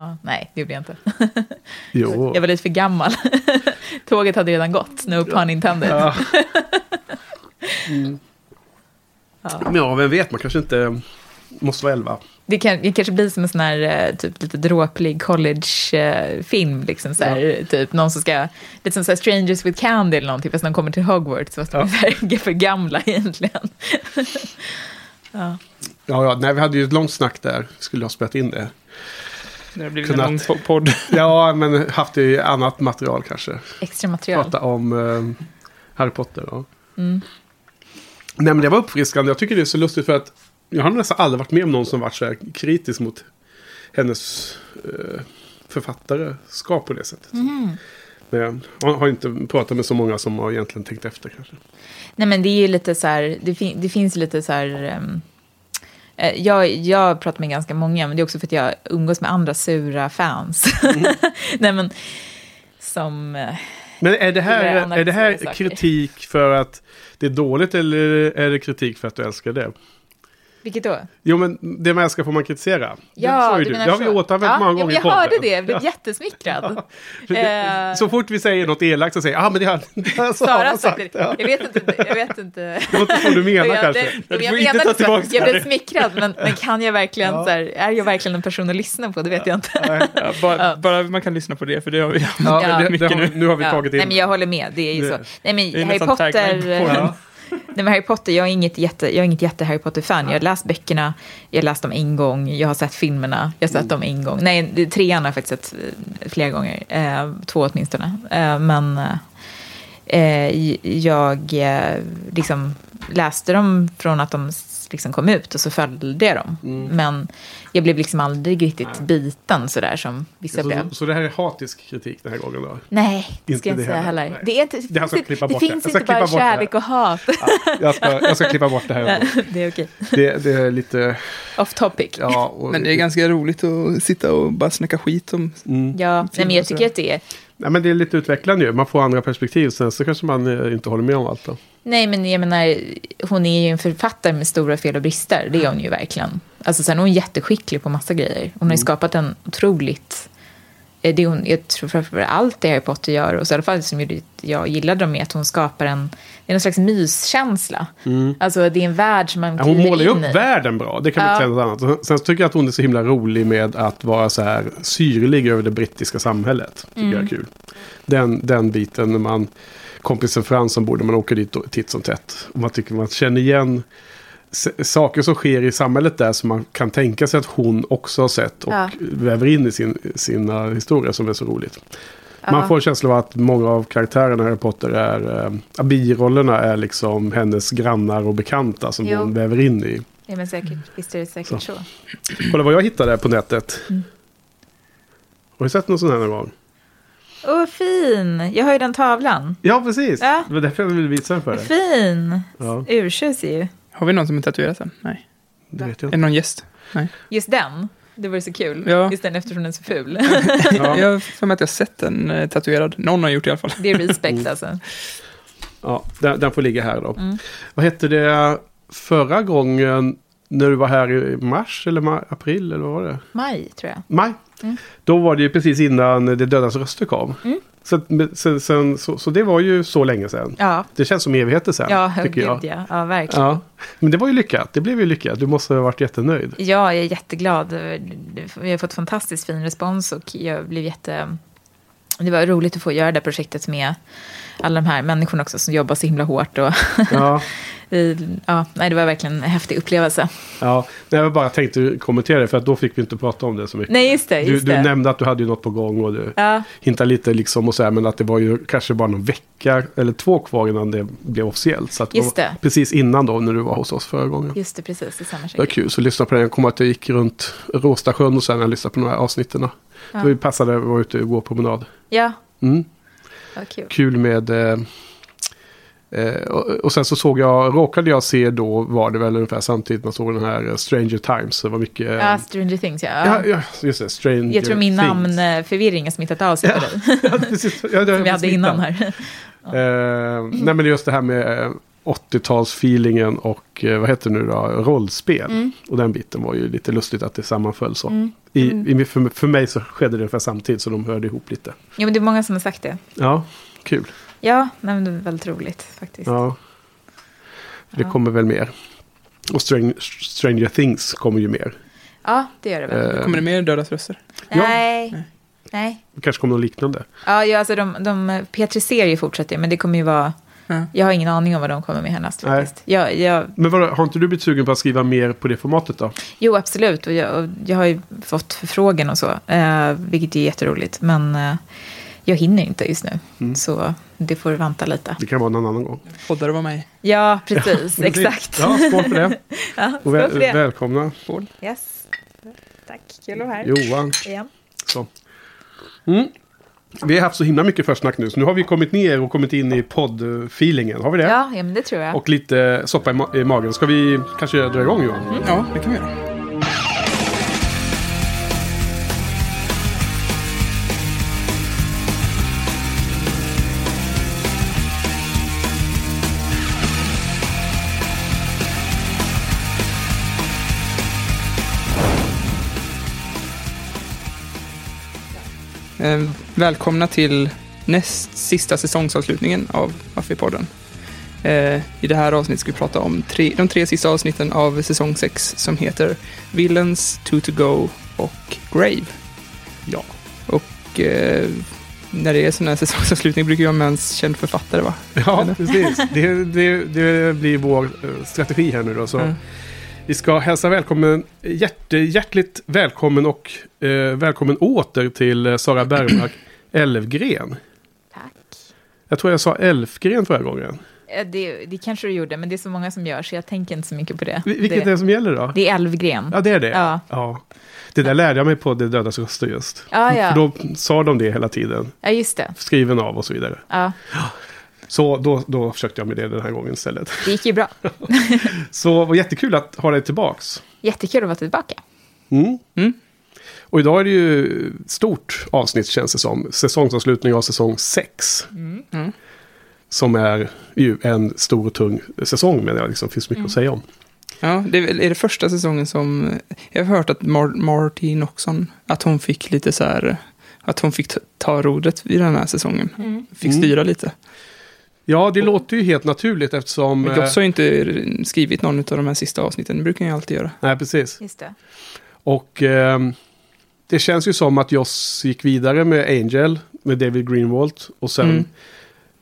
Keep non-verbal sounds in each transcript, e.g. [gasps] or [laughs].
Ja, nej, det gjorde jag inte. [laughs] Jo. Jag var lite för gammal. [laughs] Tåget hade redan gått, no pun intended. [laughs] Ja. Men ja, vem vet, man kanske inte måste vara 11. Det, kan, det kanske blir som en sån här eh, typ, lite dråplig college-film. Liksom, så här, typ, någon som ska, lite som så här Strangers with Candy eller någonting, fast de kommer till Hogwarts. Fast de är Ja. så här, för gamla egentligen. ja. Ja, ja, nej, vi hade ju ett långt snack där. Skulle ha spelat in det. Det har blivit Kunnat. en lång po- podd. [laughs] Ja, men haft det i annat material kanske. Extra material. Prata om eh, Harry Potter. Ja. Mm. Nej, men det var uppfriskande. Jag tycker det är så lustigt för att jag har nästan aldrig varit med om någon som varit så här kritisk mot hennes eh, författarskap på det sättet. Mhm. Men jag har inte pratat med så många som har egentligen tänkt efter kanske. Nej, men det är ju lite så här, det, fin- det finns lite så här... eh, jag, jag pratar med ganska många, men det är också för att jag umgås med andra sura fans. [laughs] Nej, men som... eh, Men är det här, är det här kritik för att det är dåligt eller är det kritik för att du älskar det? Vilket då? Jo, men det man älskar får man kritisera. Ja, det, du det har vi återanvänt ja, många ja, gånger Jag hörde det, jag blev Ja. jättesmickrad. [laughs] Det- Eh, Så fort vi säger något elakt så säger jag, ah, men det har, det Sara sagt det. Ja. Jag vet inte. Jag vet inte. Det var inte så du menar jag, kanske. det- jag inte menar inte så. Jag det blev smickrad, men, men kan jag verkligen, Ja. så här, är jag verkligen en person att lyssna på? Det vet jag inte. Ja, bara, Ja. bara man kan lyssna på det, för det har vi Ja, [laughs] Ja. det, det Mycket har, nu. nu har vi Ja. tagit in Nej, men jag håller med. Det är ju Det- så. Nej, men Det Harry Potter... eh. Nej, men Harry Potter, jag är inget jätte, jag är inget jätte Harry Potter-fan. Jag har läst böckerna, jag har läst dem en gång, jag har sett filmerna, jag har sett dem en gång. Nej, trean har jag faktiskt sett eh, flera gånger, eh, två åtminstone. Eh, men eh, jag eh, liksom läste dem från att de liksom kom ut och så följde jag dem. Mm. Men jag blev liksom aldrig riktigt biten sådär som vissa blev. Så, så det här är hatisk kritik den här gången då? Nej, det ska jag inte säga heller. heller. Nej. Det, är inte, Det här ska jag klippa det bort det. finns inte bara kärlek och hat. Jag ska, jag ska klippa bort det här. [laughs] det är okej. Det, det är lite... Off topic. Ja, Ja, och, Men det är ganska roligt att sitta och bara snacka skit om... mm. nej, men jag tycker att det är... Nej, men det är lite utvecklande ju. Man får andra perspektiv. Sen så kanske man eh, inte håller med om allt. Då. Nej, men jag menar, hon är ju en författare med stora fel och brister. Det är hon ju verkligen. Alltså, sen är hon jätteskicklig på massa grejer. Hon har ju skapat en otroligt... eh, Det hon, jag tror framför allt det Harry Potter gör, och så i alla fall som jag gillade dem, är att hon skapar en, det är någon slags myskänsla. Alltså det är en värld som man Ja, hon målar ju upp i. världen bra. Det kan man Ja. inte säga något annat. Sen tycker jag att hon är så himla rolig med att vara så här syrlig över det brittiska samhället. tycker Mm. jag är kul. Den, den biten när man... Kompisen Frans som bor där man åker dit titt som tätt. Och man tycker man känner igen saker som sker i samhället där som man kan tänka sig att hon också har sett och Ja. väver in i sin, sina historier som är så roligt. Ja. Man får en känsla av att många av karaktärerna i Harry Potter är, äh, birollerna är liksom hennes grannar och bekanta som Jo. hon väver in i. Ja, men säkert. Visst är det säkert så. Kolla vad jag hittade på nätet. Mm. Har du sett någon sån här någon gång? Åh, fin! Jag har ju den tavlan. Ja, precis. Ja. Det var därför jag ville visa den för dig. Fin! Ja, Urtjusig ju. Har vi någon som är tatuerad sen? Nej. det vet jag Är det någon gäst? Just den. Det vore så kul. Ja. Just den eftersom den är så ful. [laughs] Ja. Jag har för mig att jag har sett den eh, tatuerad. Någon har gjort det i alla fall. Det är respect alltså. Ja, den, den får ligga här då. Mm. Vad hette det förra gången när du var här i mars eller ma- april eller vad var det? Maj, tror jag. Maj. Mm. Då var det ju precis innan Det dödas röster kom. Mm. Så, sen, sen, så, så det var ju så länge sedan. Ja, Det känns som evigheter sedan. ja tycker jag. ja. Ja, verkligen. Ja. Men det var ju lyckat. Det blev ju lyckat. Du måste ha varit jättenöjd. Ja, jag är jätteglad. Vi har fått fantastiskt fin respons och jag blev jätte... Det var roligt att få göra det projektet med alla de här människorna också som jobbar så himla hårt. Och Ja. [laughs] vi, ja, nej, det var verkligen en häftig upplevelse. ja. Nej, Jag bara tänkte kommentera det för att då fick vi inte prata om det så mycket. Nej, just det. Du, Just du det. nämnde att du hade ju något på gång och du Ja, hintade lite liksom och så här, men att det var ju kanske bara någon vecka eller två kvar innan det blev officiellt. Så att Just det. precis innan då när du var hos oss förra gången. just det, precis. Det stämmer Det var kul, så lyssna på den. Jag kommer att jag gick runt Råstasjön och sen när jag lyssnade på de här avsnitten. Ja. Då passade att vara ute och gå promenad. Ja, Mm. kul. Kul med... Eh, eh, och, och sen så såg jag, råkade jag se då, var det väl ungefär samtidigt man såg den här eh, Stranger Times. Det var mycket... eh, Ja, Stranger Things, ja. ja, ja, just det. Stranger Jag tror min Things. namnförvirring har smittat av sig på dig. [laughs] ja, precis. Ja, Som vi hade innan här. Eh, nej men just det här med, 80-talsfeelingen och eh, vad heter det nu då, rollspel. Mm. Och den biten var ju lite lustigt att det sammanföll så. Mm. I, Mm. i, för, för mig så skedde det ungefär samtidigt så de hörde ihop lite. Jo, men det är många som har sagt det. Ja, kul. Ja, nej, men det är väldigt roligt faktiskt. Ja. Det Ja. kommer väl mer. Och String, Stranger Things kommer ju mer. Ja, det gör det väl. Eh, Kommer det mer Dödas röster? ja. Nej. Det kanske kommer något liknande. Ja, ja alltså de, de, P3 Serie fortsätter ju, men det kommer ju vara... Ja. Jag har ingen aning om vad de kommer med härnäst faktiskt. Jag, jag, Men vadå, har inte du blivit sugen på att skriva mer på det formatet då? jo, absolut. Och jag, och jag har ju fått förfrågan och så, eh, vilket är jätteroligt. Men eh, jag hinner inte just nu, Mm. så det får vänta lite. Det kan vara någon annan gång. Poddar var med. Ja, precis. exakt. Ja, skål för det. [laughs] Ja, Och skål väl, för det. välkomna Yes. Tack, kul att vara här Johan. igen. Så. Mm. Vi har haft så himla mycket försnack nu, så nu har vi kommit ner och kommit in i podd-feelingen. Har vi det? Ja, ja, men det tror jag. Och lite soppa i, ma- i magen. Ska vi kanske dra igång Johan? Mm. Ja, det kan vi göra. Välkomna till näst sista säsongsavslutningen av Buffy-podden. Eh, I det här avsnittet ska vi prata om tre, de tre sista avsnitten av säsong 6 som heter Villains, Two to Go och Grave. Ja. Och eh, när det är sån här säsongsavslutning brukar jag med en känd författare va? [laughs] Ja, Eller? precis. Det, det, det blir vår eh, strategi här nu då. Så. Ja. Vi ska hälsa välkommen, hjärt, hjärtligt välkommen och eh, välkommen åter till eh, Sara Bergmark [clears throat] Elfgren. Tack. Jag tror jag sa Elfgren förra gången. Eh, Det, det kanske du gjorde, men det är så många som gör, så jag tänker inte så mycket på det. Vil- Vilket det, är det som gäller då? det är Älvgren. Ja, det är det. Ja. Ja. Det där lärde jag mig på Det dödas röster just. Ja, ja. För då sa de det hela tiden. ja, just det. Skriven av och så vidare. Ja, Så då, då försökte jag med det den här gången istället. det gick ju bra. [laughs] Så var jättekul att ha dig tillbaks. Jättekul att vara tillbaka. Mm. Mm. Och idag är det ju stort avsnitt känns det som. Säsongsavslutning av säsong 6. Mm. Som är ju en stor och tung säsong men det liksom finns mycket Mm. att säga om. Ja, det är, det första säsongen som... Jag har hört att Mar- Marty Noxon, att hon fick lite så här... Att hon fick ta- rodret i den här säsongen. Fick Mm. styra lite. Ja, det låter ju helt naturligt eftersom... Men eh, Joss har ju inte skrivit någon av de här sista avsnitten. Det brukar jag alltid göra. Nej, precis. Just det. Och ehm, det känns ju som att Joss gick vidare med Angel, med David Greenwald. Och sen Mm.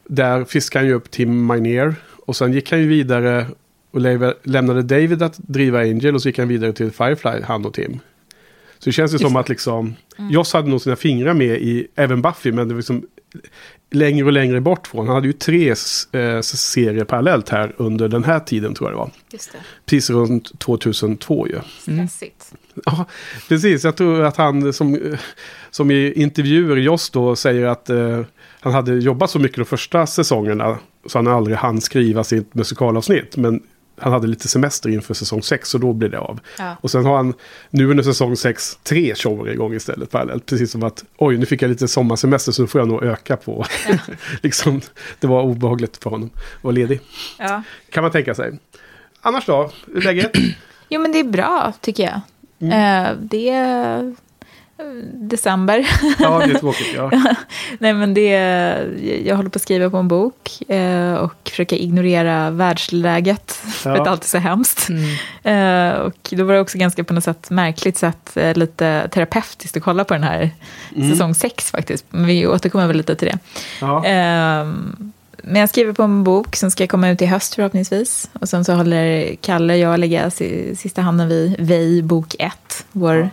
där fiskade han ju upp Tim Minear. Och sen gick han ju vidare och lämnade David att driva Angel. Och så gick han vidare till Firefly, han och Tim. Så det känns ju som att liksom, Mm. Joss hade nog sina fingrar med i även Buffy, men det var liksom längre och längre bort från. Han hade ju tre eh, serier parallellt här under den här tiden tror jag det var. Just det. Precis runt 2002 ju. Mm. Ja, precis. Jag tror att han som, som i intervjuer, Joss då, säger att eh, han hade jobbat så mycket de första säsongerna så han aldrig hann skriva sitt musikalavsnitt. Men han hade lite semester inför säsong 6 så då blev det av. Ja. Och sen har han nu under säsong 6 tre shower igång istället parallellt. Precis som att oj, nu fick jag lite sommarsemester så nu får jag nog öka på. [laughs] liksom, det var obehagligt för honom att vara ledig. ja. Kan man tänka sig. Annars då, läget? [clears throat] Jo, men det är bra, tycker jag. Mm. Eh, det är december. Ja, det är [laughs] tråkigt. Ja. [laughs] Nej, men det jag håller på att skriva på en bok eh, och försöka ignorera världsläget. [laughs] För Ja. att allt är så hemskt. Mm. Eh, och då var det också ganska på något sätt märkligt sätt lite terapeutiskt att kolla på den här Mm. säsong 6 faktiskt. Men vi återkommer väl lite till det. Ja. Ehm, men jag skriver på en bok som ska komma ut i höst förhoppningsvis. Och sen så håller Kalle och jag lägga si- sista handen vid Vej bok 1. Vår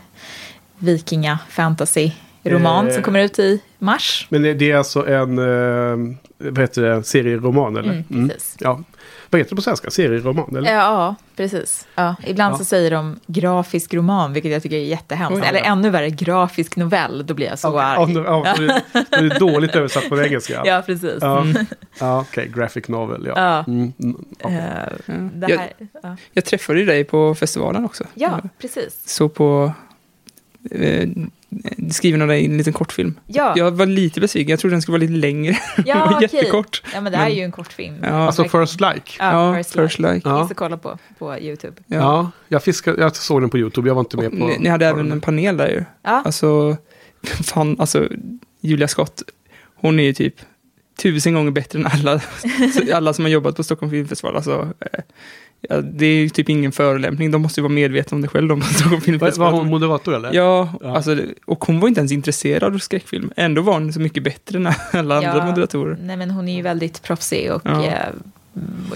vikinga fantasy-roman Eh. som kommer ut i mars. Men det är alltså en, eh, vad heter det, serieroman eller? Mm, precis. Ja. Vad heter det på svenska? Serieroman eller? Ja, precis. Ja, ibland Ja. så säger de grafisk roman, vilket jag tycker är jättehemskt. Oj. Eller ännu värre, grafisk novell. Då blir jag så Ja, arg. ja, ja, det, det är dåligt översatt på engelska. [laughs] Ja, precis. Ja, Mm. ja okej. Graphic novel, ja. Ja. Mm, mm, okej. Eh, Ja. det här, ja. Jag träffade ju dig på festivalen också. ja, precis. Så på eh, skriven av dig i en liten kortfilm. Ja, Jag var lite besviken, jag trodde den skulle vara lite längre. [laughs] ja den var okej. jättekort. Ja, men det här Men- är ju en kortfilm. Ja. Alltså. First Like. Ja, Ja, First, First Like. Like. Ja. Finns att kolla på, på YouTube. Ja. Ja, jag, fiskade, jag såg den på YouTube, jag var inte med på... Ni, ni hade på även den. en panel där ju. Ja, Alltså, [laughs] fan, alltså, Julia Scott, hon är ju typ tusen gånger bättre än alla, [laughs] alla som har jobbat på Stockholm Filmfestival. Alltså, eh, ja, det är ju typ ingen förolämpning, de måste ju vara medvetna om det själv, de Var, var hon moderator eller? Ja, Ja. Alltså, och hon var inte ens intresserad av skräckfilm. Ändå var hon så mycket bättre än [laughs] alla Ja. andra moderatorer. nej men hon är ju väldigt proffsig och Ja. eh,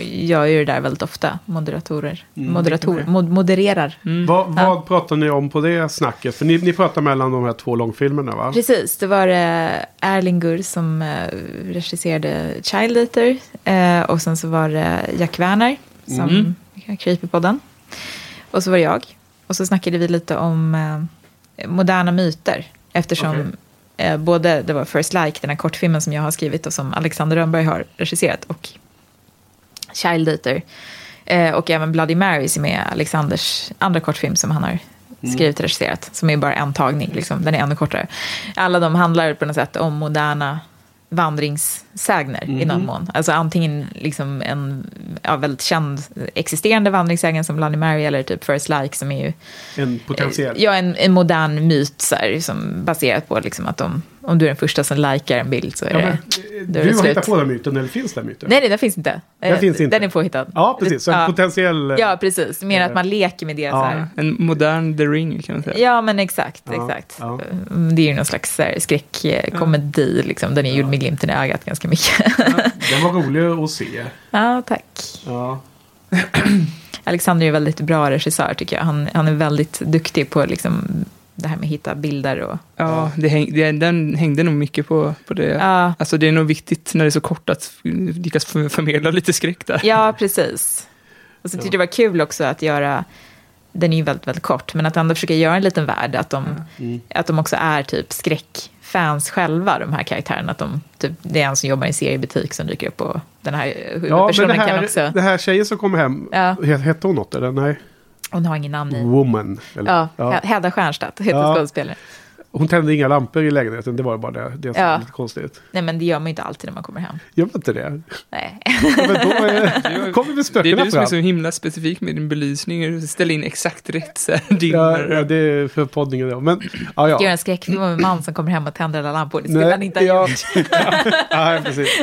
gör ju det där väldigt ofta. Moderatorer. Mm, Moderator, mod, modererar. Mm. Vad, vad pratar ni om på det snacket? För ni, ni pratar mellan de här två långfilmerna va? Precis, det var eh, Erling Gur som eh, regisserade Child Eater. Eh, och sen så var det Jack Werner som Mm. kryper på den. Och så var det jag. Och så snackade vi lite om eh, moderna myter. Eftersom Okej. eh, både det var First Like, den här kortfilmen som jag har skrivit och som Alexander Rönnberg har regisserat. Och Child Eater. Eh, och även Bloody Mary som är Alexanders andra kortfilm som han har skrivit och regisserat. Som är bara en tagning, liksom. den är ännu kortare. Alla de handlar på något sätt om moderna vandringssägner i någon mån. Alltså antingen liksom en ja, väldigt känd existerande vandringssägen som Bloody Mary eller typ First Like som är ju En potentiell? Ja, en, en modern myt så här, som baserat på liksom att om, om du är den första som likar en bild så är Ja, men, det... eh, då är du det har slut. hittat på den myten, eller finns den myten? Nej, nej, den finns inte. Den Eh, finns inte. Den är påhittad. Ja, precis. Så en Ja. potentiell... eh, Ja, precis. Mer att man leker med det. Ja. Så här. En modern The Ring kan man säga. Ja, men exakt. Ja, exakt. ja. Mm, Det är ju någon slags här, skräckkomedi. Liksom. Den är gjord med glimten i ögat ganska mycket. Den var rolig att se. [laughs] ja, tack. Ja. [clears throat] Alexander är väldigt bra regissör tycker jag. Han, han är väldigt duktig på liksom, det här med att hitta bilder och... Ja, det häng, det, den hängde nog mycket på, på det. Ja, Alltså det är nog viktigt när det är så kort att lyckas för- förmedla lite skräck där. ja precis. Och så tyckte jag det var kul också att göra, den är ju väldigt, väldigt kort, men att ändå försöka göra en liten värld, att de, Mm. att de också är typ skräckfans själva, de här karaktärerna. Att de, typ, det är en som jobbar i en seriebutik som dyker upp och den här Ja, huvudpersonen kan här, också... det här tjejen som kommer hem, Ja. he- hette hon något eller? Nej. Hon har ingen namn i. Woman. Eller? Ja, Ja. He- Hedda Stiernstedt heter Ja. skådespelaren. Hon tände inga lampor i lägenheten, det var bara det. Det som Ja. var lite konstigt. Nej, men det gör man ju inte alltid när man kommer hem. Gör man inte det? Nej. Ja, men då är, kommer väl Det är spökena du som är så fram? himla specifik med din belysning. Du ställer in exakt rätt så här. Ja, ja, det är för poddningen då. Men, ja, Gör ja. en skräckfilm om en man som kommer hem och tänder alla lampor. Det skulle Nej, han inte ha ja. gjort. [laughs] ja, precis.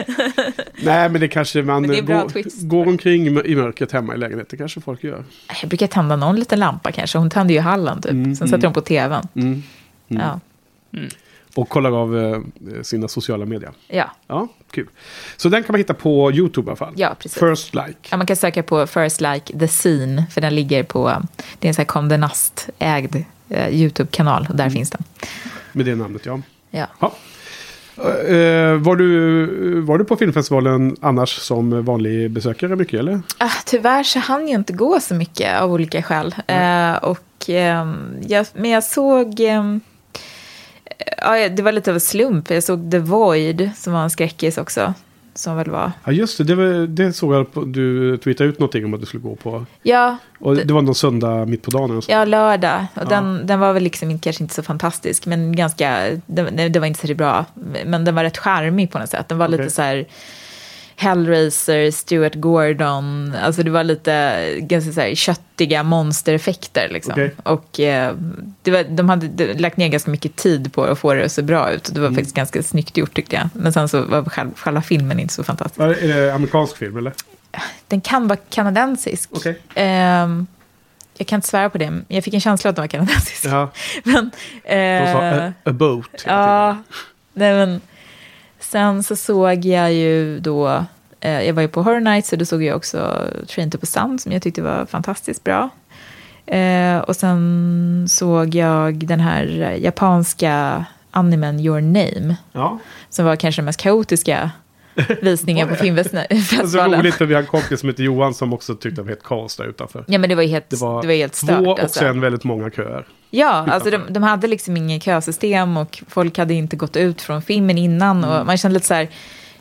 Nej, men det kanske man Men det är bra går, twist. går omkring i mör- i mörkret hemma i lägenheten. kanske folk gör. Jag brukar tända någon liten lampa kanske. Hon tänder ju hallen typ. Mm, Sen sätter hon på tvn. Mm. Ja. Och kollar av eh, sina sociala medier. Ja. Ja, kul. Så den kan man hitta på YouTube i alla fall. ja, precis. First Like. Ja, man kan söka på First Like The Scene. För den ligger på, det är en sån här Condé Nast-ägd eh, YouTube-kanal. Och där finns den. Med det namnet, ja. Ja. ja. Eh, var, du, var du på filmfestivalen annars som vanlig besökare mycket eller? Ah, tyvärr så hann jag inte gå så mycket av olika skäl. Eh, och, ehm, jag, men jag såg... ja, det var lite av en slump. Jag såg The Void, som var en skräckis också. Som väl var... Ja just det, det, var, det såg jag på, du tweetade ut någonting om att du skulle gå på. Ja, Och det var någon söndag mitt på dagen. Ja lördag. Och Ja. Den, den var väl liksom kanske inte så fantastisk. Men ganska... Det, det var inte så bra. Men den var rätt charmig på något sätt. Den var Okej. lite så här... Hellraiser, Stuart Gordon. Alltså det var lite ganska så här köttiga monstereffekter. Liksom. Okej. Och eh, det var, de hade de, lagt ner ganska mycket tid på att få det att se bra ut. Det var Mm. faktiskt ganska snyggt gjort tyckte jag. Men sen så var själv, själva filmen inte så fantastisk. Är det amerikansk film eller? Den kan vara kanadensisk. Okej. Ehm, jag kan inte svära på det, men jag fick en känsla att den var kanadensisk. Ja, [laughs] Men, de sa eh, a, a boat. hela Ja, nej men. Sen så såg jag ju då, eh, jag var ju på Horror Nights och då såg jag också Train to Busan som jag tyckte var fantastiskt bra. Eh, och sen såg jag den här japanska animen Your Name, Ja, som var kanske den mest kaotiska [laughs] visningen på är så filmfestivalen. roligt för vi har en kompis som heter Johan som också tyckte det var helt kaos där utanför. Ja men det var ju helt, Det var, det var helt stört. två och alltså. sen väldigt många köer. Ja, alltså de, de hade liksom ingen kösystem och folk hade inte gått ut från filmen innan. Och man kände lite så här,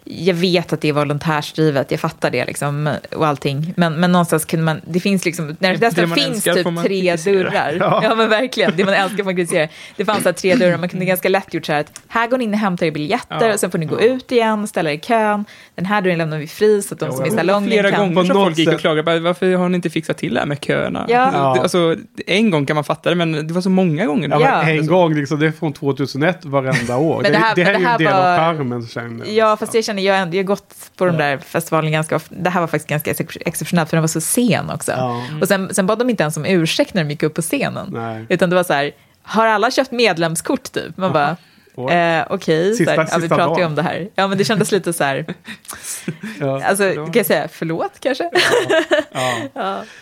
jag vet att det är volontärsdrivet, jag fattar det liksom och allting. Men, men någonstans kunde man, det finns liksom, när det, Det finns älskar typ tre dörrar. Ja. Ja. men verkligen, det man älskar får man kritisera. Det fanns så här tre dörrar, man kunde ganska lätt gjort så här att här går ni in och hämtar er biljetter Ja. och sen får ni gå ut igen, ställa er i kön. Den här dörren lämnar vi fri så att de Ja, som är i ja. salongen Flera kan... gånger På som folk gick och klagade, varför har ni inte fixat till det här med köerna? Ja. Alltså, en gång kan man fatta det, men det var så många gånger. Ja, Ja. en gång, liksom, det är från 2001 varenda år. Men det här- det, det här är ju en del av var- charmen. känner jag. Ja, fast jag känner, jag har, jag har gått på de där festivalen ganska ofta. Det här var faktiskt ganska ex- exceptionellt, för den var så sen också. Ja. Och sen, sen bad de inte ens om ursäkt när de gick upp på scenen. Nej. Utan det var så här, har alla köpt medlemskort typ? Man bara, [laughs] eh, okej, här, ja, vi pratar ju om det här. Ja, men det kändes lite så här, [laughs] Ja. alltså, kan jag säga förlåt kanske? Ja. [laughs]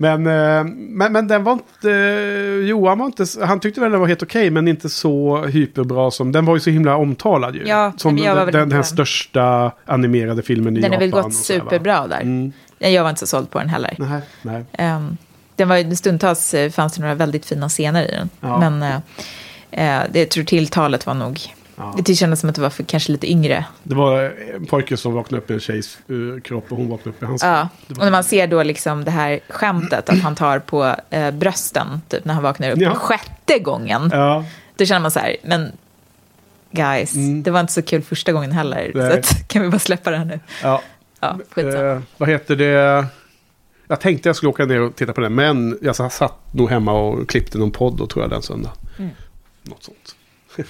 Men, eh, men, men den var inte... eh, Johan var inte... Han tyckte väl den var helt okej, men inte så hyperbra som... Den var ju så himla omtalad ju. Ja, som den, väl den här största animerade filmen i Den har Japan. väl och gått så här, va? superbra där. Mm. Jag var inte så såld på den heller. Nej, nej. Um, den var, stundtals eh, fanns det några väldigt fina scener i den. Ja. Men eh, det, jag tror tilltalet var nog... Ja. Det kändes som att det var för kanske lite yngre. Det var en pojke som vaknade upp i en tjejs eh, kropp och hon vaknade upp i hans. Ja. Det Och när man ser då liksom det här skämtet att han tar på eh, brösten typ när han vaknar upp Ja. sjätte gången. Ja, Då känner man så här, men guys, Mm. det var inte så kul första gången heller. Nej. Så att, [laughs] kan vi bara släppa det här nu? ja. Ja. Eh, vad heter det? Jag tänkte jag skulle åka ner och titta på den, men jag satt nog hemma och klippte någon podd då tror jag den söndagen. Mm. Något sånt. [laughs]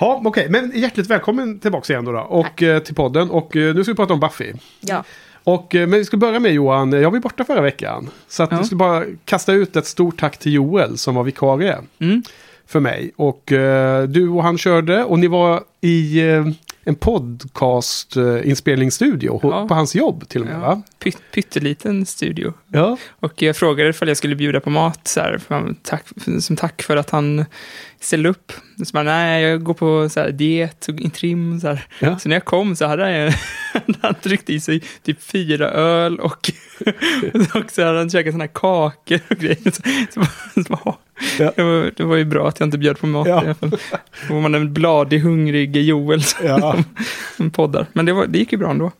ja, okej, men hjärtligt välkommen tillbaka igen då, då och eh, till podden. Och eh, nu ska vi prata om Buffy. Ja. Och, eh, men vi ska börja med Johan, jag var borta förra veckan. Så att Ja. jag skulle bara kasta ut ett stort tack till Joel som var vikarie Mm. för mig. Och eh, du och han körde och ni var i eh, en podcast-inspelningsstudio Ja. på hans jobb till och med Ja. va? Pytt, pytteliten studio. Ja. Och jag frågade ifall jag skulle bjuda på mat så här, tack, som tack för att han ställde upp. Så bara, nej, jag går på så här, diet och trim. Så. Ja. så när jag kom så hade han, [laughs] han tryckt i sig typ fyra öl och, [laughs] och så hade han käkat sådana här kakor och grejer. Så, så, bara- så, bara, Ja. det, var, det var ju bra att jag inte bjöd på mat Ja. i alla fall. Då var man en bladig, hungrig Joel som, Ja. [laughs] som poddar. Men det, var, det gick ju bra ändå.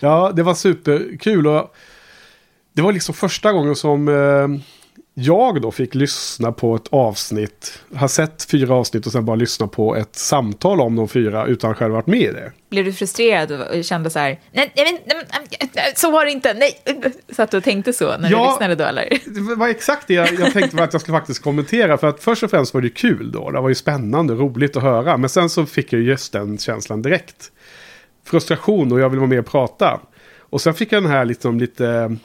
ja, det var superkul. Och det var liksom första gången som eh, jag då fick lyssna på ett avsnitt. Har sett fyra avsnitt och sen bara lyssna på ett samtal om de fyra utan själv varit med i det. Blev du frustrerad och kände så här, nej, nej, nej, så var det inte, nej. [laughs] Satt du och tänkte så när Ja. du lyssnade då eller? [laughs] Det var exakt det jag, jag tänkte att jag skulle faktiskt kommentera. För att först och främst var det kul då. Det var ju spännande, roligt att höra. Men sen så fick jag just den känslan direkt. Frustration och jag vill vara med och prata. Och sen fick jag den här liksom lite...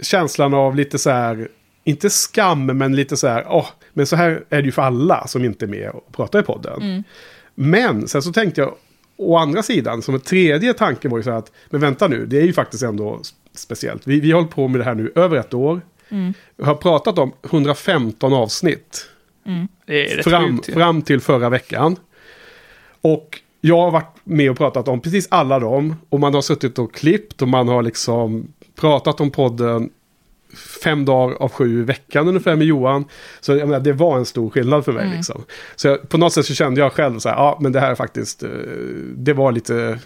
Känslan av lite så här... Inte skam, men lite så här... Åh, men så här är det ju för alla som inte är med och pratar i podden. Men sen så tänkte jag, å andra sidan, som en tredje tanke var ju så här att, men vänta nu, det är ju faktiskt ändå speciellt. Vi, vi har hållit på med det här nu över ett år. Vi har pratat om 115 avsnitt Det är rätt fram, sjukt ju. fram till förra veckan. Och jag har varit med och pratat om precis alla dem. Och man har suttit och klippt och man har liksom pratat om podden fem dagar av sju i veckan ungefär med Johan. Så jag menar, det var en stor skillnad för mig. Liksom. Så jag, på något sätt så kände jag själv så här, ja men det här är faktiskt, eh, det var lite...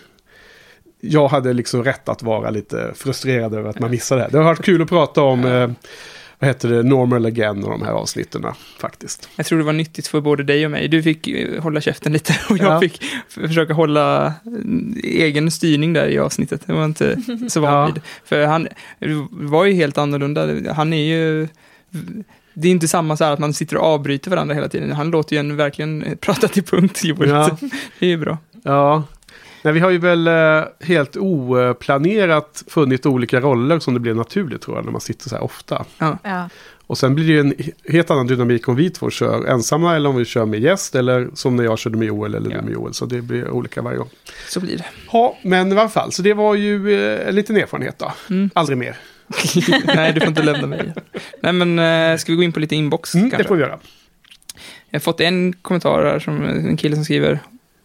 Jag hade liksom rätt att vara lite frustrerad över att man missade det. här. Det har varit kul att prata om, eh, vad heter det, Normal Again och de här avsnitten faktiskt. Jag tror det var nyttigt för både dig och mig. Du fick hålla käften lite och jag Ja. fick försöka hålla mm, egen styrning där i avsnittet. Det var inte så van [laughs] Ja. vid. För han var ju helt annorlunda. Han är ju... Det är inte samma så här att man sitter och avbryter varandra hela tiden. Han låter ju en verkligen prata till punkt, Joel. Ja. [laughs] Det är ju bra. Ja, Nej, vi har ju väl eh, helt oplanerat funnit olika roller som det blir naturligt tror jag när man sitter så här ofta. Ja. Och sen blir det ju en he- helt annan dynamik om vi två kör ensamma eller om vi kör med gäst eller som när jag körde med Joel eller Ja. du med Joel. Så det blir olika varje gång. Så blir det. Ja, men i alla fall, så det var ju eh, en liten erfarenhet då. Mm. Aldrig mer. [laughs] Nej, du får inte lämna mig. Nej, men eh, ska vi gå in på lite inbox? Mm, det kanske? får vi göra. Jag har fått en kommentar här som en kille som skriver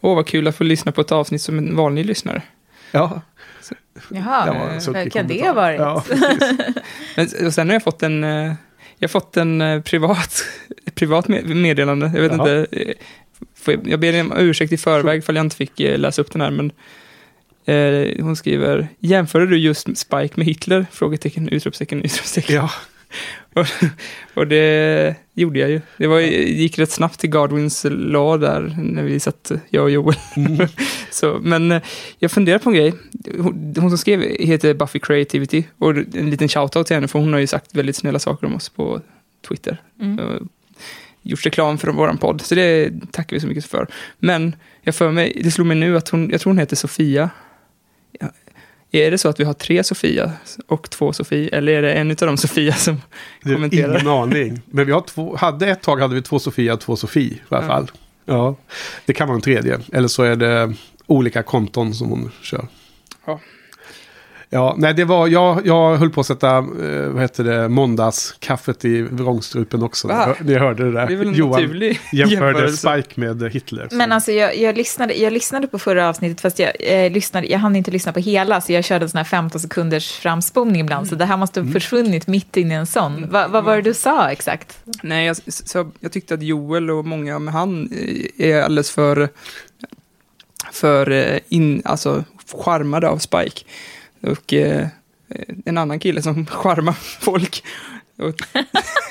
Åh, vad kul att få lyssna på ett avsnitt som en vanlig lyssnare. Ja, Jaha, det var en sunkig vad kan det ha varit? Ja. [laughs] Men och sen har jag fått en, eh, jag har fått en eh, privat, privat med- meddelande. Jag vet Jaha. inte, eh, jag, ber om ursäkt i förväg ifall jag inte fick läsa upp den här, men eh, hon skriver, jämförde du just Spike med Hitler? Frågetecken, utropstecken, utropstecken. Ja, [laughs] Och, [laughs] och det gjorde jag ju. Det var, gick rätt snabbt till Godwins law där, när vi satt, jag och Joel. Mm. [laughs] Så, men eh, jag funderar på en grej. Hon, hon som skrev heter Buffy Creativity. Och en liten shoutout till henne, för hon har ju sagt väldigt snälla saker om oss på Twitter. Mm. Och gjort reklam för vår podd, så det tackar vi så mycket för. Men jag för mig, det slog mig nu att hon, jag tror hon heter Sofia. Är det så att vi har tre Sofia och två Sofie, eller är det en av dem Sofia som det kommenterar? ingen aning. Men vi har två, hade ett tag hade vi två Sofia och två Sofie i alla fall. Ja, det kan vara en tredje. Eller så är det olika konton som hon kör. Ja. Ja, nej det var, jag, jag höll på att sätta, eh, vad heter det, måndagskaffet i vrångstrupen också. Va? Ni hörde det där. Det är väl en Johan naturlig jämförde. Spike med Hitler. Men alltså jag, jag, lyssnade, jag lyssnade på förra avsnittet fast jag, eh, lyssnade, jag hann inte lyssna på hela så jag körde en sån här 15 sekunders framspolning ibland så det här måste ha försvunnit mitt inne i en sån. Va, vad var det du sa exakt? Nej, jag, så, jag tyckte att Joel och många med han eh, är alldeles för, för eh, in, alltså, charmade av Spike. Och eh, en annan kille som [laughs] charmar folk. Och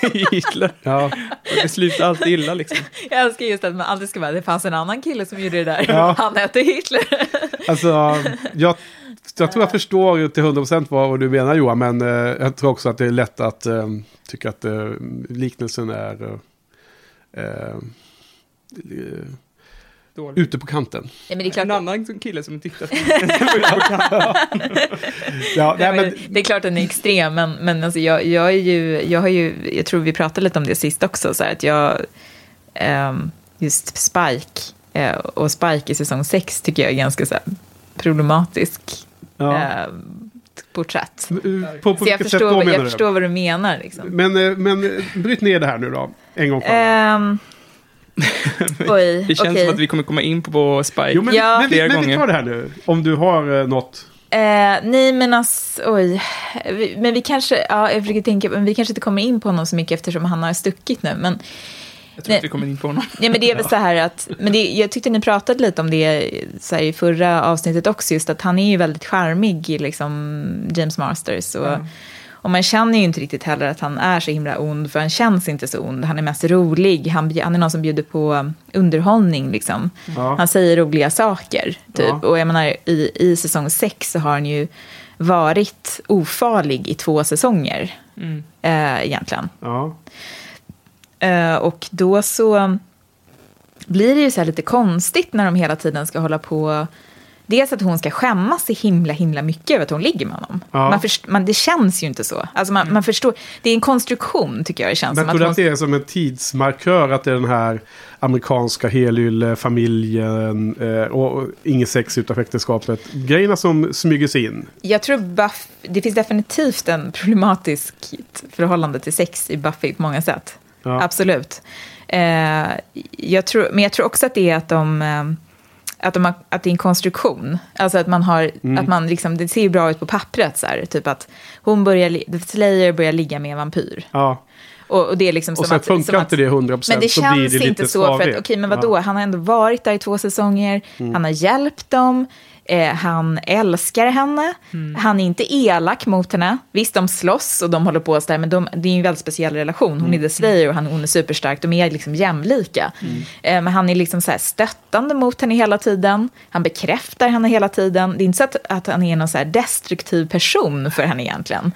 [laughs] Hitler. Ja, Och det slutar alltid illa liksom. [laughs] Jag älskar just att man alltid ska vara, det fanns en annan kille som gjorde det där, Ja. han hette Hitler. alltså jag, jag tror jag förstår till 100% vad, vad du menar Johan. Men eh, jag tror också att det är lätt att eh, tycka att eh, liknelsen är eh, eh, Dåligt. ute på kanten. Ja, men det är klart, En annan kille som tyckte att [laughs] Ja, nej, men det är klart att den är extrem, men, men alltså jag, jag, är ju, jag har ju, jag tror vi pratade lite om det sist också, så här, att jag, ehm, just Spike, eh, och Spike i säsong 6 tycker jag är ganska så här, problematisk ja. ehm, porträtt. På, på Så jag förstår, vad- jag du? förstår vad du menar. Liksom. Men, eh, men eh, bryt ner det här nu då. En gång för alla. Ehm, [laughs] oj, Det känns okej. som att vi kommer komma in på Spike. Jo, men, Ja. men, Flera men vi tar det här nu. Om du har eh, något. Eh, nej, men alltså, oj. Vi, men vi kanske, ja, jag försöker tänka, men vi kanske inte kommer in på honom så mycket eftersom han har stuckit nu. Men, Jag tror att vi kommer in på honom. nej, men det är väl så här att, [laughs] men det, jag tyckte ni pratade lite om det så här, i förra avsnittet också, just att han är ju väldigt charmig, liksom James Masters. Och, och man känner ju inte riktigt heller att han är så himla ond, för han känns inte så ond. Han är mest rolig, han, han är någon som bjuder på underhållning, liksom. Ja. Han säger roliga saker, typ. Ja. Och jag menar, i, i säsong sex så har han ju varit ofarlig i två säsonger, Mm. eh, egentligen. Ja. Eh, och då så blir det ju så här lite konstigt när de hela tiden ska hålla på... Dels att hon ska skämmas så himla, himla mycket över att hon ligger med honom. Ja. Man först, man, det känns ju inte så. Alltså man, man förstår, det är en konstruktion tycker jag det känns Men som. tror du hon, att det är som en tidsmarkör att det är den här amerikanska helylle-familjen eh, och, och inget sex utanför äktenskapet. Grejerna som smyger sig in. Jag tror Buff, det finns definitivt en problematisk förhållande till sex i Buffy på många sätt. Ja. Absolut. Eh, jag tror, men jag tror också att det är att de... Att, de har, att det är en konstruktion. Alltså att man har, Mm. att man liksom, det ser ju bra ut på pappret så här. Typ att hon börjar, Slayer börjar ligga med en vampyr. Ja. Och, och det är liksom Och som sen att, funkar inte det 100% men det känns det lite inte så, för svaghet. att, okej, men vadå, Ja. Mm. han har ändå varit där i två säsonger, han har hjälpt dem, eh, han älskar henne, Mm. han är inte elak mot henne. Visst, de slåss och de håller på så där, men de, det är ju en väldigt speciell relation. Hon Mm. är The Slayer och han, hon är superstark, de är liksom jämlika. Eh, men han är liksom så här stöttande mot henne hela tiden, han bekräftar henne hela tiden. Det är inte så att, att han är någon så här destruktiv person för henne egentligen.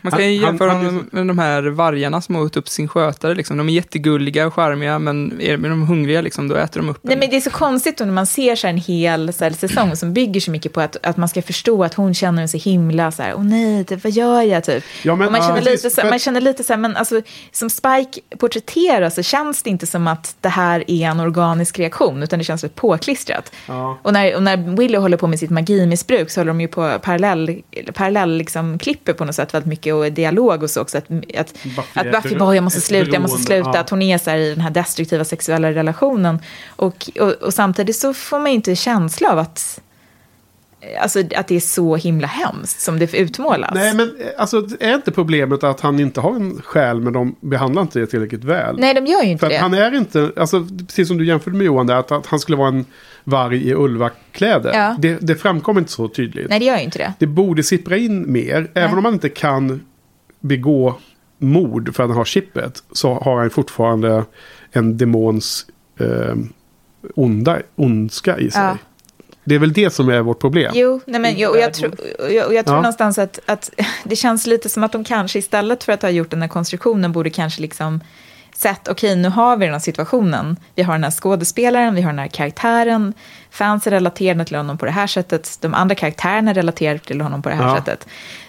Man kan ju Han- jämföra honom med de här vargarna som har åt upp sin skötare. Liksom. De är jättegulliga och charmiga, men är är de hungriga, liksom, då äter de upp Nej, en. men det är så konstigt då när man ser så här en hel så här, säsong som bygger så mycket på att, att man ska förstå att hon känner sig så himla så här, åh nej, typ, vad gör jag typ? Ja, men, och man, känner precis, lite så, man känner lite så här, men alltså som Spike porträtteras så känns det inte som att det här är en organisk reaktion, utan det känns väldigt påklistrat. Ja. Och när, och när Willow håller på med sitt magimissbruk så håller de ju på parallell, parallell liksom, klipper på något sätt väldigt mycket och dialog och så också. Att, att, Buffy att Buffy bara, jag måste sluta, jag måste sluta. ja. Att hon är så här i den här destruktiva sexuella relationen. Och, och, och samtidigt så får man ju inte känsla av att alltså, att det är så himla hemskt som det utmålas. Nej, men eh, alltså, är inte problemet att han inte har en själ men de behandlar inte det tillräckligt väl? Nej, de gör ju inte För det. han är inte, alltså, precis som du jämförde med Johan där, att, att han skulle vara en varg i ulvakläder. Ja. Det, det framkommer inte så tydligt. Nej, det gör ju inte det. Det borde sippra in mer, även om man inte kan begå mord för att han har chippet, så har han fortfarande en demons eh, onda, ondska i sig. Ja. Det är väl det som är vårt problem. Jo, nej men, jag, och jag, tror, och jag, och jag tror Ja. någonstans att, att [laughs] det känns lite som att de kanske istället för att ha gjort den här konstruktionen borde kanske liksom sett, okej nu har vi den här situationen, vi har den här skådespelaren, vi har den här karaktären, fansen relaterar till honom på det här sättet, de andra karaktärerna relaterar till honom på det här Ja. sättet.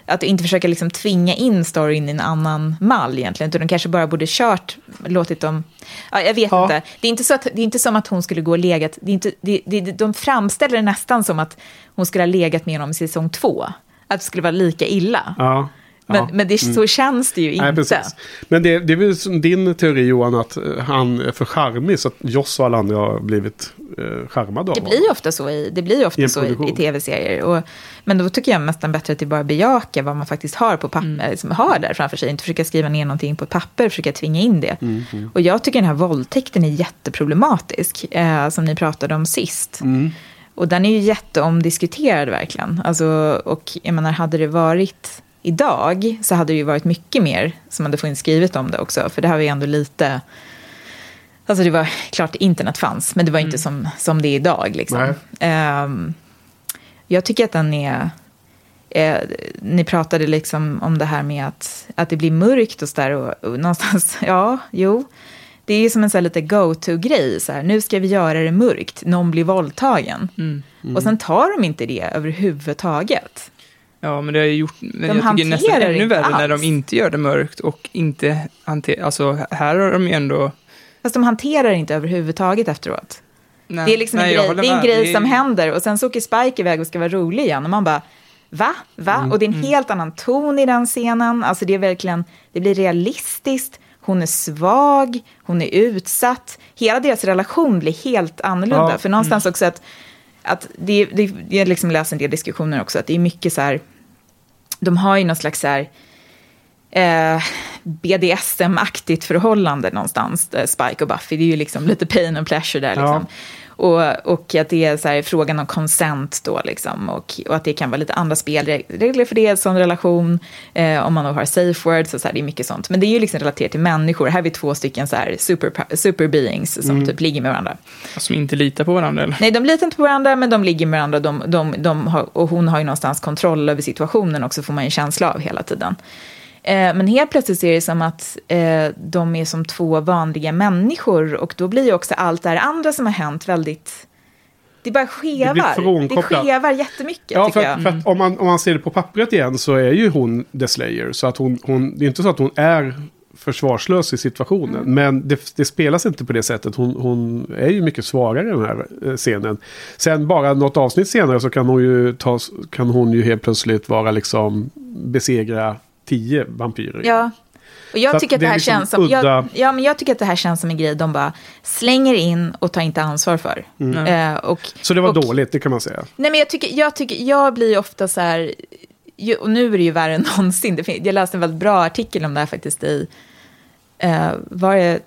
Att inte försöka liksom tvinga in storyn i en annan mall egentligen, utan de kanske bara borde kört, låtit dem, ja, jag vet Ja. inte. Det är inte, så att, det är inte som att hon skulle gå och legat, det är inte, det, det, de framställer det nästan som att hon skulle ha legat med honom i säsong två. Att det skulle vara lika illa. Ja. Men, ja. men det, så känns det ju inte. Nej, precis. Men det, det är väl som din teori Johan, att eh, han är för charmig så att Joss och alla andra har blivit eh, charmade av Det blir ofta så i, det blir ju ofta I så i, i tv-serier. Och, men då tycker jag nästan bättre att det bara bejaka vad man faktiskt har på papper, Mm. liksom har där framför sig. Inte försöka skriva ner någonting på ett papper, försöka tvinga in det. Mm, Och jag tycker den här våldtäkten är jätteproblematisk, eh, som ni pratade om sist. Mm. Och den är ju jätteomdiskuterad verkligen. Alltså, och jag menar, hade det varit idag så hade det ju varit mycket mer som hade funnits skrivet om det också. För det här var ju ändå lite... Alltså det var klart internet fanns, men det var inte som, som det är idag. Liksom. Ehm, jag tycker att den är... Eh, ni pratade liksom om det här med att, att det blir mörkt och så där. Och, och någonstans, [laughs] ja, jo. Det är ju som en så lite go-to-grej. Så här, nu ska vi göra det mörkt, någon blir våldtagen. Mm. Och sen tar de inte det överhuvudtaget. Ja, men det har ju gjort, De jag tycker nästan ännu värre när alls. de inte gör det mörkt och inte hanterar, alltså här har de ju ändå... Fast de hanterar inte överhuvudtaget efteråt. Nej, det är liksom nej, en grej, det är en grej Det som händer och sen så åker Spike iväg och ska vara rolig igen och man bara va? Va? Mm, och det är en helt annan ton i den scenen. Alltså det är verkligen, det blir realistiskt. Hon är svag, hon är utsatt. Hela deras relation blir helt annorlunda. Ja, För någonstans också att, att det, det, jag liksom läst en del diskussioner också, att det är mycket så här, de har ju någon slags så här, eh, BDSM-aktigt förhållande någonstans, eh, Spike och Buffy. Det är ju liksom lite pain and pleasure där. Ja. Och, och att det är så här, frågan om consent då, liksom, och, och att det kan vara lite andra spelregler för det, sån relation, eh, om man då har safe words, och så här, det är mycket sånt. Men det är ju liksom relaterat till människor. Här har vi två stycken så här super, super beings som typ ligger med varandra. Som inte litar på varandra eller? Nej, de litar inte på varandra, men de ligger med varandra. De, de, de har, och hon har ju någonstans kontroll över situationen också, får man ju en känsla av hela tiden. Eh, men helt plötsligt ser det som att eh, de är som två vanliga människor och då blir ju också allt det här andra som har hänt väldigt... Det bara skevar. Det, frånkopplat. skevar jättemycket, Ja, för, att, för att om, man, om man ser det på pappret igen så är ju hon the slayer. Så att hon, hon, det är inte så att hon är försvarslös i situationen. Mm. Men det, det spelas inte på det sättet. Hon, hon är ju mycket svagare i den här eh, scenen. Sen bara något avsnitt senare så kan hon ju, ta, kan hon ju helt plötsligt vara liksom besegra tio vampyrer. Ja. Och jag tycker att det det är här liksom känns som... udda. Jag, ja, men jag tycker att det här känns som en grej de bara slänger in och tar inte ansvar för. Eh, och, Så det var och, dåligt, det kan man säga. Nej, men jag tycker, jag tycker, jag blir ofta så här, och nu är det ju värre än [laughs] någonsin. Det fin- jag läste en väldigt bra artikel om det här faktiskt i, eh, var det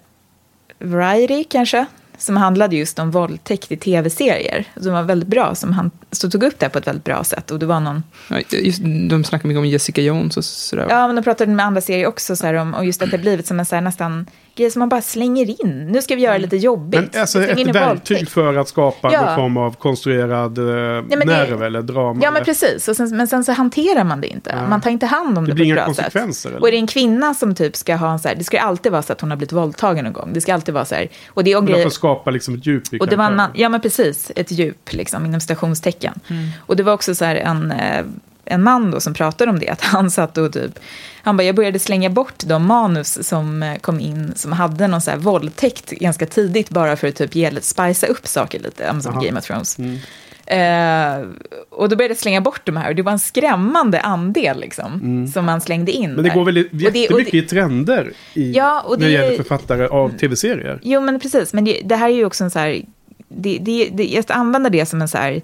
Variety kanske? Som handlade just om våldtäkt i tv-serier. Som var väldigt bra, som han så tog upp det på ett väldigt bra sätt. Och det var någon, Ja, just, de snackar mycket om Jessica Jones och sådär. ja men de pratade med andra serier också så här, om, och just att det blivit som en så här, nästan grej som man bara slänger in. Nu ska vi göra det lite jobbigt. Men alltså ett verktyg för att skapa Ja. någon form av konstruerad eh, det- nerv eller drama. Ja, men precis. Och sen, men sen så hanterar man det inte. Man tar inte hand om det, Det blir på ett bra sätt. eller? Och är det en kvinna som typ ska ha en så här, det ska alltid vara så att hon har blivit våldtagen någon gång. Det ska alltid vara så här. Och det är en grej, skapa liksom ett djup och det var en man, ja men precis, ett djup liksom, inom stationstecken. Mm. Och det var också så här en, eh, en man då som pratade om det, att han satt och typ, han bara, jag började slänga bort de manus som eh, kom in, som hade någon så här våldtäkt ganska tidigt, bara för att typ ge, spicea upp saker lite, som Aha. Game of Thrones. Mm. Eh, och då började jag slänga bort de här, och det var en skrämmande andel liksom, som man slängde in Mm. Men det där. går väl i- Och det- och jättemycket det- i trender i, Ja, när det det- gäller författare av tv-serier. Jo, men precis. Men det, det här är ju också en så här... Det, det, det, jag ska använda det som en så här...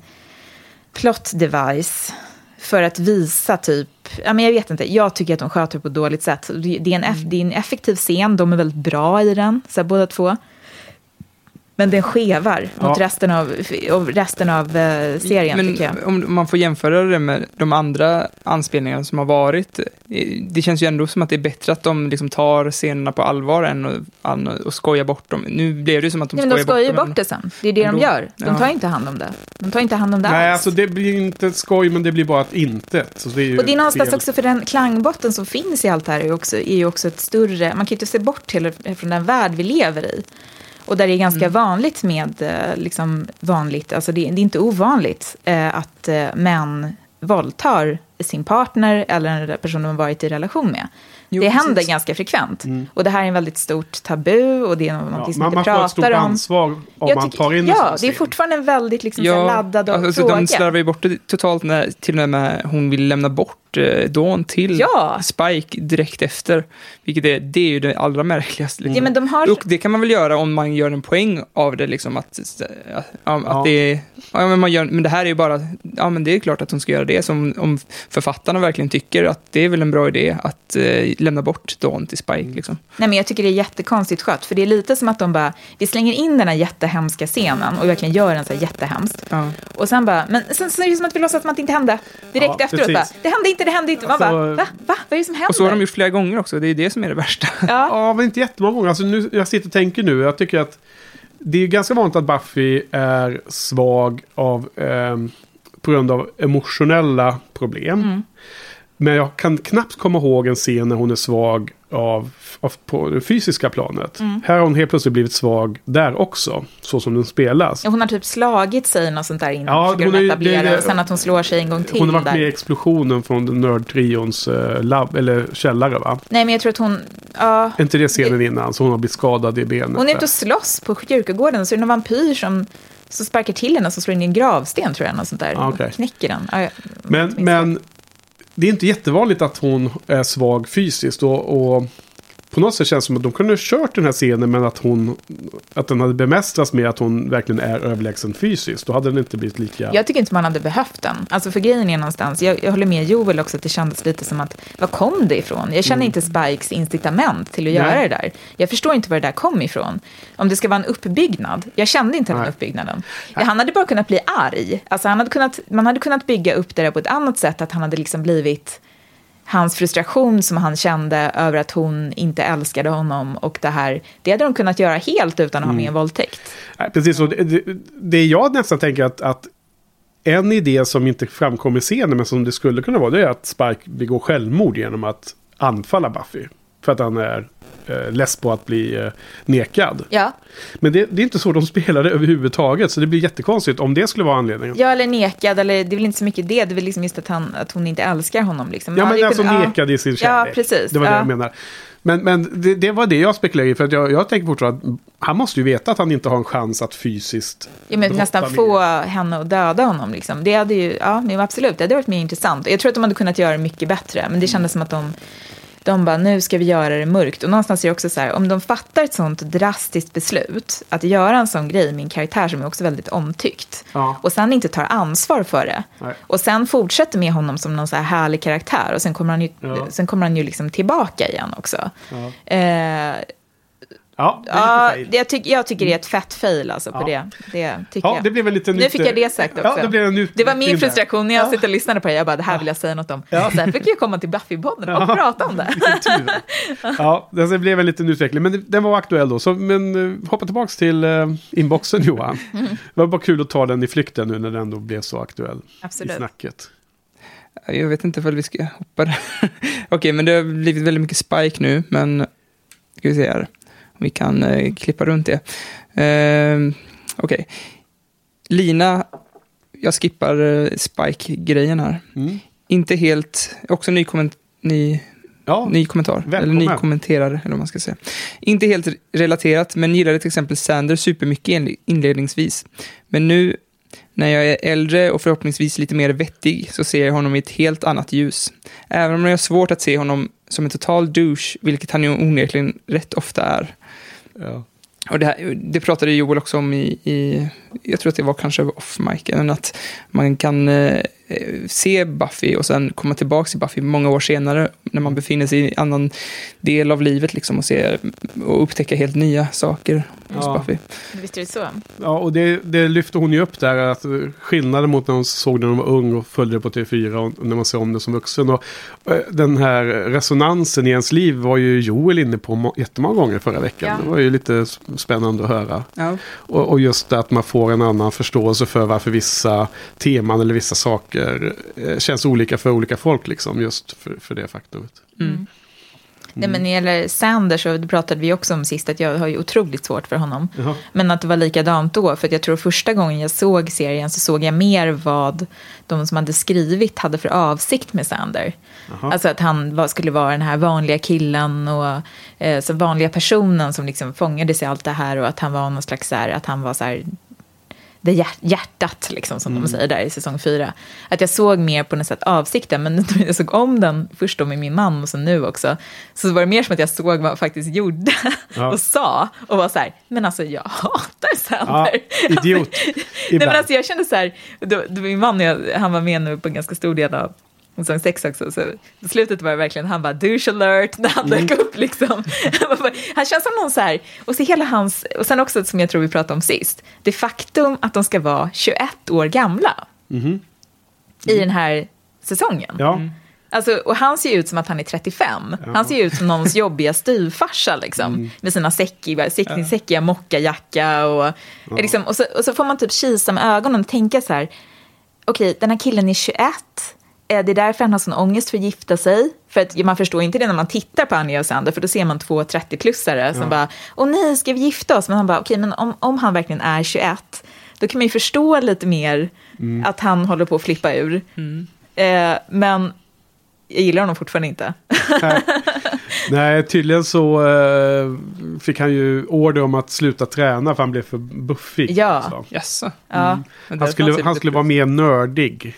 plot device för att visa typ, ja men jag vet inte, jag tycker att de sköter det på ett dåligt sätt. Det är en, eff, det är en effektiv scen, de är väldigt bra i den, så här, båda två. Men den skevar Ja. mot resten av, av, resten av eh, serien, Men tycker jag. om man får jämföra det med de andra anspelningarna som har varit. Det känns ju ändå som att det är bättre att de liksom tar scenerna på allvar än att, än att skoja bort dem. Nu blev det ju som att de Nej, men de skojar skojar ju bort dem. bort det sen. Det är det de Ändå. gör. De Ja. tar inte hand om det. De tar inte hand om det Nej, alls. alltså det blir inte skoj, men det blir bara ett intet. Så det är ju Och det är någonstans fel. också för den klangbotten som finns i allt det här är ju också, är ju också ett större, man kan ju inte se bort till från den värld vi lever i. Och där det är ganska vanligt med, eh, liksom vanligt, alltså det, det är inte ovanligt eh, att eh, män våldtar sin partner eller en person de har varit i relation med. Jo, det händer precis. ganska frekvent. Och det här är en väldigt stort tabu och det är något Ja, som man, inte man får ett stort pratar om. ansvar om Jag man tycker- tar in en Ja, det är fortfarande en väldigt liksom, så här laddad alltså, fråga. de slarvar ju bort det totalt när till och med hon vill lämna bort eh, Dawn till Ja. Spike direkt efter. Vilket är, det är ju det allra märkligaste. Liksom. Ja, men de har... Och det kan man väl göra om man gör en poäng av det, liksom att, ja, att Ja. det är, ja, men, man gör, men det här är ju bara, ja men det är klart att hon ska göra det, som om författarna verkligen tycker att det är väl en bra idé att eh, lämna bort Dawn till Spike. Mm. Liksom. Nej, men jag tycker det är jättekonstigt skött, för det är lite som att de bara, vi slänger in den här jättehemska scenen och verkligen gör den så här jättehemskt. Ja. Och sen bara, men sen så är det som att vi låtsas som att det inte hände. Direkt Ja, efteråt precis. bara, det hände inte, det hände inte. Man Alltså- bara, va? Va? Vad är det som händer? Och så har de gjort flera gånger också, det är det som är det värsta. Ja. [laughs] Ja, men inte jättemånga gånger. Alltså, nu, jag sitter och tänker nu. Jag tycker att det är ganska vanligt att Buffy är svag av, ehm, på grund av emotionella problem. Mm. Men jag kan knappt komma ihåg en scen när hon är svag av, av på det fysiska planet. Mm. Här har hon helt plötsligt blivit svag där också. Så som den spelas. Ja, Hon har typ slagit sig något sånt där innan, Ja, hon är etablera. det det- och sen att hon slår sig en gång till Hon har varit där. med i explosionen från Nördtrions eller källare va? Nej, men jag tror att hon, ja, inte det scenen innan? Så hon har blivit skadad i benet. hon är ute och slåss på kyrkogården, så är det någon vampyr som så sparkar till henne och så slår in i en gravsten, tror jag, något sånt där. Ah. Och knäcker den. Ja, Men, men det är inte jättevanligt att hon är svag fysiskt. Och, och på något sätt känns det som att de kunde ha kört den här scenen men att, hon, att den hade bemästrats med att hon verkligen är överlägsen fysiskt. Då hade den inte blivit lika... Jag tycker inte man hade behövt den. Alltså för grejen är någonstans, jag, jag håller med Joel också att det kändes lite som att, var kom det ifrån? Jag känner inte Spikes incitament till att göra Nej. det där. Jag förstår inte var det där kom ifrån. Om det ska vara en uppbyggnad. Jag kände inte den Nej. uppbyggnaden. Han hade bara kunnat bli arg. Alltså han hade kunnat, man hade kunnat bygga upp det där på ett annat sätt, att han hade liksom blivit hans frustration som han kände över att hon inte älskade honom och det här, det hade de kunnat göra helt utan att ha med en våldtäkt. Precis, så det, det, jag nästan tänker att, att en idé som inte framkommer i scenen men som det skulle kunna vara det är att Spike begår självmord genom att anfalla Buffy. För att han är eh, less på att bli eh, nekad. Ja, Men det, det är inte så de spelade överhuvudtaget. Så det blir jättekonstigt om det skulle vara anledningen. Ja, eller nekad, eller det är väl inte så mycket det, det är väl liksom just att, han, att hon inte älskar honom. Liksom. Ja, men alltså kunnat- ja. nekad i sin Ja, kärlek. precis. Det var det Ja. jag menar. Men, men det, det var det jag spekulerade i. För att jag, jag tänker fortfarande att han måste ju veta att han inte har en chans att fysiskt... Ja, men nästan med- få henne att döda honom. Liksom. Det hade ju, ja, absolut, det hade varit mer intressant. Jag tror att de hade kunnat göra det mycket bättre, men det kändes som att de, de bara, nu ska vi göra det mörkt. Och någonstans är det också så här, om de fattar ett sånt drastiskt beslut, att göra en sån grej en karaktär som är också väldigt omtyckt, Ja. och sen inte tar ansvar för det, Nej. och sen fortsätter med honom som någon så här härlig karaktär, och sen kommer han ju, Ja. sen kommer han ju liksom tillbaka igen också. Ja. Eh, Ja, det, jag, tycker, jag tycker det är ett fett fail alltså på Ja. det. Det tycker Ja, jag. det blev väl lite Nu fick jag det sagt också. Ja, det, blev en ut- Det var min frustration när jag Ja. sitter och lyssnade på det. Jag bara, det här vill jag säga något om. Ja. Sen fick jag komma till Buffy-podden och Ja. prata om det. [laughs] [laughs] Ja, det blev en liten utveckling. Men det- den var aktuell då. Så, men uh, hoppa tillbaka till uh, inboxen Johan. [laughs] Mm. Det var bara kul att ta den i flykten nu när den ändå blev så aktuell i Absolut. snacket. Jag vet inte ifall vi ska hoppa där. Okej, men det har blivit väldigt mycket Spike nu, men ska vi se här. Vi kan eh, klippa runt det. Eh, Okej. Lina, jag skippar eh, Spike-grejen här. Mm. Inte helt, också ny, komment, ny, Ja, ny kommentar. Eller ny kommenterare, eller vad man ska säga. Inte helt relaterat, men gillade till exempel Sander supermycket inle- inledningsvis. Men nu, när jag är äldre och förhoppningsvis lite mer vettig, så ser jag honom i ett helt annat ljus. Även om jag har svårt att se honom som en total douche, vilket han ju onekligen rätt ofta är ja. Och det, här, det pratade Joel också om i, i jag tror att det var kanske off mic, än att man kan eh, se Buffy och sen komma tillbaka till Buffy många år senare när man befinner sig i en annan del av livet liksom och, se, och upptäcka helt nya saker hos Ja. Buffy. Visst är det så? Ja, och det, det lyfter hon ju upp där, att skillnaden mot när hon såg när hon var ung och följde det på TV4 och när man ser om det som vuxen. Och, eh, den här resonansen i ens liv var ju Joel inne på må- jättemånga gånger förra veckan. Ja. Det var ju lite spännande att höra. Ja. Och, och just det att man får en annan förståelse för varför vissa teman eller vissa saker eh, känns olika för olika folk, liksom, just för, för det faktumet. Mm. Nej, men när det gäller Sanders, så det pratade vi också om sist, att jag har ju otroligt svårt för honom. Jaha. Men att det var likadant då, för att jag tror första gången jag såg serien så såg jag mer vad de som hade skrivit hade för avsikt med Sander. Jaha. Alltså att han var, skulle vara den här vanliga killen och eh, så vanliga personen som liksom fångades i allt det här och att han var någon slags så här, att han var så här det hjär- hjärtat, liksom, som de säger där i säsong fyra. Att jag såg mer på något sätt avsikten, men [laughs] när jag såg om den först då med min man och så nu också, så var det mer som att jag såg vad han faktiskt gjorde Ja. och sa och var så här, men alltså jag hatar Sander. Ja, [laughs] idiot. Nej, men alltså jag kände så här, då, då min man, jag, han var med nu på en ganska stor del av säsong sex också, så på slutet var det verkligen, han bara douche alert när han dök upp liksom. [laughs] Han, känns som någon så här, och så hela hans, och sen också som jag tror vi pratade om sist, det faktum att de ska vara 21 år gamla i den här säsongen. Ja, Alltså, och han ser ju ut som att han är 35. Han ser ju ut som någons jobbiga styvfarsa liksom. Med sina säckiga, säck, säckiga mockajacka och, liksom, och, så, och så får man typ kisa med ögonen och tänka så här. Okej, den här killen är 21. Eh, Det är därför han har sån ångest för att gifta sig. För att man förstår inte det när man tittar på Anja och Sander, för då ser man två 30-plussare som bara, åh nej, ska vi gifta oss? Men han bara, okej, men om, om han verkligen är 21, då kan man ju förstå lite mer att han håller på att flippa ur. Eh, men jag gillar honom fortfarande inte. [laughs] Nej, tydligen så eh, fick han ju order om att sluta träna för han blev för buffig. Ja. Så. Jaså? Ja. Men Han skulle, han skulle vara mer nördig.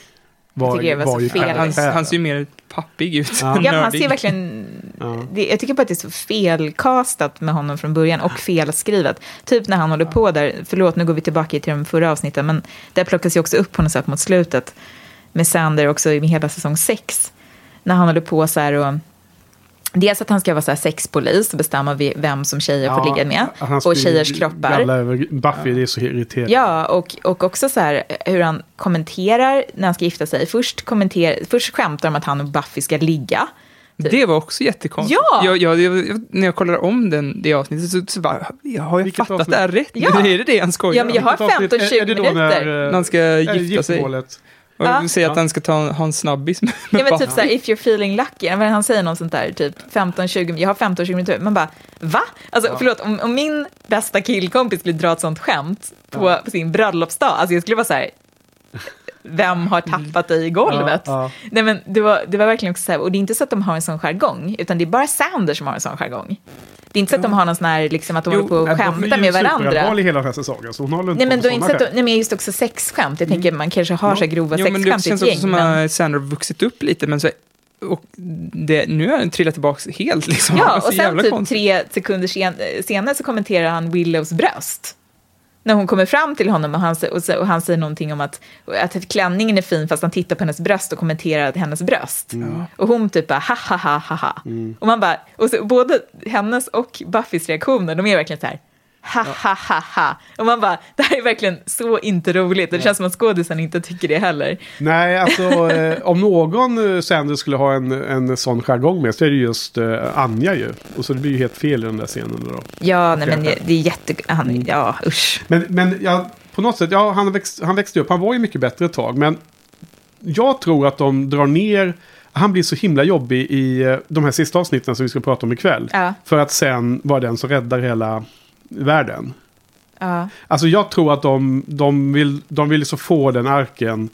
Var, tycker det var så ju fel. Han, han ser ju mer pappig ut. Ja. Ja, han ser verkligen... Ja. Det, jag tycker bara att det är så felkastat med honom från början och felskrivet. Typ när han håller på där, förlåt nu går vi tillbaka till de förra avsnitten, men där plockas ju också upp på något sätt mot slutet med Sander också i hela säsong sex. När han håller på så här och... Dels att han ska vara så här sexpolis och bestämma vi- vem som tjejer får ligga med. Och tjejers kroppar. Buffy, det är så irriterande. Ja, och, och också så här hur han kommenterar när han ska gifta sig. Först, kommenterar, först skämtar de att han och Buffy ska ligga. Det var också jättekonstigt. Ja! Jag, jag, jag, när jag kollar om den, det avsnittet så, så bara, jag har jag Vilket fattat avsnitt? det här rätt? Ja. [laughs] Är det det han skojar Ja, men jag om? har Vilket avsnitt? 15-20 Är- är det då minuter. När, eh, När han ska gifta sig. Och Ja. säger att Ja. han ska ta, ha en snabbis med Ja, men typ så här, if you're feeling lucky, eller han säger något sånt där, typ 15-20, jag har 15-20 minuter, man bara, va? Alltså förlåt, om, om min bästa killkompis skulle dra ett sånt skämt på, på sin bröllopsdag, alltså jag skulle vara så här, vem har tappat dig i golvet? Ja, ja. Nej men det var, det var verkligen också så här, och det är inte så att de har en sån jargong, utan det är bara Sander som har en sån jargong. Det är inte så att de har någon sån här, liksom att de Jo, håller på och skämtar är med ju varandra. superallvarlig hela den här säsongen, så hon håller inte Nej men, på med är så att, skämt. nej, men just också sexskämt. Jag tänker man kanske har så här grova Jo, men det sexskämt i känns ett också gäng. som men... att Sander har vuxit upp lite, men så, och det, nu har han trillat tillbaka helt. Liksom. Ja, [laughs] Det så och sen jävla typ konstigt. tre sekunder sen, senare så kommenterar han Willows bröst. När hon kommer fram till honom och han, och, och han säger någonting om att, att klänningen är fin fast han tittar på hennes bröst och kommenterar hennes bröst. Och hon typ bara ha ha ha ha ha. Och man bara, och så, både hennes och Buffys reaktioner, de är verkligen så här ha ha ha ha. Och man bara, [laughs] det här är verkligen så inte roligt. Det känns som att skådisen inte tycker det heller. Nej, alltså [laughs] eh, om någon eh, Sanders skulle ha en, en sån jargong med så är det just eh, Anja ju. Och så det blir ju helt fel i den där scenen då. Ja, nej men det, det är jätte... Han, ja, usch. Men, men ja, på något sätt, ja, han, växt, han växte upp, han var ju mycket bättre ett tag. Men jag tror att de drar ner, han blir så himla jobbig i eh, de här sista avsnitten som vi ska prata om ikväll. Ja. För att sen vara den som räddar hela världen. Ja. Alltså jag tror att de, de, vill, de vill så få den arken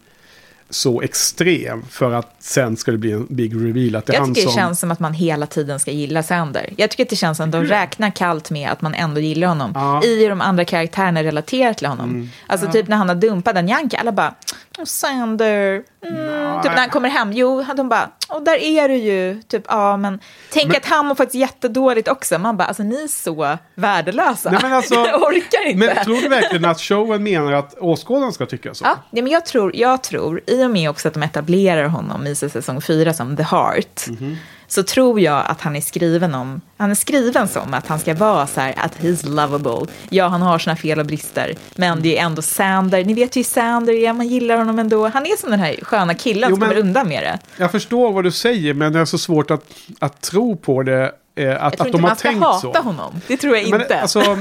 så extrem för att sen ska det bli en big reveal. Att det Jag tycker det som... känns som att man hela tiden ska gilla Sander. Jag tycker att det känns som att de räknar kallt med att man ändå gillar honom. Ja. I de andra karaktärerna relaterar till honom. Alltså typ när han har dumpat en Yankee, alla bara, Och Sander, mm, typ när han kommer hem, jo, de bara, och där är du ju, typ, ja, men tänk Men- att han mår faktiskt jättedåligt också. Man bara, alltså ni är så värdelösa. Nej, men alltså- [laughs] jag orkar inte. Men tror du verkligen att showen menar att åskådaren ska tycka så? Ja, nej, men jag tror, jag tror, i och med också att de etablerar honom i säsong fyra som The Heart, Mhm. Så tror jag att han är skriven om, han är skriven som att han ska vara så här, att he's lovable. Ja, han har sina fel och brister, men det är ändå Sander, ni vet ju Sander är, man gillar honom ändå. Han är som den här sköna killen Jo, som kommer undan med det. Jag förstår vad du säger, men det är så svårt att, att tro på det. Eh, Jag att, tror att inte de har man ska tänkt hata så. honom, det tror jag Men inte. alltså,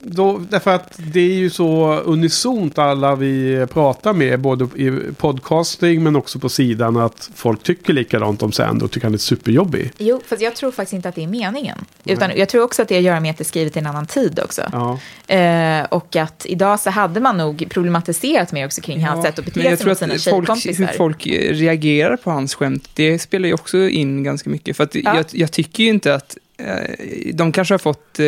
då, därför att det är ju så unisont alla vi pratar med, både i podcasting men också på sidan, att folk tycker likadant om Sand och tycker han är superjobbig. Jo, fast jag tror faktiskt inte att det är meningen. Utan jag tror också att det har att göra med att det är skrivet i en annan tid också. Ja. Eh, och att idag så hade man nog problematiserat mer också kring hans sätt att bete men jag sig tror mot sina att folk, tjejkompisar. hur folk eh, reagerar på hans skämt, det spelar ju också in ganska mycket. För att jag, jag tycker ju inte att eh, de kanske har fått, eh,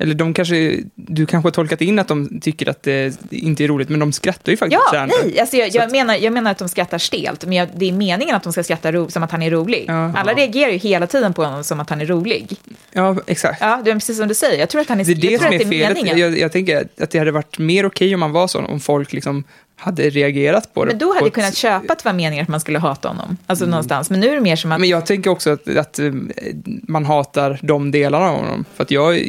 eller de kanske, du kanske har tolkat in att de tycker att det inte är roligt, men de skrattar ju faktiskt Ja, nej, alltså jag, jag, menar, jag menar att de skrattar stelt, men jag, det är meningen att de ska skratta ro, som att han är rolig. Ja. Alla reagerar ju hela tiden på honom som att han är rolig. Ja, exakt. Ja, det är precis som du säger. Jag tror att han är, Det är det jag tror som att är det är felet. meningen. Jag, jag tänker att det hade varit mer okej om man var så, om folk liksom hade reagerat på det. Men då hade jag ett- kunnat köpa att det var meningen att man skulle hata honom. Alltså någonstans. Men nu är det mer som att... Men jag tänker också att, att eh, man hatar de delarna av honom. För att jag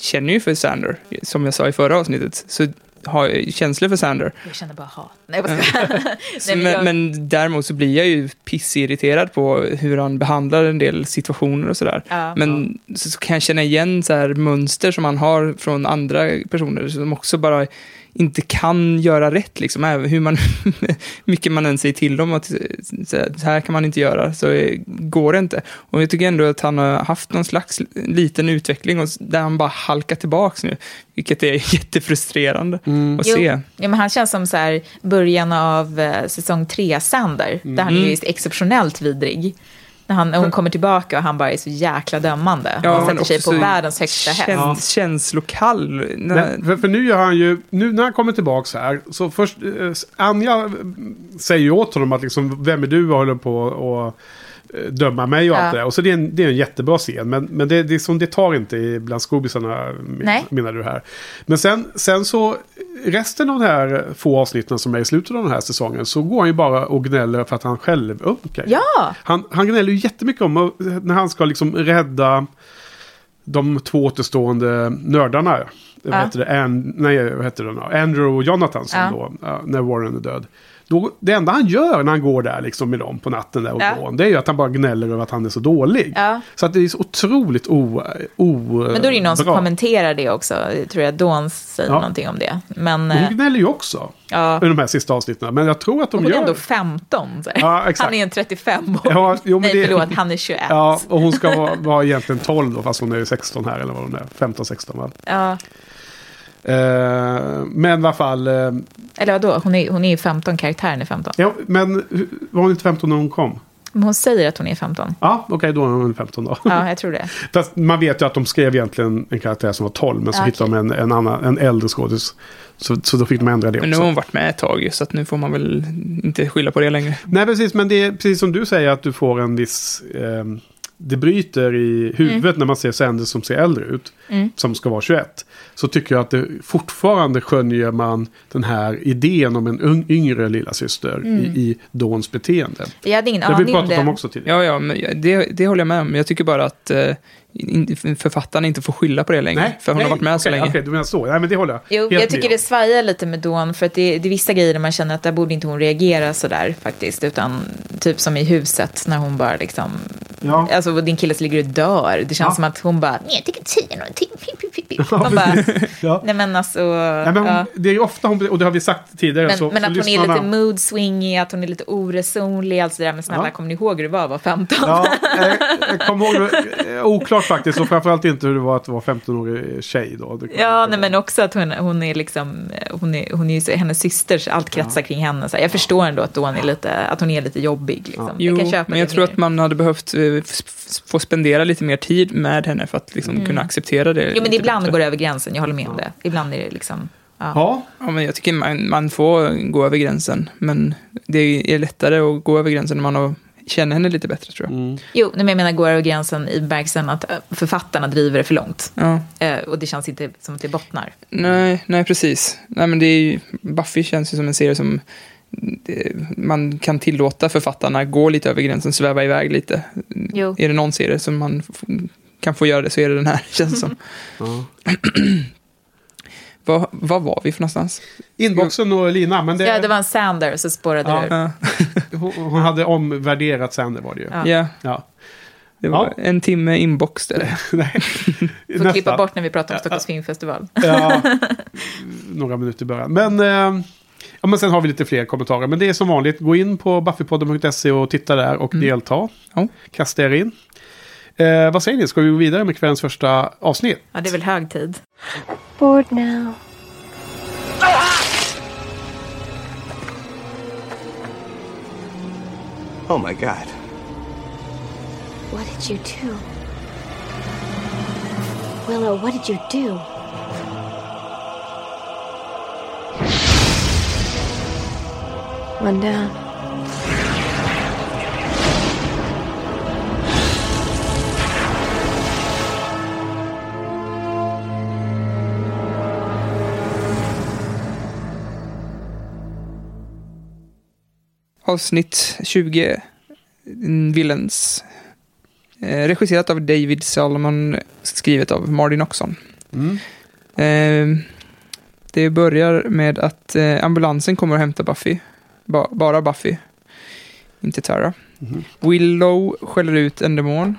känner ju för Sander, som jag sa i förra avsnittet. Så har jag känslor för Sander. Jag känner bara hat. Nej, bara. [laughs] [laughs] Så, Nej, men, jag- men däremot så blir jag ju pissirriterad på hur han behandlar en del situationer och sådär. Ja. Men så, så kan jag känna igen så här mönster som han har från andra personer som också bara inte kan göra rätt, liksom, även hur man, [laughs] mycket man än säger till dem att så här- så här kan man inte göra, så eh, går det inte. Och jag tycker ändå att han har haft någon slags liten utveckling och där han bara halkar tillbaks nu, vilket är [laughs] jättefrustrerande att Jo, se. ja, men han känns som så här, början av eh, säsong tre, Sander, där han är Mm. ju exceptionellt vidrig. När, han, hon kommer tillbaka och han bara är så jäkla dömande. Ja, och men sätter sig på världens högsta häst. Kän, Känslokall. Men, för, för nu gör han ju, nu när han kommer tillbaks här, så först, eh, Anja säger ju åt honom att liksom, vem är du och håller på och döma mig och Ja. allt det där. Och så det är en, det är en jättebra scen, men, men det, det, är som, det tar inte bland skobisarna, menar du här. Men sen, sen så, resten av de här få avsnitten som är i slutet av den här säsongen, så går han ju bara och gnäller för att han själv ömkar. Ja, Han, han gnäller ju jättemycket om när han ska liksom rädda de två återstående nördarna. Vad heter det? An, nej, vad heter det? Andrew och Jonathan som Ja. då, ja, när Warren är död. Då, det enda han gör när han går där liksom med dem på natten där och Ja. går, det är ju att han bara gnäller över att han är så dålig. Ja. Så att det är så otroligt o, o men då är det ju någon som bra. kommenterar det också. Jag tror jag Dawn säger Ja. någonting om det. Men Och eh, Hon gnäller ju också ja, i de här sista avsnitten. Men jag tror att de hon är gör... ändå 15. Så här. Ja, exakt. Han är en 35 år. Ja, jo, Nej, det- förlåt, han är 21. Ja, och hon ska vara, vara egentligen 12 då, fast hon är ju 16 här, eller vad hon är. 15-16 va? Ja. Eh, men i alla fall, eh, Eller vadå, hon är, hon är ju 15, karaktären är 15. ja, men var hon inte 15 när hon kom? Men hon säger att hon är 15. Ja, okej, då är hon 15 då. Ja, jag tror det. [laughs] Fast man vet ju att de skrev egentligen en karaktär som var 12, men så Ja, hittade de en, en, annan, en äldre skådis. Så, så då fick de ändra det Men nu också. har hon varit med ett tag så att nu får man väl inte skylla på det längre. Nej, precis, men det är precis som du säger att du får en viss... Eh, det bryter i huvudet när man ser Sanders som ser äldre ut. Mm. Som ska vara 21. Så tycker jag att det fortfarande skönjer man den här idén om en ung, yngre lilla syster Mm. i, i Dawns beteende. Jag hade ingen Det har vi aning om pratat om det. också tidigare. Ja, ja, men det, det håller jag med om. Jag tycker bara att eh, författaren inte får skylla på det längre. för hon nej, har varit med så okej, länge. Okej, du menar så. Nej, men det håller jag Jo, helt jag med tycker det svajar lite med Dawn, för att det, det är vissa grejer där man känner att där borde inte hon reagera sådär faktiskt, utan typ som i huset när hon bara liksom, Ja. alltså din kille ligger och dör, det känns Ja. som att hon bara, nej jag tänker inte säga någonting, man bara, Ja. nej men alltså, Nej, men hon, ja. Det är ju ofta hon, och det har vi sagt tidigare. Men, så, men så att hon är lite mood swingy, att hon är lite oresonlig, allt det där. Men snälla, Ja. kommer ni ihåg hur det var att vara 15? Ja, jag, jag kommer ihåg, det, [laughs] faktiskt, och framförallt inte hur det var att vara 15-årig tjej då. Ja, nej, men också att hon, hon är liksom, hon är, hon är ju så, hennes syster, så allt kretsar kring henne. Så jag förstår ändå att, hon är lite, att hon är lite jobbig. Liksom. Jo, jag kan köpa men jag tror mer. att man hade behövt eh, få spendera lite mer tid med henne för att liksom kunna acceptera det. Mm. Jo, men ibland bättre. går det över gränsen, jag håller med om det. Ibland är det liksom, Ja, Ja, men jag tycker man, man får gå över gränsen. Men det är lättare att gå över gränsen när man har, känner henne lite bättre tror jag. mm. Jo, men jag menar går över gränsen i bemärkelsen att eh, författarna driver det för långt. Ja. Eh, och det känns inte som att det bottnar. Nej, nej, precis. Nej, men det är ju, Buffy känns ju som en serie som det, man kan tillåta författarna gå lite över gränsen, sväva iväg lite. Jo. Är det någon serie som man kan få göra det så är det den här, [laughs] känns det som. ja. [clears throat] Vad, vad var vi för någonstans? Inboxen och Lina, men det, Ja, det var en Sander, så spårade Ja. du. Ja, hon, hon hade omvärderat Sander var det ju. Ja. ja, Ja. det var Ja. en timme inbox där. [laughs] Nej. Får klippa bort när vi pratar om Stockholms filmfestival. Ja, [laughs] några minuter i början. Men, eh, ja, men sen har vi lite fler kommentarer. Men det är som vanligt, gå in på buffypodden.se och titta där och delta. Ja. Kasta er in. Eh, vad säger ni, ska vi gå vidare med kvällens första avsnitt? Ja, det är väl hög tid. Bored now. Oh my god. What did you do? Willow, what did you do? One down. Avsnitt 20, Villains. Eh, regisserat av David Salomon, skrivet av Martin Oxon. Mm. Eh, det börjar med att eh, ambulansen kommer och hämtar Buffy. Ba- bara Buffy. Inte Tara. Mhm. Willow skäller ut en demon.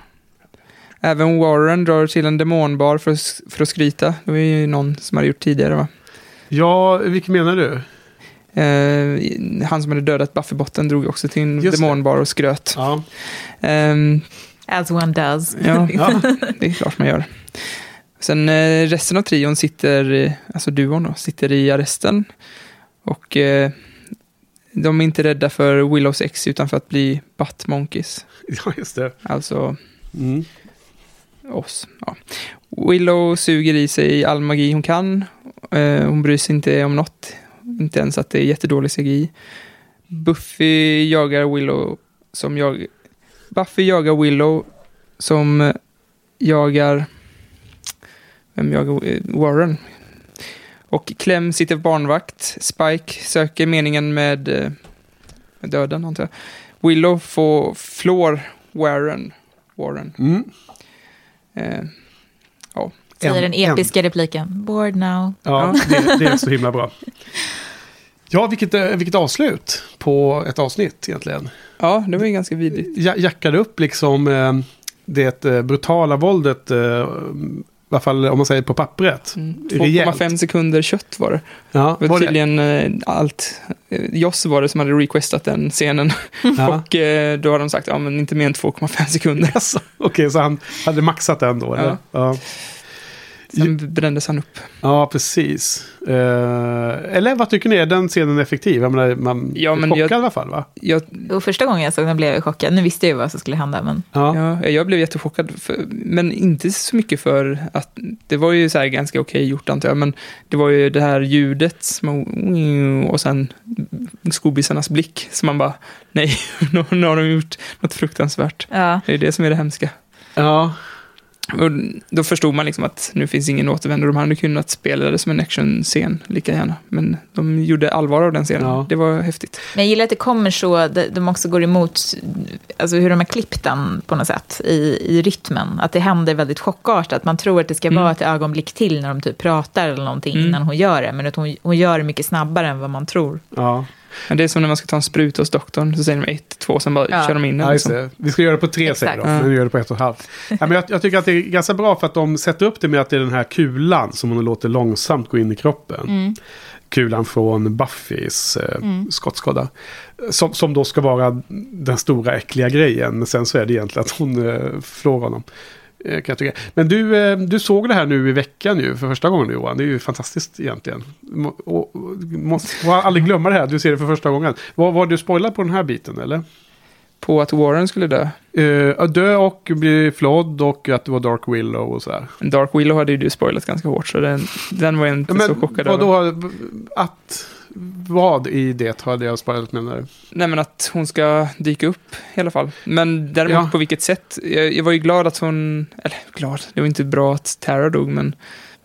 Även Warren drar till en demonbar för, för att skryta. Det var ju någon som hade gjort tidigare va? Ja, vilken menar du? Eh, han som hade dödat Buffy-botten drog också till en Just demonbar och skröt. Ja. Ehm, As one does. ja, Ja. [laughs] det är klart man gör. Sen eh, resten av trion sitter, eh, alltså duon då, sitter i arresten. Och eh, de är inte rädda för Willows ex utan för att bli Butt Monkeys. [laughs] ja, just det. Alltså Mm. oss. Ja. Willow suger i sig all magi hon kan. Eh, hon bryr sig inte om något. Inte ens att det är jättedålig CGI. Buffy jagar Willow som jag... Buffy jagar Willow som jagar... Vem jagar eh, Warren? Och Clem sitter barnvakt. Spike söker meningen med, eh, med döden, antar jag. Willow får flår Warren. Warren. Mm. Eh, Säger En- den episka repliken. Bored now. Ja, det, det är så himla bra. [laughs] Ja, vilket, eh, vilket avslut på ett avsnitt egentligen. ja, det var ju ganska vidrigt. Ja- Jackade upp liksom eh, det eh, brutala våldet, i alla fall om man säger på pappret. Mm. Rejält. 2,5 sekunder kött var det. Ja, Det var det, tydligen eh, allt. Joss var det som hade requestat den scenen. [laughs] ja. Och då har de sagt, ja men inte mer än 2,5 sekunder. [laughs] Alltså, Okej, så han hade maxat den då? Eller? Ja. Ja. Sen brändes han upp. ja, precis. Eh, eller vad tycker ni? Är den scenen effektiv? Jag menar, man Ja, är men chockad jag- i alla fall va? Jag, Och första gången jag såg den blev jag chockad. Nu visste jag ju vad som skulle hända, men Ja. ja, jag blev jättechockad. För, men inte så mycket för att det var ju så här ganska okej gjort antar jag. Men det var ju det här ljudet som, och sen skobisarnas blick. Så man bara, nej, [laughs] nu har de gjort något fruktansvärt. ja. Det är det som är det hemska. ja. Och då förstod man liksom att nu finns ingen återvändo. De hade kunnat spela det som en actionscen lika gärna. Men de gjorde allvar av den scenen. Ja. Det var häftigt. Men jag gillar att det kommer så, de- de också går emot alltså hur de har klippt den på något sätt i, i rytmen. Att det händer väldigt chockartat. Man tror att det ska Mm. vara ett ögonblick till när de typ pratar eller någonting Mm. innan hon gör det. Men att hon, hon gör det mycket snabbare än vad man tror. ja. Men det är som när man ska ta en spruta hos doktorn. Så säger de ett, två, sen bara Ja. kör de in den. Ja, Liksom. Vi ska göra det på tre säger de, Ja. men vi gör det på ett och ett halvt. Ja, men jag, jag tycker att det är ganska bra för att de sätter upp det med att det är den här kulan som hon låter långsamt gå in i kroppen. Kulan från Buffys eh, skottskada. Som, som då ska vara den stora äckliga grejen. Men sen så är det egentligen att hon eh, flår honom. Eh, kan jag tycka. Men du, eh, du såg det här nu i veckan ju för första gången Johan. Det är ju fantastiskt egentligen. Och, och, måste, får aldrig glömma det här, du ser det för första gången. Var, var du spoilad på den här biten eller? på att Warren skulle dö. Uh, dö och bli flådd och att det var Dark Willow och sådär. Dark Willow hade ju du spoilat ganska hårt, så den, den var jag inte Men så chockad över. vadå, att... Vad i det hade jag spoilat menar du? Nej, men att hon ska dyka upp i alla fall. Men däremot Ja. på vilket sätt? Jag, jag var ju glad att hon... Eller glad, det var inte bra att Tara dog, men,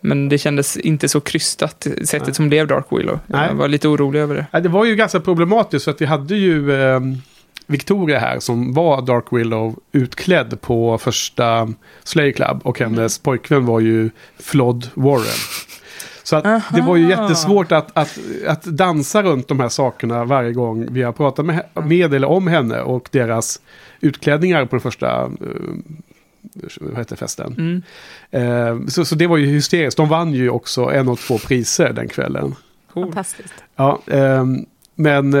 men det kändes inte så krystat, sättet Nej. som blev Dark Willow. Nej. Jag var lite orolig över det. Nej, det var ju ganska problematiskt för att vi hade ju eh, Victoria här som var Dark Willow utklädd på första Slay Club och hennes pojkvän var ju Flodd Warren. Så att det var ju jättesvårt att, att, att dansa runt de här sakerna varje gång vi har pratat med, med eller om henne och deras utklädningar på den första eh, vad heter festen. Mm. Eh, så, så det var ju hysteriskt. De vann ju också en och två priser den kvällen. Cool. Fantastiskt. Ja, ehm, men...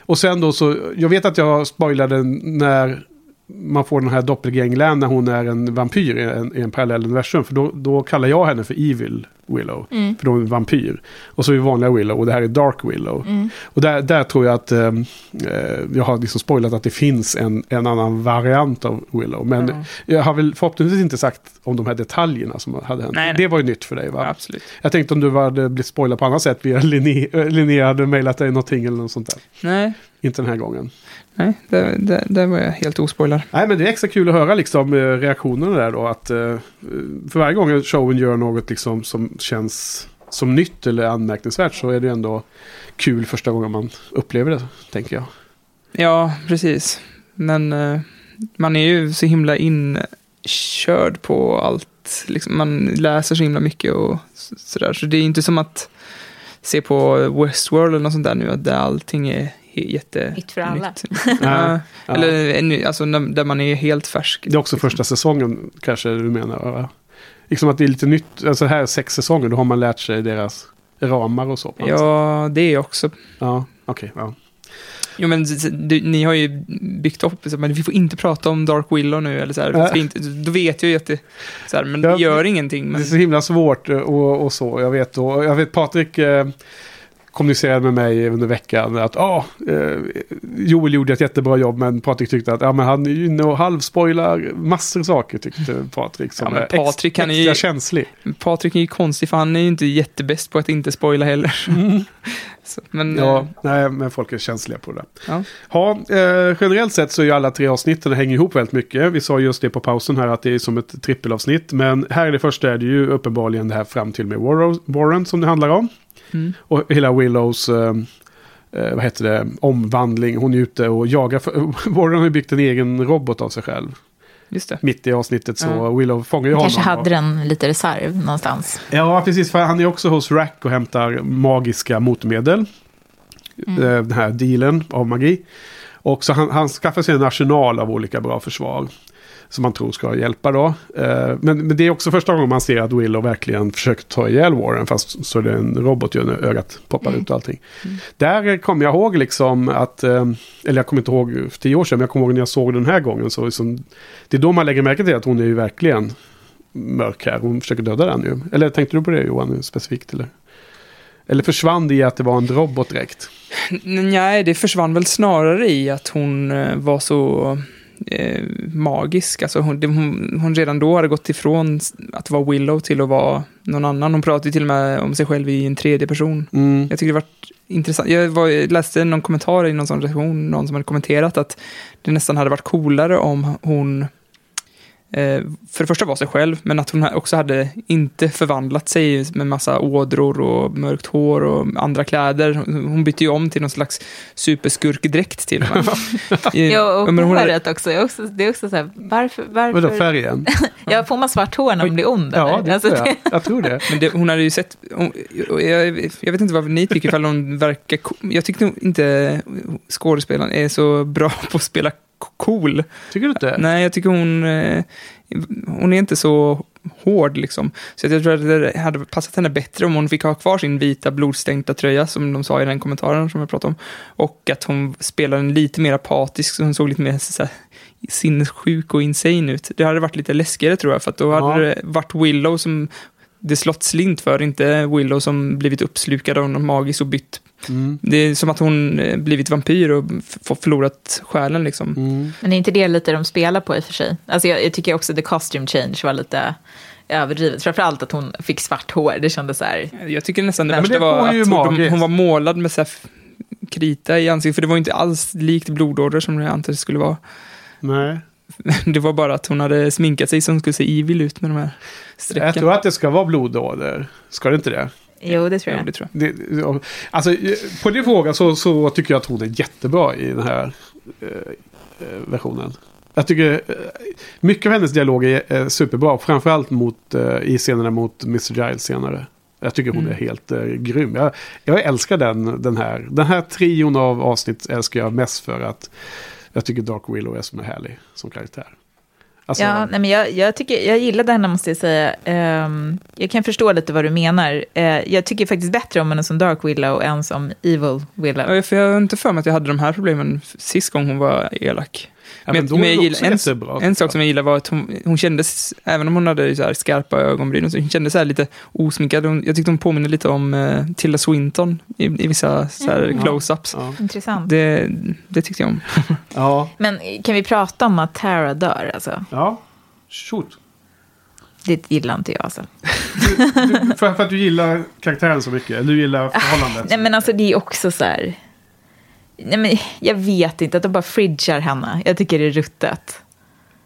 och sen då så, jag vet att jag spoilade när man får den här doppelgänglan när hon är en vampyr i en, i en parallell universum. För då, då kallar jag henne för Evil Willow. Mm. För då är en vampyr. Och så är vi vanliga Willow och det här är Dark Willow. Mm. Och där, där tror jag att ehm, eh, jag har liksom spoilat att det finns en, en annan variant av Willow. Men Ja. jag har väl förhoppningsvis inte sagt om de här detaljerna som hade hänt. Nej, nej. Det var ju nytt för dig va? Absolut. Jag tänkte om du hade blivit spoilad på annat sätt via Linnea, äh, Linnea hade mejlat dig någonting eller något sånt där. Nej, Inte den här gången. nej där, där, där var jag helt ospoilad. Nej men det är extra kul att höra liksom eh, reaktionerna där då. Att, eh, för varje gång showen gör något liksom som känns som nytt eller anmärkningsvärt så är det ändå kul första gången man upplever det, tänker jag. Ja, precis. Men eh, man är ju så himla inkörd på allt. Liksom, man läser så himla mycket och sådär. Så det är inte som att se på Westworld eller något sånt där nu, att där allting är jätte... Nytt för alla. [laughs] Ja. Eller ny- alltså, när- där man är helt färsk. Det är också första säsongen kanske du menar va? Liksom att det är lite nytt, alltså här är sex säsonger, då har man lärt sig deras ramar och så. Ja, det är också. Ja, okej. ja. Jo, men du, ni har ju byggt upp, så, men vi får inte prata om Dark Willow nu, eller så här, Nej. inte, då vet jag ju att det, så här, men det gör ingenting. Det Men, är så himla svårt eh, och, och så. Jag vet, och, jag vet Patrik eh, kommunicerade med mig under veckan att ah, eh, Joel gjorde ett jättebra jobb men Patrik tyckte att ah, men han är inne och halvspoilar massor saker tyckte Patrik. Som Ja, Patrik, är extra känslig. Patrik är ju konstig, för han är ju inte jättebäst på att inte spoila heller. [laughs] så, men, Ja, eh, nej, men folk är känsliga på det. ja. Ja, eh, generellt sett så är ju alla tre avsnitten hänger ihop väldigt mycket. Vi sa just det på pausen här att det är som ett trippelavsnitt. Men här är det första är det ju uppenbarligen det här fram till med Warren som det handlar om. Mm. Och hela Willows, eh, eh, vad heter det, omvandling. Hon är ute och jagar. För, [laughs] Warren har ju byggt en egen robot av sig själv. Just det. Mitt i avsnittet så Ja. Willow fångar ju honom. Kanske hade den lite reserv någonstans. Ja, precis. För han är också hos Rack och hämtar magiska motmedel. Mm. Eh, Den här dealen av magi. Och så han, han skaffar sig en arsenal av olika bra försvar. Som man tror ska hjälpa då. Eh, Men, men det är också första gången man ser att Willow verkligen försöker ta ihjäl Warren. Fast så är det en robot ju när ögat poppar Mm. ut och allting. Där eh, kommer jag ihåg liksom att, eh, eller jag kommer inte ihåg för tio år sedan, men jag kommer ihåg när jag såg den här gången. Så liksom, det är då man lägger märke till att hon är ju verkligen mörk här. Hon försöker döda den ju. Eller tänkte du på det Johan specifikt? Eller, eller försvann det i att det var en robot direkt? Nej, det försvann väl snarare i att hon eh, var så eh, magisk. Alltså hon, hon, hon redan då hade gått ifrån att vara Willow till att vara någon annan. Hon pratade till och med om sig själv i en tredje person. Mm. Jag tycker det var intressant. Jag, var, läste någon kommentar i någon sån recension, någon som hade kommenterat att det nästan hade varit coolare om hon för det första var sig själv, men att hon också hade inte förvandlat sig med massa ådror och mörkt hår och andra kläder. Hon bytte ju om till någon slags superskurkdräkt till och med. [laughs] Ja, och men hon hade- håret också. Jag också. Det är också så här, varför? Vadå varför? färgen? [laughs] Ja, får man svart hår när man blir ond? Ja, det Alltså, tror jag. Jag tror det. Men det, hon hade ju sett, hon, jag, jag vet inte vad ni tycker, ifall hon verkar Jag tyckte inte skådespelaren är så bra på att spela cool. Tycker du inte? Nej, jag tycker hon, eh, hon är inte så hård liksom. Så jag tror att det hade passat henne bättre om hon fick ha kvar sin vita blodstänkta tröja, som de sa i den kommentaren som jag pratade om. Och att hon spelar en lite mer apatisk, så hon såg lite mer så här, sinnessjuk och insane ut. Det hade varit lite läskigare tror jag, för att då Ja. hade det varit Willow som det slått slint för, inte Willow som blivit uppslukad av någon magis och bytt Mm. Det är som att hon eh, blivit vampyr och förlorat själen liksom. Mm. Men är inte det lite de spelar på i och för sig? Alltså jag, jag tycker också the costume change var lite överdrivet. Framförallt att hon fick svart hår. Det kändes så här... Jag tycker nästan det Nej, värsta det var att hon, hon var målad med så krita i ansiktet, för det var inte alls likt blodådror som det skulle vara. Nej. [laughs] Det var bara att hon hade sminkat sig så hon skulle se evil ut med de här strecken. Jag tror att det ska vara blodåder. Ska det inte det? Jo, det tror Ja, jag. det tror jag. det ja. alltså, eh, på din fråga så, så tycker jag att hon är jättebra i den här eh, eh, versionen. Jag tycker eh, mycket av hennes dialog är superbra. Framförallt mot, i scenerna mot Mr. Giles senare. Jag tycker hon Mm. är helt eh, grym. Jag, jag älskar den, den här. Den här trion av avsnitt älskar jag mest för att jag tycker Dark Willow är så härlig som karaktär. Alltså, Ja, nej, men jag, jag, tycker, jag gillade henne måste jag säga. Ehm, jag kan förstå lite vad du menar. Eh, jag tycker faktiskt bättre om henne som Dark Willow än som Evil Willow. Ja, för jag har inte för mig att jag hade de här problemen sist gång hon var elak. Ja, men men jag gillar- en-. En sak som jag gillade var att hon, hon kändes, även om hon hade så här skarpa ögonbryn, så hon kändes så här lite osminkad. Hon, jag tyckte hon påminner lite om eh, Tilda Swinton i, i vissa så här Mm. close-ups. Ja. Intressant. Det, det tyckte jag om. [laughs] Ja, Men kan vi prata om att Tara dör? Alltså? ja. Shoot. Det gillar inte jag. Alltså. Du, för, för att du gillar karaktären så mycket? Eller du gillar förhållandet? [laughs] Nej, men alltså det är också så här... Nej, men jag vet inte, att de bara fridgar henne. Jag tycker det är ruttet.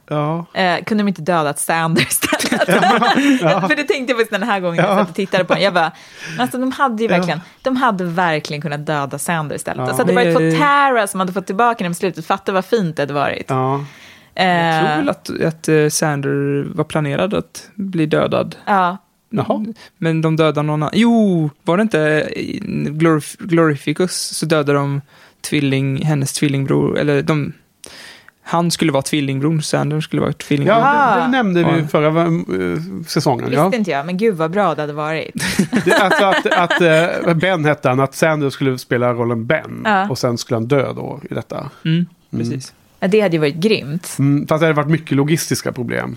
Ja. Eh, kunde de inte dödat Sanders istället? [laughs] [laughs] För det tänkte jag faktiskt den här gången jag Ja. satt och tittade på den. Jag bara, alltså de hade ju Ja. verkligen, de hade verkligen kunnat döda Sanders istället. Ja. Alltså hade det varit Det- fått Tara som hade fått tillbaka den i slutet, fatta vad fint det hade varit. ja. Jag tror Eh, väl att, att eh, Sander var planerad att bli dödad. ja. Jaha. Men de dödade någon annan. Jo, var det inte Glorif Glorificus så dödade de tvilling, hennes tvillingbror, eller de... Han skulle vara tvillingbror, Sander skulle vara tvillingbror. Ja, det, det nämnde vi förra eh, säsongen. Visste Ja. inte jag, men gud vad bra det hade varit. Det, alltså att, att eh, Ben hette han, att Sanders skulle spela rollen Ben. Ja. Och sen skulle han dö då i detta. Mm, precis. Ja, Det hade ju varit grymt. Mm, fast det hade varit mycket logistiska problem.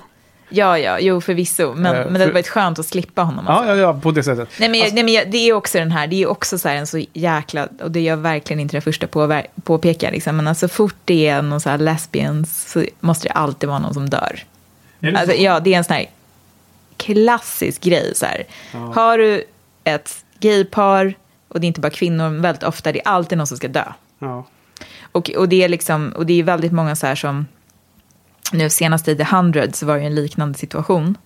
Ja, ja, jo förvisso. Men, Eh, men det hade för- varit skönt att slippa honom. Alltså. Ja, ja, ja, på det sättet. Nej, men, jag- nej, men jag, det är också den här, det är också så här en så jäkla, och det är jag verkligen inte den första på påpeka, liksom, men alltså, så fort det är någon så här lesbians så måste det alltid vara någon som dör. Det Alltså, så? ja, det är en sån här klassisk grej. Så här. Har du ett gaypar, och det är inte bara kvinnor, men väldigt ofta, det är alltid någon som ska dö. Ja. Och, och, det är liksom, och det är väldigt många så här som, nu senast i The Hundred så var det en liknande situation.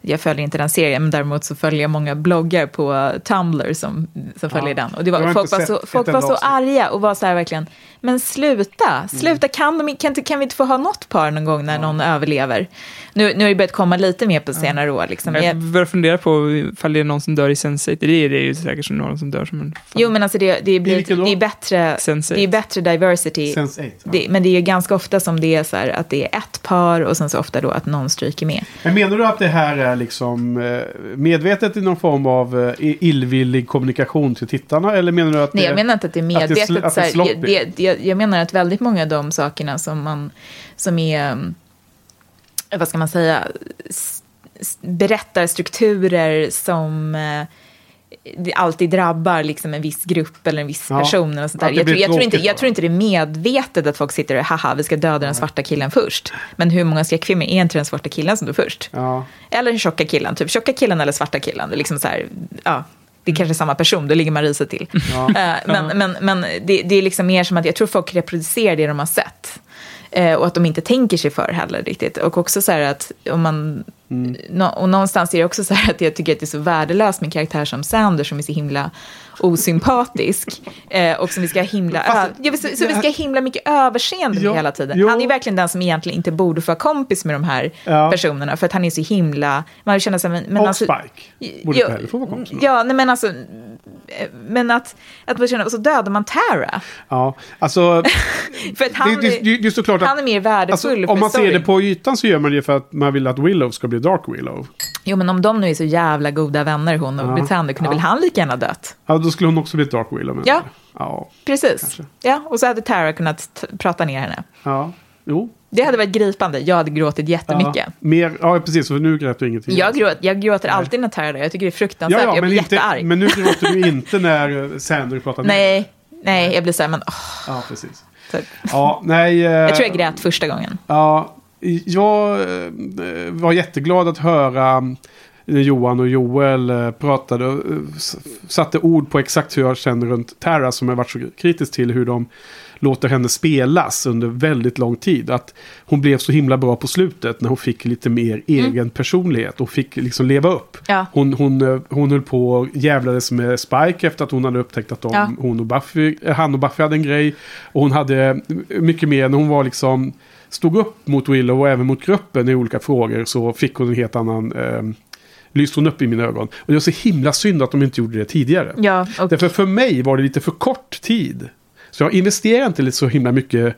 Jag följer inte den serien, men däremot så följer jag många bloggar på Tumblr som, som följer Ja. den. Och det var, folk var så, folk var så arga och var så här verkligen, men sluta, sluta, kan, de, kan, kan vi inte få ha något par någon gång när någon överlever? Nu, nu har det börjat komma lite mer på senare år. Liksom. Jag Jag, börjar fundera på ifall det är någon som dör i Sense8. Det är det är ju säkert som någon som dör som en... fan. jo, men alltså det, det, blir, då? det är bättre, Sense8. det är bättre diversity. Sense 8. Det, men det är ju ganska ofta som det är så här att det är ett par och sen så ofta då att någon stryker med. Men menar du att det här är liksom eh, medvetet i någon form av eh, illvillig kommunikation till tittarna? Eller menar du att Nej, det jag menar inte att det är att det medvetet. att det är det, det, jag, jag menar att väldigt många av de sakerna som man, som är, mm, vad ska man säga, berättarstrukturer som eh, det alltid drabbar liksom en viss grupp eller en viss Ja, person. Och sånt där. Jag, tror, jag, tror inte, jag tror inte det är medvetet att folk sitter och haha, vi ska döda den svarta killen först. Men hur många skräckfilmer är inte den svarta killen som dör först? Ja. Eller den tjocka killen, typ tjocka killen eller svarta killen. Det är liksom så här, ja, det är kanske är samma person, då ligger man risigt till. Ja. Eh, men men, men det, det är liksom mer som att jag tror folk reproducerar det de har sett. Eh, och att de inte tänker sig för heller riktigt. Och också så här att om man... Nå, och någonstans är det också så här att jag tycker att det är så värdelöst med karaktär som Sander som är så himla osympatisk. Eh, och som vi ska himla... Fast- ja, så, så vi ska himla mycket överseende med hela tiden. jo. Han är verkligen den som egentligen inte borde få vara kompis med de här Ja. personerna. För att han är så himla... Man känner sig... Men, men Och alltså, Spike. Borde Ja, heller få vara kompis med. Ja, nej, men alltså... eh, Men att, att man känner, och så dödar man Tara. Ja, alltså... [laughs] För att han, det, det, det, det är såklart att... han är mer värdefull Alltså, om man ser det på ytan så gör man det för att man vill att Willow ska bli Dark Willow. Jo, men om de nu är så jävla goda vänner, hon och Ja, Britannia, kunde ja. väl han lika gärna dött? Ja, då skulle hon också bli Dark Willow. Ja. Ja. Precis. Kanske. Ja, och så hade Tara kunnat prata ner henne. ja. Jo. Det hade varit gripande. Jag hade gråtit jättemycket. Ja, mer, ja, precis. För nu grät du ingenting. Jag, gråt, jag gråter alltid när Tara dör. Jag tycker det är fruktansvärt. ja, ja, jag blir inte, jättearg. men nu gråter du inte när Sandra pratar med dig. Nej, nej, jag blir så här, men åh, Ja, precis. typ. Ja, nej. eh, Jag tror jag grät första gången. Ja, jag eh, var jätteglad att höra när Johan och Joel eh, pratade och eh, satte ord på exakt hur jag känner runt Tara som jag varit så kritisk till hur de låter henne spelas under väldigt lång tid. Att hon blev så himla bra på slutet när hon fick lite mer egen personlighet och fick liksom leva upp. Ja. Hon, hon, eh, hon höll på och jävlades med Spike efter att hon hade upptäckt att de, Ja. hon och Buffy, eh, han och Buffy hade en grej. Och hon hade mycket mer när hon var liksom stod upp mot Willow och även mot gruppen i olika frågor så fick hon en helt annan... Eh, lyste hon upp i mina ögon. Och det var så himla synd att de inte gjorde det tidigare. Ja, och Därför för mig var det lite för kort tid. Så jag investerar inte lite så himla mycket.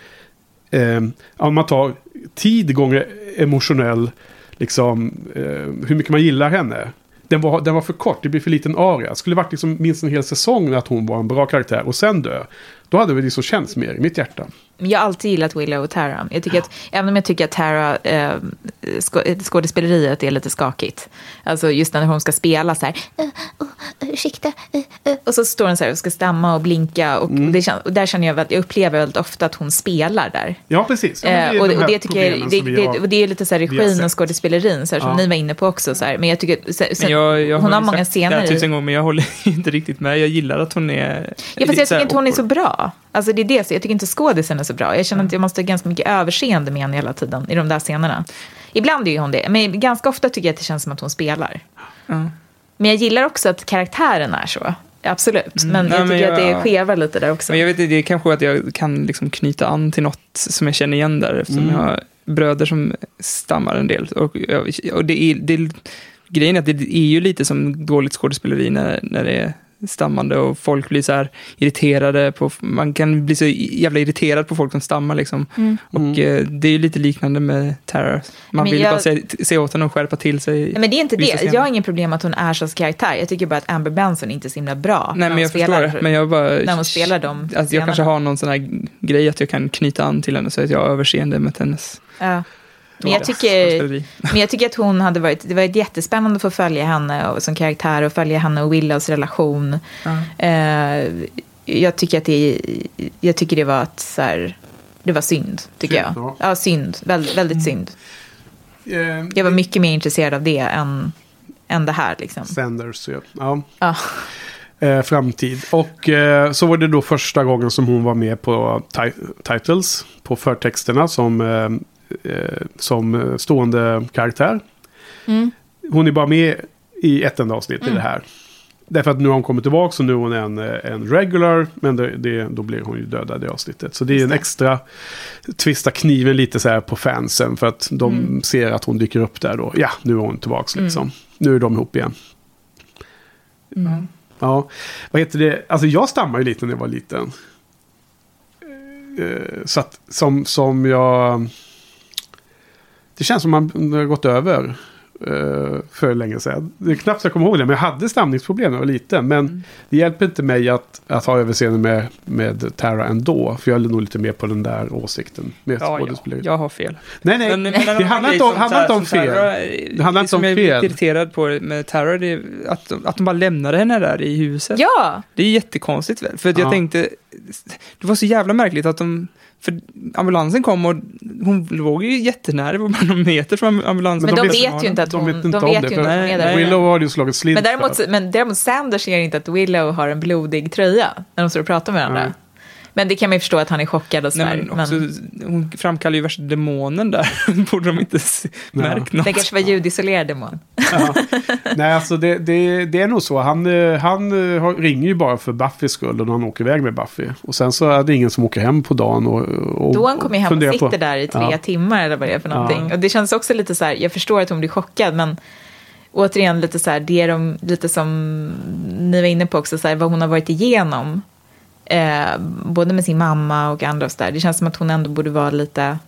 Eh, om man tar tid gånger emotionell, liksom eh, hur mycket man gillar henne. Den var, den var för kort, det blir för liten aria. Skulle varit liksom minst en hel säsong att hon var en bra karaktär och sen dö. Då hade det liksom känts mer i mitt hjärta. Jag har alltid gillat Willow och Tara. Jag tycker att, även om jag tycker att Tara, eh, skå, skådespeleriet är lite skakigt. Alltså just när hon ska spela så här. "Eh, oh, eh, ursäkta. eh." Och så står hon så här och ska stamma och blinka. Och, Mm. det kän, och där känner jag att jag upplever väldigt ofta att hon spelar där. Ja, precis. Ja, men och, de det, och här det tycker jag, problemen det, som vi det, har- och det är lite så här regin och skådespelerin så här, som Ja. ni var inne på också. Så här. Men jag tycker, så, så, Men jag, jag hon har många scener tusen i. gånger, men jag håller [laughs] inte riktigt med. Jag gillar att hon är... Ja, fast jag tycker inte hon är så bra. Alltså det är det, så jag tycker inte skådisen är så bra. Jag känner att jag måste ha ganska mycket överseende med henne hela tiden i de där scenerna. Ibland är ju hon det, men ganska ofta tycker jag att det känns som att hon spelar. Ja. Men jag gillar också att karaktären är så. Absolut. Men Ja, jag men tycker att det jag- skevar lite där också. Men jag vet inte, det är kanske att jag kan liksom knyta an till något som jag känner igen där, eftersom Mm. jag har bröder som stammar en del. Och, jag- och det är, det grejen är att det är ju lite som dåligt skådespeleri när, när det är stammande och folk blir så här irriterade på, man kan bli så jävla irriterad på folk som stammar liksom. Mm. Och eh, det är ju lite liknande med Terror. Man Men vill jag- bara se, se åt henne och skärpa till sig. Nej, men det är inte det. scener. Jag har ingen problem att hon är så karaktär. Jag tycker bara att Amber Benson inte är så himla bra. Nej, men jag spelar- förstår det. Men jag bara... när hon spelar de Alltså, jag scenerna. kanske har någon sån här grej att jag kan knyta an till henne så att jag har överseende med hennes Ja. Men jag, Ja, tycker, [laughs] men jag tycker att hon hade varit, det var jättespännande att få följa henne och, som karaktär och följa henne och Willows relation. Ja. Eh, jag tycker att det, jag tycker det var ett så här, det var synd, tycker Synd, jag. ja. Ja, synd. Väldigt, väldigt synd. Eh, Jag var mycket mer intresserad av det än, än det här liksom. Sanders, ja. ja. Ja. eh, framtid. Och eh, så var det då första gången som hon var med på ti- titles, på förtexterna som, eh, som eh, stående karaktär. Mm. Hon är bara med i ett enda avsnitt i det här. Därför att nu har hon kommit tillbaka och nu är hon en, en regular. Men det, det, då blir hon ju dödad i avsnittet. Så det är en extra twista kniven lite så här på fansen. För att de Mm. ser att hon dyker upp där då. Ja, nu är hon tillbaka liksom. Nu är de ihop igen. Mm. Ja, vad heter det? Alltså jag stammar ju lite när jag var liten. Eh, Så att som, som jag... Det känns som man det har gått över eh, för länge sedan. Det är knappt jag kommer ihåg det, men jag hade stamningsproblem när jag var liten. Men Mm. det hjälper inte mig att, att ha överseende med, med Tara ändå. För jag är nog lite mer på den där åsikten. Med Ja, ja, jag har fel. Nej, nej, Men- men en det handlar inte om, handlar inte om fel. Terror- Det handlar inte om jag är fel. lite irriterad på med Terror, det är att de, att de bara lämnade henne där i huset. Ja, Det är jättekonstigt väl? För att jag Ja. tänkte, det var så jävla märkligt att de, för ambulansen kom och hon låg ju jättenära, bara någon meter från ambulansen. men de, vet- vet ju inte att de hon, vet inte de om vet det, ju för inte att hon är Nej, där. Willow har ju slagit slint Men däremot, men däremot Sanders ser inte att Willow har en blodig tröja när de står och pratar med varandra. Men det kan man ju förstå att han är chockad och sådär. Nej, men också, hon framkallar ju värsta demonen där. [laughs] Borde de inte se- Ja. märkt något? det kanske var ljudisolerad demon. Ja. Nej, alltså det, det, det är nog så. Han, han eh, ringer ju bara för Buffys skull och när han åker iväg med Buffy. Och sen så är det ingen som åker hem på dagen och, och Då han kommer hem och sitter på- där i tre Ja. timmar eller vad det är för någonting. Ja. Och det känns också lite så här, jag förstår att hon blir chockad men återigen lite så här, det är de, lite som ni var inne på också, så här, vad hon har varit igenom. Eh, både med sin mamma och andra och så där. Det känns som att hon ändå borde vara lite,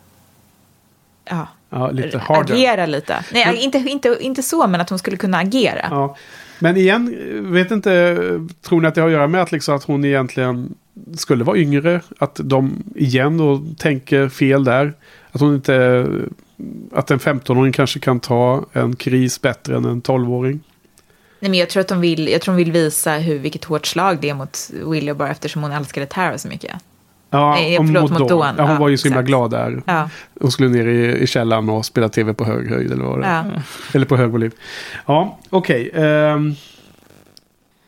ja, Ja, lite harder. agera lite. Nej, Men- inte, inte, inte så, men att hon skulle kunna agera. Ja. Men igen, vet inte, tror ni att det har att göra med att, liksom att hon egentligen skulle vara yngre? Att de igen då tänker fel där? Att hon inte... Att en 15-åring kanske kan ta en kris bättre än en 12-åring. Nej, men jag tror att de vill, jag tror de vill visa hur, vilket hårt slag det är mot Willow bara eftersom hon älskade Tara så mycket. Ja, Nej, förlåt, mot Dawn. Ja, hon Ja, var ju så himla glad där. Ja, Hon skulle ner i, i källaren och spela tv på hög höjd eller vad det ja. Eller på hög volym. Ja, okej. ehm.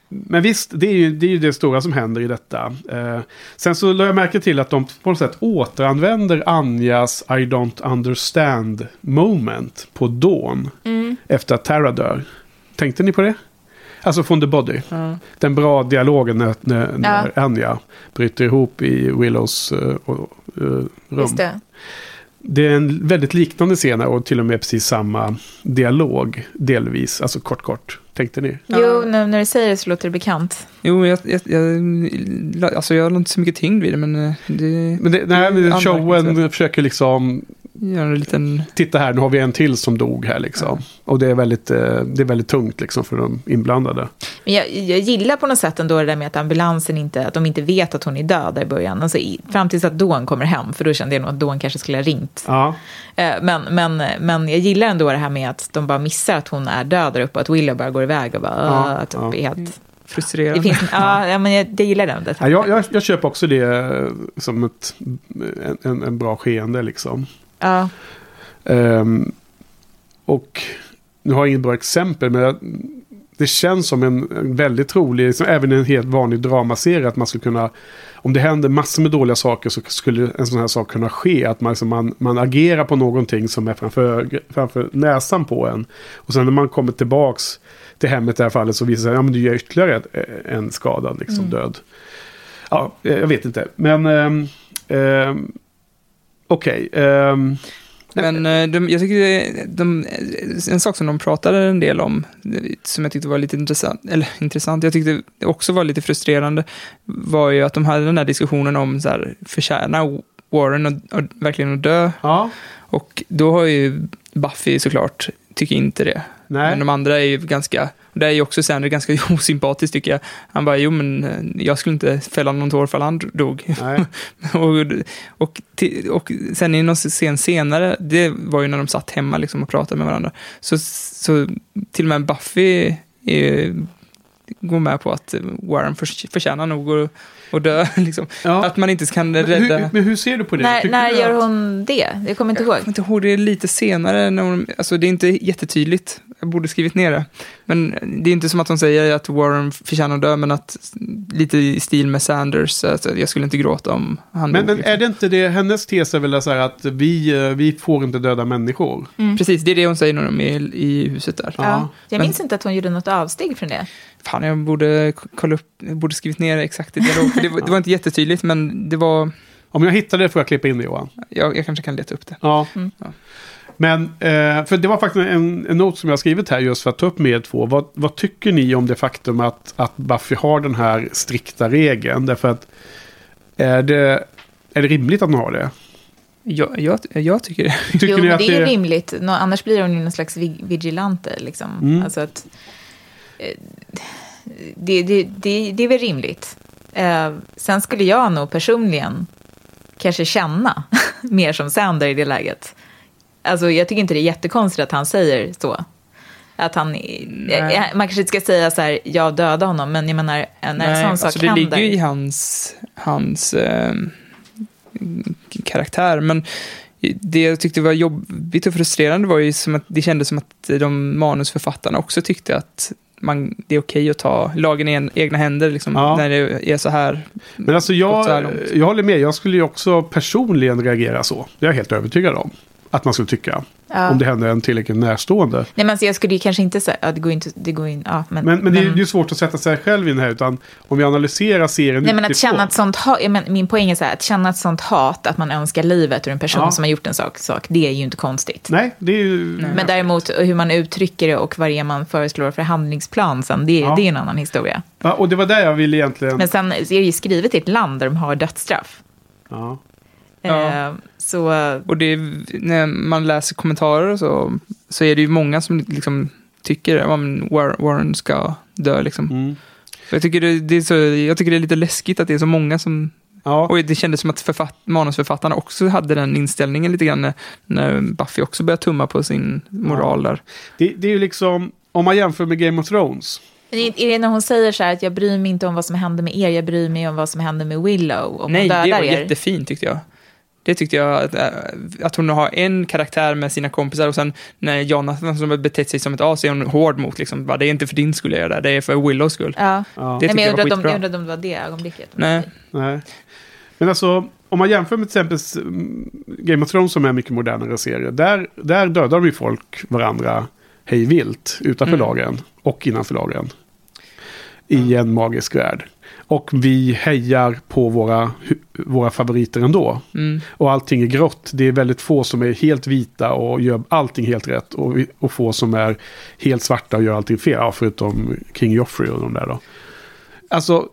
men visst, det är, ju, det är ju det stora som händer i detta. Eh, sen så lade jag märke till att de på något sätt återanvänder Anjas I don't understand moment på Dawn. Mm. Efter att Tara dör. Tänkte ni på det? Alltså från The Body. Ja. Den bra dialogen när, när, när Anja bryter ihop i Willows och, eh, rum. Just det. Det är en väldigt liknande scen och till och med precis samma dialog delvis. Alltså kort kort. Tänkte ni? Jo, nu när du säger det så låter det bekant. Jo, jag, jag, jag, alltså jag har inte så mycket tyngd vid det, men eh, det Men det, nej, men showen försöker liksom... gör en liten... Titta här, nu har vi en till som dog här liksom. Och det är väldigt, eh, det är väldigt tungt liksom för de inblandade. Men jag, jag gillar på något sätt ändå det där med att ambulansen inte, att de inte vet att hon är död där i början. Alltså, fram tills att Dawn kommer hem, för då kände jag nog att Dawn kanske skulle ha ringt. Ja, Eh, Men, men, men jag gillar ändå det här med att de bara missar att hon är död där uppe och att Willow bara går iväg och bara, Ja, ja, typ, ja. är helt... Frustrerande. Det finns, ja, ja, men jag, jag gillar den. Det. ja jag, jag, jag köper också det eh, som ett, en, en, en bra skeende liksom. Ja, Ehm, och nu har jag inget bra exempel, men jag, det känns som en, en väldigt rolig, som även en helt vanlig dramaserie, att man skulle kunna, om det händer massor med dåliga saker så skulle en sån här sak kunna ske. Att man, liksom, man, man agerar på någonting som är framför, framför näsan på en. Och sen när man kommer tillbaks till hemmet i det här fallet så visar det sig att ja, du gör ytterligare en skadad liksom, död. Ja, eh, jag vet inte. Men ehm, ehm, okej. ehm, Men eh, de, jag tycker de, en sak som de pratade en del om, eh, som jag tyckte var lite intressant, eller [laughs] intressant, jag tyckte också var lite frustrerande, var ju att de hade den här diskussionen om så här, förtjänar Warren och, och verkligen att dö? ja, Och då har ju Buffy såklart, tycker inte det. Nej. Men de andra är ju ganska, och där är ju också Sander ganska [laughs] osympatisk tycker jag. Han bara, jo men eh, jag skulle inte fälla någon tår för han dog. [laughs] och, och, och sen i någon scen senare, det var ju när de satt hemma liksom och pratade med varandra, så, så till och med Buffy är, går med på att Warren förs- förtjänar nog att, att dö. [laughs] Liksom. Ja. Att man inte kan Men rädda... hur, men hur ser du på det? när Tycker när gör att- hon det? Jag kommer inte Jag ihåg. kommer inte ihåg det lite senare, när hon, alltså det är inte jättetydligt. Jag borde skrivit ner det. Men det är inte som att hon säger att Warren förtjänar att dö, men att lite i stil med Sanders, att jag skulle inte gråta om han Men, dog, men liksom. är det inte det, hennes tes är väl så här att vi, eh, vi får inte döda människor. Precis, det är det hon säger när de är i huset där. Ja. Ja. Jag Men- minns inte att hon gjorde något avsteg från det. Fan, jag borde kolla upp, jag borde skrivit ner exakt i dialog, för det, var- det var inte jättetydligt, men det var, Om jag hittar det får jag klippa in det Johan. jag, jag kanske kan leta upp det. Ja. Mm. Ja. Men, eh, för det var faktiskt en, en not som jag har skrivit här just för att ta upp med er två. Vad, vad tycker ni om det faktum att, att Buffy har den här strikta regeln? Därför att är det, är det rimligt att hon har det? Jag, jag, jag tycker det. Tycker jo, ni men att det är ju rimligt. Nå, annars blir hon ju någon slags vig- vigilante. Liksom. Mm. Alltså att, det, det, det, det är väl rimligt. Eh, sen skulle jag nog personligen kanske känna [laughs] mer som Sander i det läget. Alltså, jag tycker inte det är jättekonstigt att han säger så. Att han, Nej. eh, man kanske inte ska säga så här, jag dödade honom, men jag menar, när en Nej, sån sak alltså det händer. ligger ju i hans, hans eh, karaktär, men det jag tyckte var jobbigt och frustrerande var ju som att det kändes som att de manusförfattarna också tyckte att man, det är okej att ta lagen i en, egna händer liksom, Ja. när det är så här. Men alltså jag, jag håller med. Jag skulle ju också personligen reagera så. Det är jag helt övertygad om. Att man skulle tycka. Ja. Om det händer en tillräckligt närstående. Nej, men alltså, jag skulle ju kanske inte säga, ja, det går inte, det går in, ja, men, Men, men det är ju svårt att sätta sig själv i den här. Utan om vi analyserar serien Nej, men att känna ett sånt hat, men, min poäng är så här, att känna ett sånt hat, att man önskar livet ur en person Ja. som har gjort en sak, sak, det är ju inte konstigt. Nej, det är ju... Men däremot hur man uttrycker det och vad det är man föreslår för handlingsplan sen, det, Ja. det är en annan historia. Ja, och det var där jag ville egentligen... Men sen är det ju skrivet i ett land där de har dödsstraff. Ja. Ja. Eh, så, Och det, är- när man läser kommentarer så, så är det ju många som liksom tycker att Warren ska dö. Liksom. Mm. Jag, tycker det, det är så, jag tycker det är lite läskigt att det är så många som Ja. Och det kändes som att författ- manusförfattarna också hade den inställningen lite grann när, när Buffy också började tumma på sin moral där. Det, det är ju liksom, om man jämför med Game of Thrones. Men är det när hon säger så här att jag bryr mig inte om vad som händer med er, jag bryr mig om vad som händer med Willow? Om Nej, det var er. jättefint tyckte jag. Det tyckte jag, att, äh, att hon har en karaktär med sina kompisar och sen när Jonathan som har betett sig som ett as är hon hård mot liksom, bara, det är inte för din skull jag gör det, det är för Willows skull. Ja. Ja. Det Nej, men jag jag var undrade om, om det var det ögonblicket. Nej. Nej. Men alltså, om man jämför med till exempel mm, Game of Thrones som är en mycket modernare serie. Där, där dödar de ju folk varandra hej vilt utanför Mm. lagen och innanför lagen. I en magisk värld. Och vi hejar på våra, våra favoriter ändå. Mm. Och allting är grått. Det är väldigt få som är helt vita och gör allting helt rätt. Och, och få som är helt svarta och gör allting fel. Ja, förutom King Joffrey och de där då. Alltså,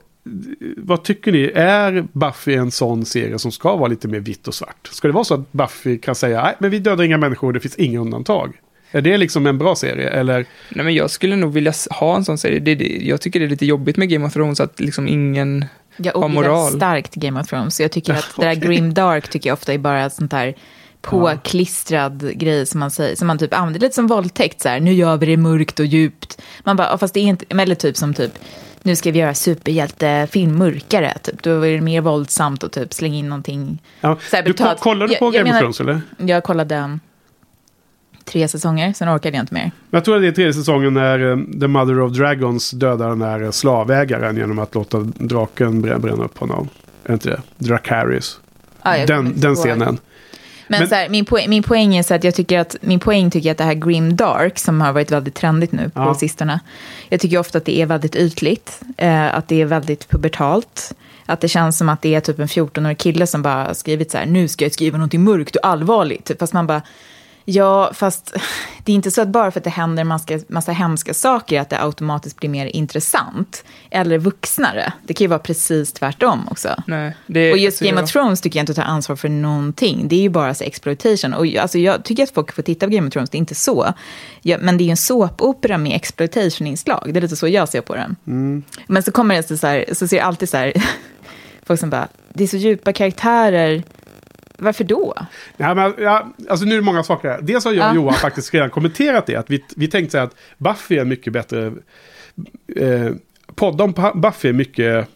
vad tycker ni? Är Buffy en sån serie som ska vara lite mer vitt och svart? Ska det vara så att Buffy kan säga nej, men vi dödar inga människor, det finns inga undantag? Är det liksom en bra serie? Eller, Nej, men jag skulle nog vilja ha en sån serie. Det, det, jag tycker det är lite jobbigt med Game of Thrones att liksom ingen... Jag Har moral. starkt Game of Thrones. Så jag tycker Ja, [laughs] att det där grim dark tycker jag ofta är bara sånt där påklistrad grej som man, säger, som man typ använder lite som våldtäkt. Så här, nu gör vi det mörkt och djupt. Man bara, "Ja, fast det är inte, eller typ som typ, nu ska vi göra superhjältefilm mörkare. Typ. Då är det mer våldsamt och typ slänga in någonting. ja, Så här, du, ko- kollar du Jag- på jag Game of Thrones eller? Jag kollade um, tre säsonger, sen orkade jag inte mer. Jag tror att det är tredje säsongen när eh, The Mother of Dragons dödar den där slavägaren genom att låta draken brä- bränna upp honom. Är inte det? Dracarys. Kommer den den scenen. Men, Men- så här, min, poäng, min poäng är så att jag tycker att min poäng tycker att det här grim dark som har varit väldigt trendigt nu på Ja. sistone. Jag tycker ofta att det är väldigt ytligt, eh, att det är väldigt pubertalt. Att det känns som att det är typ en 14-årig kille som bara skrivit så här, nu ska jag skriva någonting mörkt och allvarligt. Fast man bara, ja, fast det är inte så att bara för att det händer massa, massa hemska saker att det automatiskt blir mer intressant. Eller vuxnare. Det kan ju vara precis tvärtom också. Nej, det, Och just alltså, Game jag- of Thrones tycker jag inte tar ansvar för någonting. Det är ju bara så exploitation. Och jag- alltså, jag tycker att folk får titta på Game of Thrones, det är inte så. Ja, men det är ju en såpopera med exploitation-inslag. Det är lite så jag ser på den. Men så kommer det så, så, här, så ser jag alltid så här, [laughs] folk som bara, det är så djupa karaktärer. Varför då? Ja, men, ja, alltså nu är det många saker här. Dels har jag och Ja. Johan faktiskt redan kommenterat det. Att vi, vi tänkte säga att Buffy är mycket bättre... Eh, podd om Buffy är mycket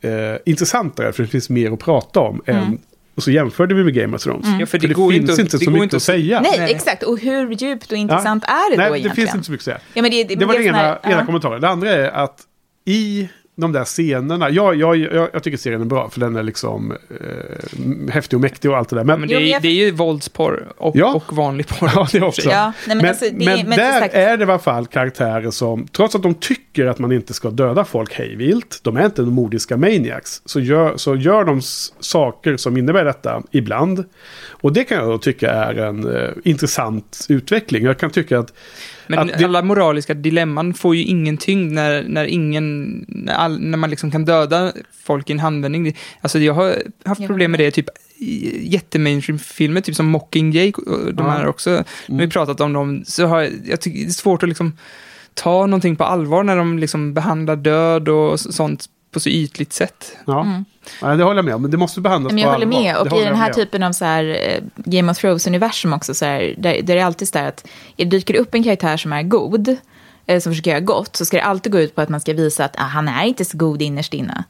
eh, intressantare. För det finns mer att prata om. Än, och så jämförde vi med Game of Thrones. Ja, för För det det, går finns inte det så mycket inte att att- säga. Nej, Nej. exakt. Och hur djupt och intressant är det Nej, då det egentligen? finns inte så mycket att säga. Ja, men det, det, Det var den sån här- ena, ena ja. kommentaren. Det andra är att i de där scenerna. Jag, jag, jag, jag tycker serien är bra. För den är liksom eh, häftig och mäktig och allt det där. Men, Men det, är, det är ju våldsporr och, Ja. och vanlig porr. Ja, det också. Ja, nej, men men alltså, det- men men där exakt. är det i alla fall karaktärer som, trots att de tycker att man inte ska döda folk hejvilt, de är inte modiska maniacs, så gör, så gör de saker som innebär detta ibland. Och det kan jag då tycka är en eh, intressant utveckling. Jag kan tycka att... Men det- alla moraliska dilemman får ju ingen tyngd när, när ingen, när, all, när man liksom kan döda folk i en handvändning. Alltså jag har haft problem med det, typ jättemainstream-filmer, typ som Mockingjay och de Ja. här också. När vi pratat om dem, så har jag, jag tycker det är svårt att liksom ta någonting på allvar när de liksom behandlar död och sånt på så ytligt sätt. Ja, ja det håller jag med om. Men det måste behandlas Men jag på håller allvar. med. Det Och i den här typen av så här, eh, Game of Thrones-universum också, så här, där, där det är alltid så här att det dyker upp en karaktär som är god, eh, som försöker göra gott, så ska det alltid gå ut på att man ska visa att ah, han är inte så god innerst inne.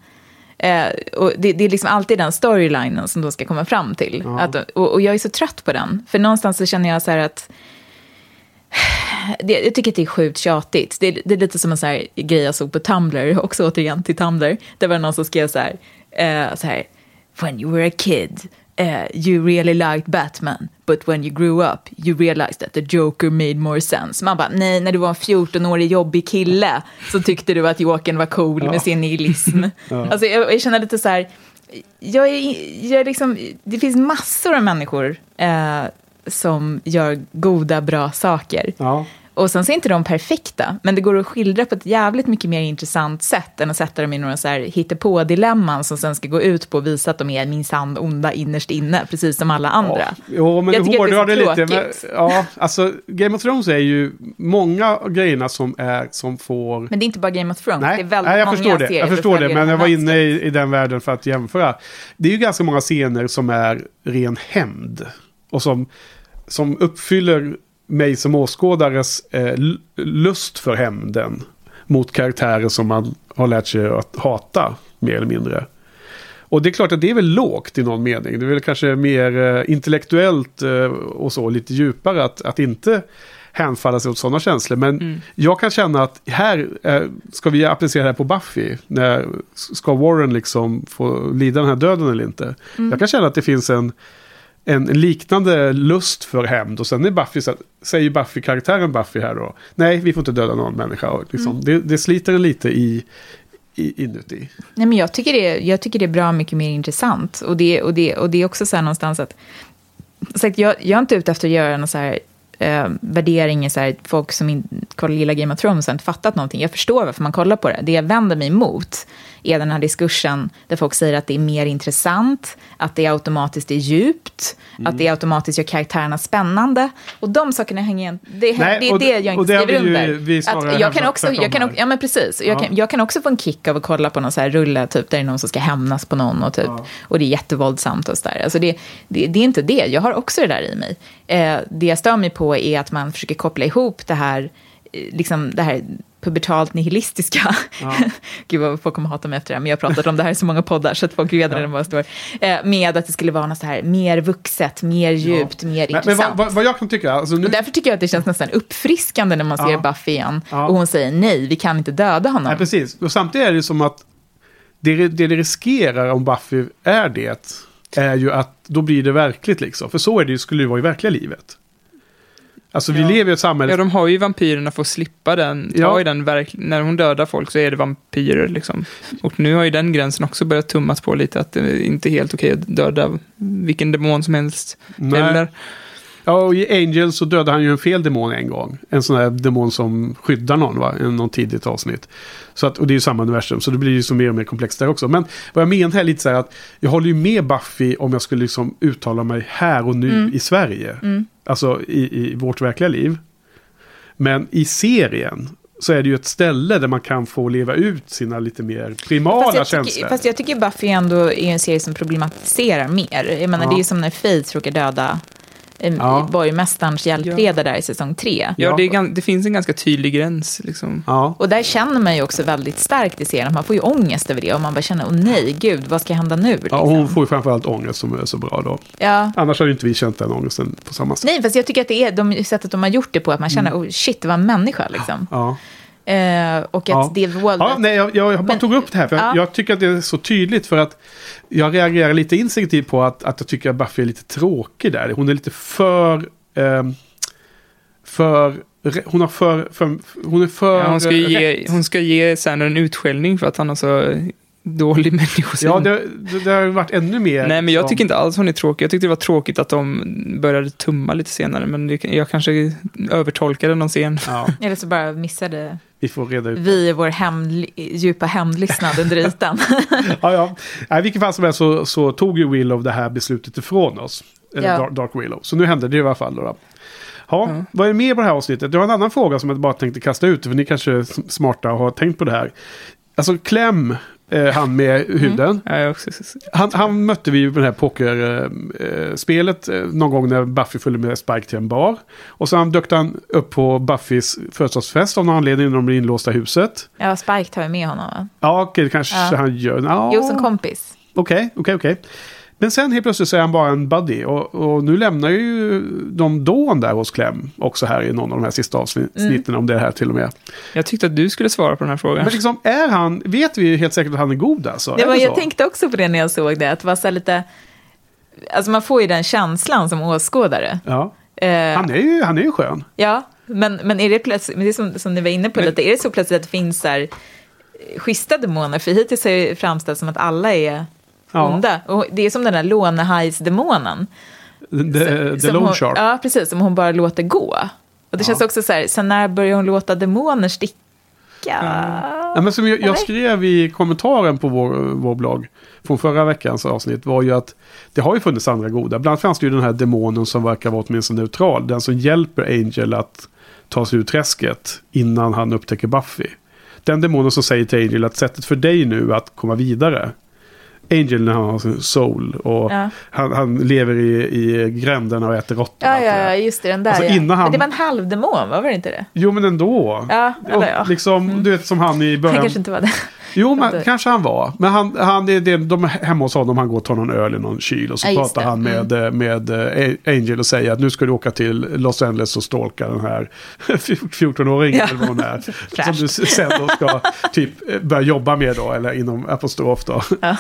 Eh, och det, det är liksom alltid den storylinen som då ska komma fram till. Att, och, och jag är så trött på den. För någonstans så känner jag så här att [sighs] det, jag tycker att det är sjukt tjatigt. Det, det är lite som en här grej jag såg på Tumblr, [laughs] också återigen till Tumblr. Det var någon som skrev så här, eh, så här When you were a kid, eh, you really liked Batman. But when you grew up, you realized that the Joker made more sense. Man bara, nej, när du var en 14-årig jobbig kille så tyckte du att Jokern var cool med sin nihilism. [laughs] Alltså, jag, jag känner lite så här, jag är, jag är liksom, det finns massor av människor eh, som gör goda, bra saker. Ja. Och sen så är inte de perfekta, men det går att skildra på ett jävligt mycket mer intressant sätt än att sätta dem i några så här hittepå-dilemman som sen ska gå ut på att visa att de är minsann onda innerst inne, precis som alla andra. Ja, jo, men Jag du det hårdrar det så lite. Men, ja, alltså Game of Thrones är ju många grejerna som är som får... Men det är inte bara Game of Thrones, det är Nej, väldigt nej jag många förstår det. Jag förstår det, men det jag var inne i, i den världen för att jämföra. Det är ju ganska många scener som är ren hämnd. Och som, som uppfyller mig som åskådares eh, lust för hämnden. Mot karaktärer som man har lärt sig att hata, mer eller mindre. Och det är klart att det är väl lågt i någon mening. Det är väl kanske mer eh, intellektuellt eh, och så, lite djupare att, att inte hänfalla sig åt sådana känslor. Men jag kan känna att här eh, ska vi applicera det här på Buffy. När, ska Warren liksom få lida den här döden eller inte? Jag kan känna att det finns en, en liknande lust för hämnd. Och sen är Buffy, så att, säger Buffy-karaktären Buffy här då. Nej, vi får inte döda någon människa. Och Liksom, det, det sliter en lite i, i, inuti. Nej, men jag, tycker det, jag tycker det är bra mycket mer intressant. Och det, och det, och det är också så här någonstans att... Så att jag, jag är inte ute efter att göra någon så här, eh, värdering i så här, folk som in, kollar lilla Game of Thrones och inte fattat någonting. Jag förstår varför man kollar på det. Det jag vänder mig emot är den här diskursen där folk säger att det är mer intressant, att det automatiskt är djupt, att det automatiskt gör karaktärerna spännande. Och de sakerna hänger igen. Det, Nej, det är det jag inte skriver under. jag kan också, jag kan, ja men precis. Jag, Ja. kan, jag kan också få en kick av att kolla på någon så här rulle, typ, där det är någon som ska hämnas på någon och, typ, och det är jättevåldsamt och sådär. Alltså det, det, det är inte det, jag har också det där i mig. Eh, det jag stör mig på är att man försöker koppla ihop det här, eh, liksom det här pubertalt nihilistiska. [laughs] Gud vad folk kommer hata mig efter det här, men jag har pratat om det här i så många poddar så att folk vet redan vad jag står. Eh, med att det skulle vara något så här mer vuxet, mer djupt, mer Men, men intressant. vad, vad, vad jag kan tycka, alltså nu, Och därför tycker jag att det känns nästan uppfriskande när man ser Ja. Buffy igen. Ja. Och hon säger nej, vi kan inte döda honom. Nej, precis. Och samtidigt är det som att det det, det riskerar om Buffy är det, är ju att då blir det verkligt liksom. För så är det ju, skulle det vara i verkliga livet. Alltså vi Ja. lever i ett samhälle... Ja, de har ju vampyrerna för att slippa den. Ta Ja. i den verk- när hon dödar folk så är det vampyrer liksom. Och nu har ju den gränsen också börjat tummas på lite, att det inte är helt okej att döda vilken demon som helst. Nej. Eller, Ja, och i Angel så dödade han ju en fel demon en gång. En sån här demon som skyddar någon, va? I någon tidigt avsnitt. Så att, och det är ju samma universum, så det blir ju så mer och mer komplext där också. Men vad jag menar här är lite så här att jag håller ju med Buffy om jag skulle liksom uttala mig här och nu i Sverige. Alltså i, i vårt verkliga liv. Men i serien så är det ju ett ställe där man kan få leva ut sina lite mer primala Fast jag, känslor. tycker, fast jag tycker Buffy ändå är en serie som problematiserar mer. Jag menar, Ja. det är ju som när Faith råkar döda Ja. borgmästarens hjälpreda där i säsong tre. ja, Ja. Det, är, det finns en ganska tydlig gräns liksom. Ja. Och där känner man ju också väldigt starkt i serien, att man får ju ångest över det och man bara känner, åh nej, gud, vad ska hända nu? ja, Liksom. och hon får ju framförallt ångest som är så bra då. ja. Annars hade inte vi känt den ångesten på samma sätt. Nej, fast jag tycker att det är de, sättet de har gjort det på, att man känner, oh shit, det var en människa liksom. Ja. Eh, och att Ja. det våldet... Ja, nej, jag, jag bara Men- tog upp det här för Ja. jag tycker att det är så tydligt för att jag reagerar lite instinktivt på att, att jag tycker att Buffy är lite tråkig där. Hon är lite för... ehm, för hon har för... för hon är för... Ja, hon, ska ge, hon ska ge Sander en utskällning för att han har så dålig [laughs] människosyn. Ja, det, det, det har varit ännu mer... Nej, men jag som- tycker inte alls hon är tråkig. Jag tyckte det var tråkigt att de började tumma lite senare, men det, jag kanske övertolkade någon scen. Ja, Eller så bara missade vi får reda ut. vi i vår hämnd, djupa hämndlystnad under ytan. [laughs] Ja, ja. I vilket fall som helst så, så tog ju Willow det här beslutet ifrån oss. Eller Ja. Dark, Dark Willow. Så nu hände det i alla fall. Då. Ja, Vad är mer på det här avsnittet? Jag har en annan fråga som jag bara tänkte kasta ut. För ni kanske är smarta och har tänkt på det här. Alltså eh, han med huden. Ja, jag också. Han, han mötte vi på det här pokerspelet eh, någon gång när Buffy följde med Spike till en bar. Och sen dök han upp på Buffys födelsedagsfest av någon anledning när de blev inlåsta i huset. ja, Spike tar ju med honom, va? Ja, okej, det kanske Ja. han gör. Ja. Jo, som kompis. Okej, okej, okej. Men sen helt plötsligt så är han bara en buddy. Och, och nu lämnar ju de Dawn där hos Clem. Också här i någon av de här sista avsnitten Mm. om det här till och med. Jag tyckte att du skulle svara på den här frågan. Men liksom, är han, vet vi helt säkert att han är god alltså? Det var, jag tänkte också på det när jag såg det, att det var så lite... Alltså man får ju den känslan som åskådare. Ja. Eh, Han är ju, han är ju skön. Ja, men, men är det plötsligt, men det som, som ni var inne på lite, är det så plötsligt att det finns så här schyssta demoner? För hittills har det framställts som att alla är Ja. onda. Och det är som den där lånehajsdemonen. The, the hon, Shark. Ja, precis, som hon bara låter gå. Och det känns också så här, sen när börjar hon låta demoner sticka? Ja, men som jag, jag skrev i kommentaren på vår, vår blogg från förra veckans avsnitt var ju att det har ju funnits andra goda. Bland annat fanns det ju den här demonen som verkar vara åtminstone neutral. Den som hjälper Angel att ta sig ur träsket innan han upptäcker Buffy. Den demonen som säger till Angel att sättet för dig nu att komma vidare. Angel när han har sin soul och Ja. han, han lever i, i gränderna och äter råttor. Ja, det ja, ja, just det, den där Alltså, ja. innan han- Men det var en halvdemon, var det inte det? Jo men ändå. Ja, eller ja. Liksom, du vet som han i Han början. kanske inte var det. Jo, men kanske han var. Men han, han det, de är hemma hos honom, han går och tar någon öl i någon kyl och så Ja, pratar det. Mm. han med, med eh, Angel och säger att nu ska du åka till Los Angeles och stalka den här [laughs] 14-åringen Ja. eller vad hon är. [laughs] Som du sen då ska typ eh, börja jobba med då, eller inom apostrof då. Ja.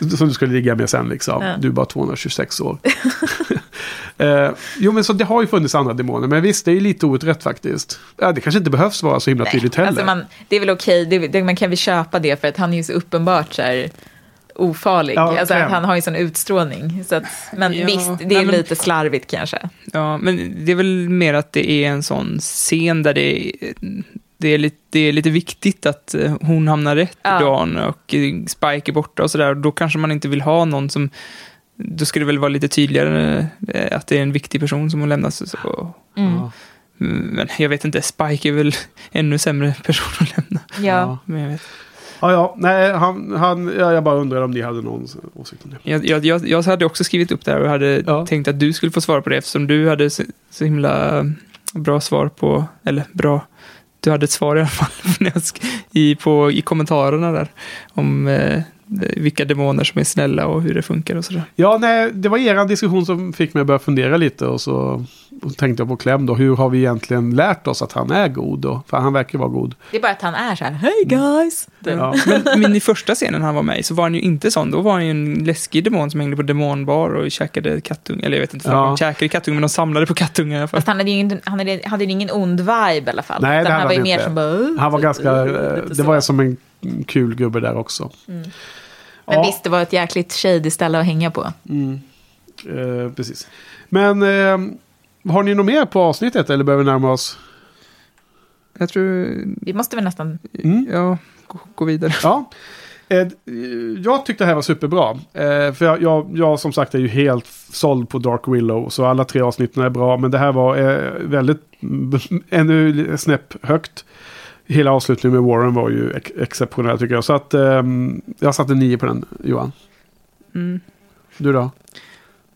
[laughs] som du ska ligga med sen liksom. Ja. Du är bara 226 år. Eh, jo, men så det har ju funnits andra demoner, men visst, det är ju lite outrätt faktiskt. Ja, det kanske inte behövs vara så himla tydligt heller. Alltså man, det är väl okej, det, det, man kan väl köpa det för att han är ju så uppenbart så här ofarlig. Ja, alltså, han har ju sån utstrålning. Så att, men Ja, visst, det är nej, men- lite slarvigt kanske. Ja, men det är väl mer att det är en sån scen där det är, det är, lite, det är lite viktigt att eh, hon hamnar rätt Ja. i dagen och eh, Spike är borta och sådär. Då kanske man inte vill ha någon som... Då ska det väl vara lite tydligare eh, att det är en viktig person som hon lämnas. Så. Mm. Men jag vet inte, Spike är väl ännu sämre person att lämna. Ja. Men jag, vet. Ja, ja, nej, han, han, ja, jag bara undrar om ni hade någon åsikt om det. Jag, jag, jag, jag hade också skrivit upp det här och hade Ja. tänkt att du skulle få svara på det eftersom du hade så, så himla bra svar på, eller bra, du hade ett svar i alla fall [laughs] i, på, i kommentarerna där om eh, vilka demoner som är snälla och hur det funkar och sådär. Ja, nej, det var er diskussion som fick mig att börja fundera lite och så och tänkte jag på Clem då. Hur har vi egentligen lärt oss att han är god då? För han verkar vara god. Det är bara att han är så här, hej guys! Den- Ja. Men, men i första scenen han var med så var han ju inte sån. Då var han ju en läskig demon som hängde på demonbar och käkade kattungar. Eller jag vet inte, Ja. de käkade kattungar men de samlade på kattungar i alla fall. Fast han hade ju ingen, han hade, hade ingen ond vibe i alla fall. Nej, det han var ju mer inte. som bara... "Uh", Han var ganska, uh, eh, det var som en kul gubbe där också. Men Ja. visst, det var ett jäkligt shady ställe att hänga på. Eh, precis. Men eh, har ni något mer på avsnittet eller behöver vi närma oss? Jag tror, Vi måste väl nästan... Mm. ja, gå, gå vidare. Ja. Eh, jag tyckte det här var superbra. Eh, för jag, jag, jag som sagt är ju helt såld på Dark Willow. Så alla tre avsnitten är bra. Men det här var eh, väldigt [laughs] ännu snäpp högt. Hela avslutningen med Warren var ju ex exceptionell tycker jag. Så att ehm, jag satte nio på den Johan. Mm. Du då?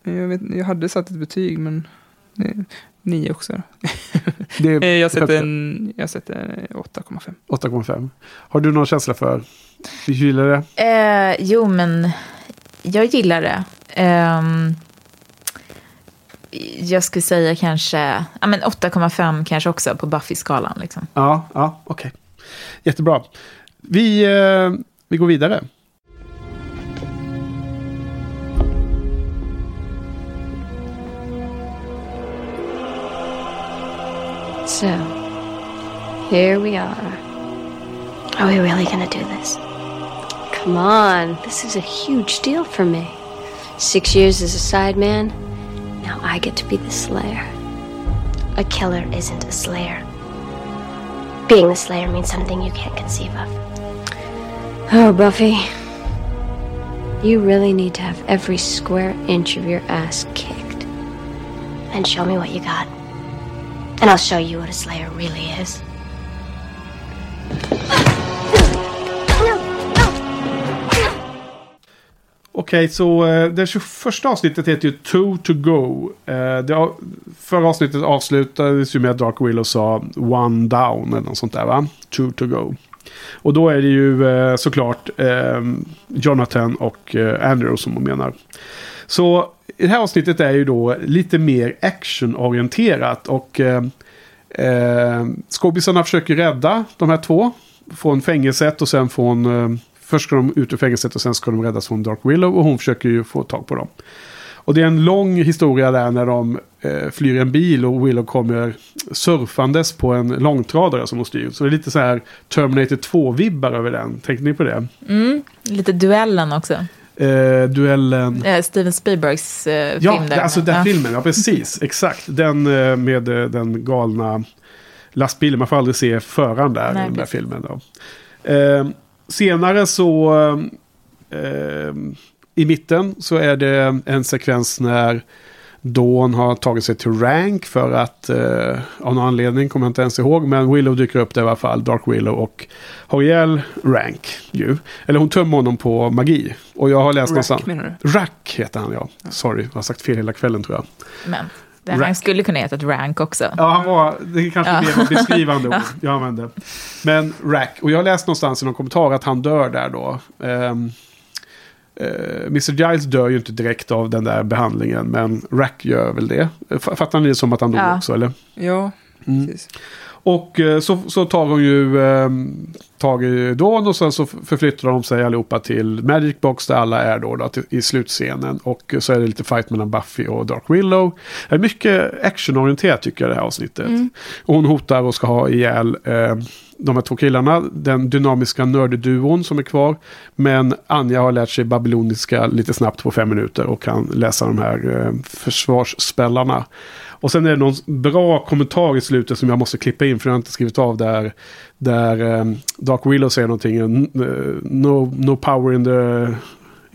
Jag, vet, jag hade satt ett betyg men eh, nio också. [laughs] Eh, Jag sätter, en, jag sätter eh, 8,5. 8,5. Har du någon känsla för? Vi gillar det? Eh, jo, men jag gillar det. Ehm, jag skulle säga kanske ja, men 8,5 kanske också på Buffy-skalan. Liksom. Ja, ja okej. Jättebra. Vi, eh, vi går vidare. So, here we are. Are we really gonna do this? Come on, this is a huge deal for me. Six years as a sideman, now I get to be the Slayer. A killer isn't a Slayer. Being the Slayer means something you can't conceive of. Oh, Buffy. You really need to have every square inch of your ass kicked. Then show me what you got. And I'll show you what a Slayer really is. Okej, så eh, det 21 avsnittet heter ju Two to go. Eh, det, förra avsnittet avslutades ju med att Dark Willow sa One down eller något sånt där va? Two to go. Och då är det ju eh, såklart ehm, Jonathan och Andrew som hon menar. Så det här avsnittet är ju då lite mer actionorienterat och ehm, eh, skådisarna försöker rädda de här två från fängelset och sen från... Ehm, Eh, först ska de ut ur fängelset och sen ska de räddas från Dark Willow och hon försöker ju få tag på dem. Och det är en lång historia där när de eh, flyr en bil och Willow kommer surfandes på en långtradare som hon styr. Så det är lite så här Terminator 2-vibbar över den. Tänkte ni på det? Lite duellen också. Eh, duellen... Eh, Steven Spielbergs eh, Ja, film där. alltså den ja. filmen, ja precis, [laughs] exakt. Den eh, med eh, den galna lastbilen, man får aldrig se föraren där Nej, i den där precis. filmen. Då. Senare så, eh, i mitten så är det en sekvens när Dawn har tagit sig till Rank för att, eh, av någon anledning, kommer jag inte ens ihåg, men Willow dyker upp där i alla fall, Dark Willow, och har ihjäl Rank ju. Eller hon tömmer honom på magi. Och jag har läst någonstans... Rack menar du? Rack heter han ja. Sorry, jag har sagt fel hela kvällen tror jag. Men det, han skulle kunna heta ett rank också. Ja, han var, det kanske Ja. var beskrivande [laughs] ord jag använde. Men Rack, och jag har läst någonstans i någon kommentar att han dör där då. Um, Mr Giles dör ju inte direkt av den där behandlingen, men Rack gör väl det. Fattar ni det som att han dog Ja. också, eller? Ja, Mm. precis. Och eh, så, så tar hon ju um, tag i Dawn och sen så förflyttar de sig allihopa till Magic Box där alla är då, då till, i slutscenen. Och så är det lite fight mellan Buffy och Dark Willow. Det är mycket actionorienterat tycker jag det här avsnittet. Och hon hotar och ska ha ihjäl eh, de här två killarna. Den dynamiska nördduon som är kvar. Men Anja har lärt sig babyloniska lite snabbt på fem minuter och kan läsa de här eh, försvarsspellarna. Och sen är det någon bra kommentar i slutet som jag måste klippa in för jag har inte skrivit av där. Där eh, Dark Willow säger någonting. eh, No, no power in the,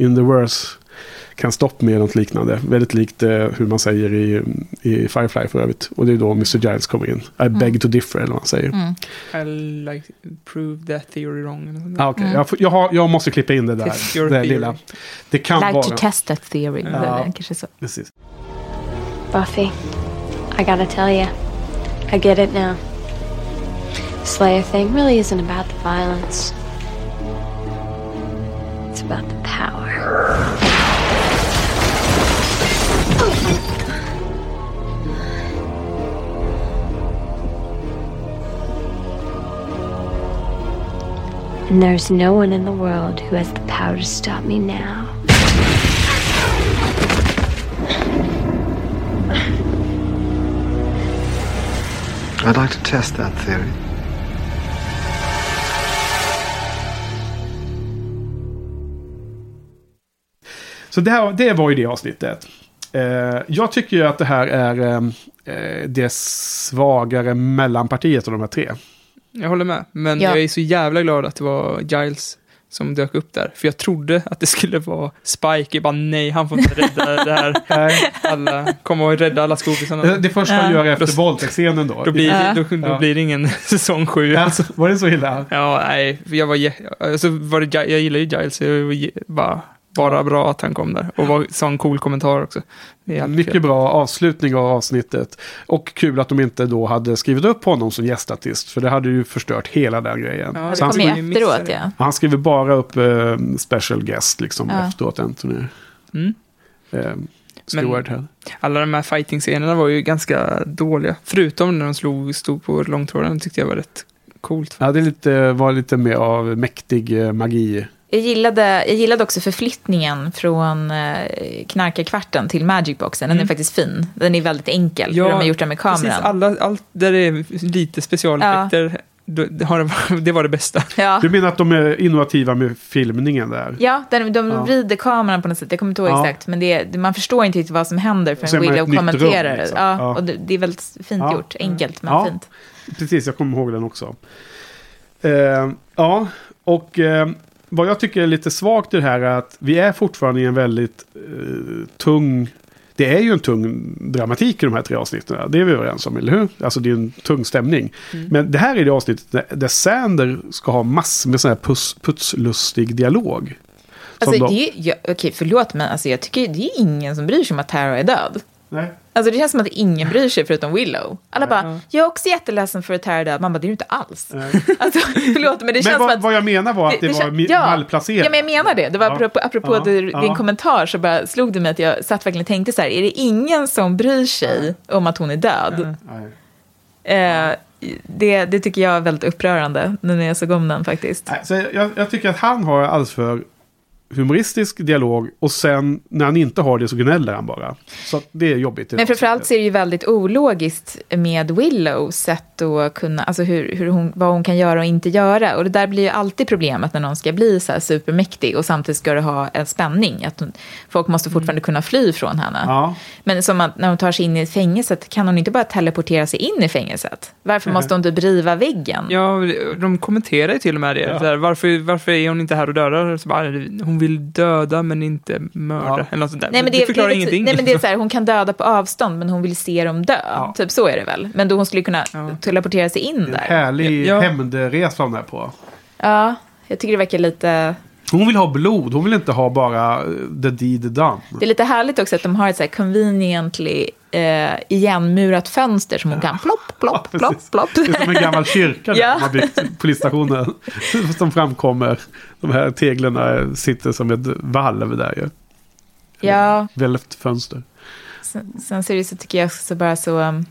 in the verse kan stoppa med något liknande. Väldigt likt eh, hur man säger i, i Firefly för övrigt. Och det är då Mr. Giles kommer in. I beg to differ eller vad man säger. Mm. I like prove that theory wrong. Ah, okay. jag, får- jag, har, jag måste klippa in det där. Det lilla. Det kan Like vara... to test that theory. Ja. Kanske så. Precis. Buffy, I gotta tell you, I get it now. Slayer thing really isn't about the violence. It's about the power. And there's no one in the world who has the power to stop me now. I'd like to test that theory. Så det, här, det var ju det avsnittet. Eh, jag tycker ju att det här är eh, det svagare mellanpartiet av de här tre. Jag håller med, men Ja. jag är så jävla glad att det var Giles som dök upp där. För jag trodde att det skulle vara Spike. Jag bara nej, han får inte rädda det här. [laughs] Nej, Alla, komma och rädda alla skådisarna. det, det första han Ja. gör efter Då- våldtäktsscenen då. Då blir, Ja. då, då Ja. blir det ingen [laughs] säsong sju. Alltså, var det så illa? Ja, nej, jag var, alltså var det, jag gillar ju Giles, så det var bara, bara bra att han kom där. Och var, sa en cool kommentar också. Mycket bra avslutning av avsnittet. Och kul att de inte då hade skrivit upp honom som gästartist. För det hade ju förstört hela den grejen. Ja, Ja, Så det så han, ju efteråt, ja. han skriver bara upp eh, special guest liksom Ja. efteråt. Anthony Mm. eh, Stewart. här. Alla de här fighting-scenerna var ju ganska dåliga. Förutom när de slog, stod på långtrådaren tyckte jag var rätt coolt. Ja, det lite, var lite mer av mäktig eh, magi. Jag gillade, jag gillade också förflyttningen från eh, knarkarkvarten till Magicboxen. Den är Mm. faktiskt fin. Den är väldigt enkel. hur de har gjort det med kameran. Precis, alla, allt där det är lite specialeffekter, då- [laughs] det, var det bästa. Ja, Du menar att de är innovativa med filmningen där? ja den, de Ja. vrider kameran på något sätt. Jag kommer inte ihåg Ja. exakt. Men det, man förstår inte riktigt vad som händer är förrän Willow kommenterar liksom. Ja, Ja. och det, det är väldigt fint Ja. gjort. Enkelt men Ja. fint. Precis, jag kommer ihåg den också. Eh, ja, och eh, vad jag tycker är lite svagt i det här är att vi är fortfarande i en väldigt eh, tung... Det är ju en tung dramatik i de här tre avsnitten. Det är vi överens om, eller hur? Alltså det är en tung stämning. Men det här är det avsnittet där, där Sander ska ha massor med sån här puss, putslustig dialog. Alltså, de- det är, jag, okej, förlåt, men alltså, jag tycker det är ingen som bryr sig om att Tara är död. Nej. Alltså det känns som att ingen bryr sig förutom Willow. Alla bara, Ja. jag är också jätteledsen för att Tara död. Man bara, det är du inte alls. [laughs] Alltså, förlåt, men det Men känns som vad, att... vad jag menar var att det, var mi- ja, malplacerat. Ja, men jag menar det. Det var apropå, apropå Ja. det- din Ja. kommentar så bara slog det mig att jag satt verkligen och tänkte så här, är det ingen som bryr sig om att hon är död? Eh, det, det tycker jag är väldigt upprörande nu när jag såg om den faktiskt. Nej, så jag, jag tycker att han har alldeles för humoristisk dialog och sen när han inte har det så gnäller han bara. Så det är jobbigt. Men framförallt så är det ju väldigt ologiskt med Willows sätt att kunna, alltså hur, hur hon, vad hon kan göra och inte göra. Och det där blir ju alltid problemet när någon ska bli så här supermäktig och samtidigt ska det ha en spänning. Att hon, folk måste fortfarande kunna fly från henne. Ja. Men som att när hon tar sig in i fängelset, kan hon inte bara teleportera sig in i fängelset? Varför måste hon typ riva väggen? Ja, de kommenterar ju till och med det. Ja. Så här, varför, varför är hon inte här och dödar? Så bara, hon vill döda men inte mörda. Ja. Eller något sånt där. Nej, men det, det, förklarar det, ingenting. Nej, men det är så här, hon kan döda på avstånd, men hon vill se dem dö. Ja. Typ så är det väl. Men då hon skulle kunna Ja. teleportera sig in En där. härlig Ja. hämndresa hon är på. Ja, jag tycker det verkar lite... Hon vill ha blod, hon vill inte ha bara eh, the deed done. Det är lite härligt också att de har ett så här conveniently eh, igenmurat fönster som hon kan plopp, [laughs] plopp, Ja, plopp, plopp. Det är som en gammal kyrka där [laughs] Ja. de har byggt polisstationen. [laughs] Som framkommer. De här teglerna sitter som ett valv där ju. Ja, Välvt fönster. sen, sen så är det så tycker jag också bara så... um,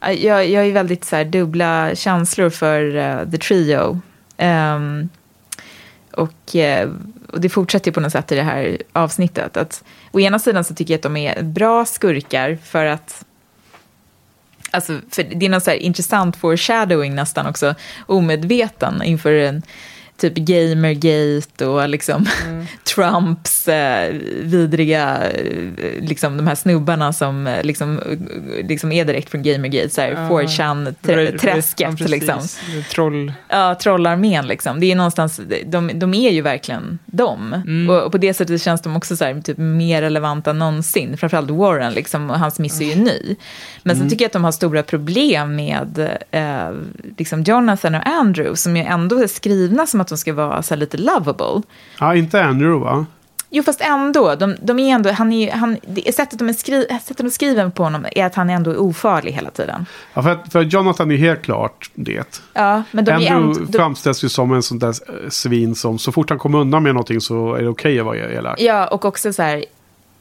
jag, jag är väldigt så här dubbla känslor för eh, The Trio. Ehm, och, eh, och det fortsätter ju på något sätt i det här avsnittet. Att, å ena sidan så tycker jag att de är bra skurkar för att Alltså, för det är någon så intressant foreshadowing nästan också, omedveten inför en typ Gamergate och liksom [laughs] [laughs] Trumps eh, vidriga, eh, liksom de här snubbarna som eh, liksom, eh, liksom är direkt från Gamergate, så här Ja. 4chan-träsket Ja, liksom. Troll. Ja, trollarmén liksom. Det är någonstans, de, de är ju verkligen dem. Mm. Och, och på det sättet känns de också så här, typ mer relevanta än någonsin. Framförallt Warren, liksom, och hans miss är ju ny. Men sen tycker jag att de har stora problem med eh, liksom Jonathan och Andrew, som ju ändå är skrivna som att de ska vara så här, lite lovable. Ja, inte Andrew va? Jo, fast ändå. De, de är ändå han är, han, det, sättet, de är skri, sättet de skriver på honom är att han ändå är ofarlig hela tiden. Ja, för, för Jonathan är helt klart det. Ja, men de Andrew ändå... Framställs ju som en sån där eh, svin som så fort han kommer undan med någonting så är det okej att vara elak. ja, och också så här